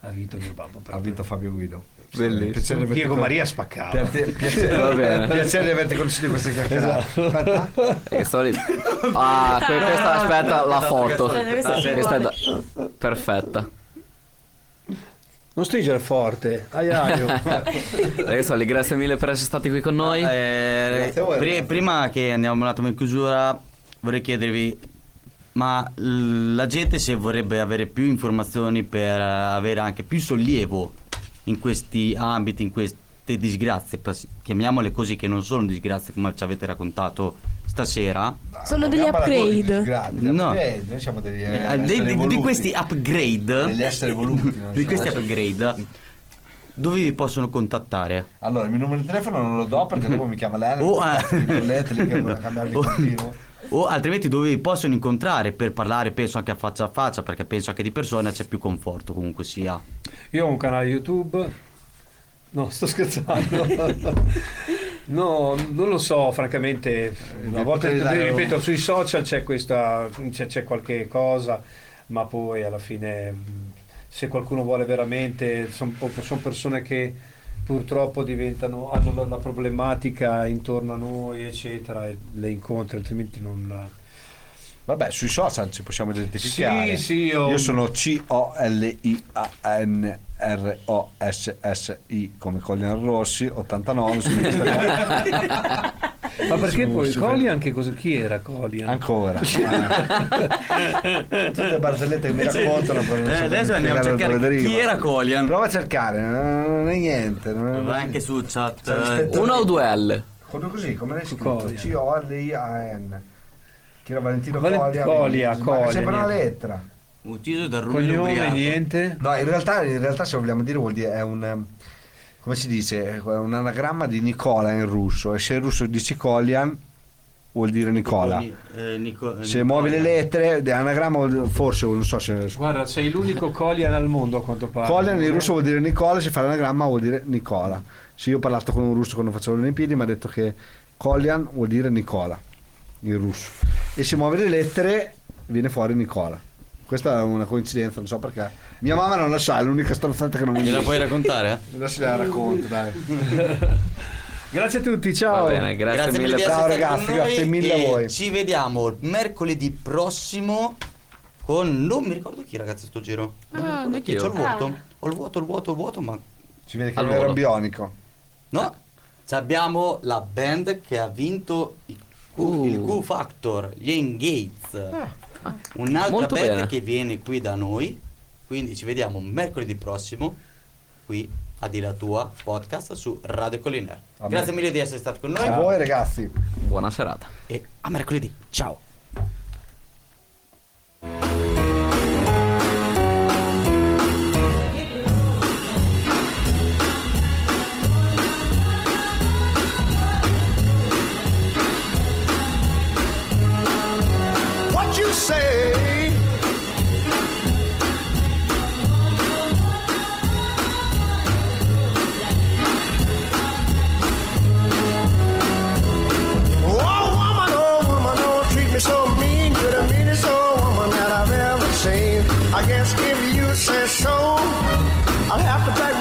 ha vinto mio babbo. Ha vinto Fabio Guido. Bellissimo. Piacere Diego con- Maria spaccava. Piace- piacere, Va bene. piacere di averti consigliato queste chiacchierate. Aspetta. E sto lì. Ah, que- questa aspetta la foto. Questa è Questa è uguale. da- perfetta. Non stringere forte, ai ai. Adesso grazie mille per essere stati qui con noi. Eh, voi, prima che andiamo un attimo in chiusura, vorrei chiedervi: ma la gente se vorrebbe avere più informazioni per avere anche più sollievo in questi ambiti, in queste disgrazie, chiamiamole così, che non sono disgrazie come ci avete raccontato stasera, Sono degli upgrade. No. upgrade, Noi siamo degli eh, di, di questi upgrade, Degli esseri evoluti. non di questi upgrade, dove vi possono contattare? Allora, il mio numero di telefono non lo do perché dopo mi chiama lei. O, eh, devo cambiare di o- altrimenti dove vi possono incontrare per parlare, penso anche a faccia a faccia, perché penso che di persona c'è più conforto comunque sia. Io ho un canale YouTube. No, sto scherzando. No, non lo so, francamente. A volte, potrei dare un- ripeto, sui social c'è questa, c'è, c'è qualche cosa, ma poi alla fine, se qualcuno vuole veramente, sono persone che purtroppo diventano, hanno la, problematica intorno a noi, eccetera, e le incontri, altrimenti non. Vabbè, sui social ci possiamo identificare. Sì, sì, io- Io sono C-O-L-I-A-N-R-O-S-S-I come Collian Rossi, 89 su Instagram. Ma perché Su- poi su- Colian che cosa? Chi era Colian? Ancora. *laughs* Tutte le barzellette che mi raccontano. Eh, so adesso andiamo a cercare chi era Colian. Prova a cercare, non è niente. non è- Vai anche su chat. Cioè, eh, rispetto- Una o due L? Come così, come l'hai scritto? C-O-L-I-A-N. Chi era Valentino Valen- Collian? Colia, Colia, sempre una lettera. Ucciso Cognome, ubriaco. niente. No, in realtà, in realtà se vogliamo dire vuol dire è un come si dice, è un anagramma di Nicola in russo e se in russo dici Kolian vuol dire Nicola. Eh, Nico- Se muovi le lettere, l'anagramma vuol- forse non so se Guarda, sei l'unico Colian al mondo a quanto pare. Kolian in russo vuol dire Nicola, se fa l'anagramma vuol dire Nicola. Se io ho parlato con un russo quando facevo le Olimpiadi mi ha detto che Kolian vuol dire Nicola in russo e se muove le lettere viene fuori Nicola. Questa è una coincidenza, non so perché. Mia mamma non la sa, è l'unica stronzata che non mi dice. puoi raccontare? Adesso la racconto, dai. *laughs* Grazie a tutti, Va ciao. bene, grazie, mille per essere Ciao ragazzi, grazie mille a voi. Ci vediamo mercoledì prossimo con non mi ricordo chi ragazzi sto giro. Ah, Non chi, c'ho il vuoto. Ho il vuoto, il vuoto, il vuoto, ma Si vede che Allora. era bionico. no. Ci abbiamo la band che ha vinto il Q, uh. il Q Factor, gli Engates, ah. un'altra band che viene qui da noi. Quindi ci vediamo mercoledì prossimo qui a Di La Tua podcast su Radio Colliner. Grazie mille di essere stati con noi. A voi ragazzi. Buona serata. E a mercoledì. Ciao. If you say so. I'll have to beg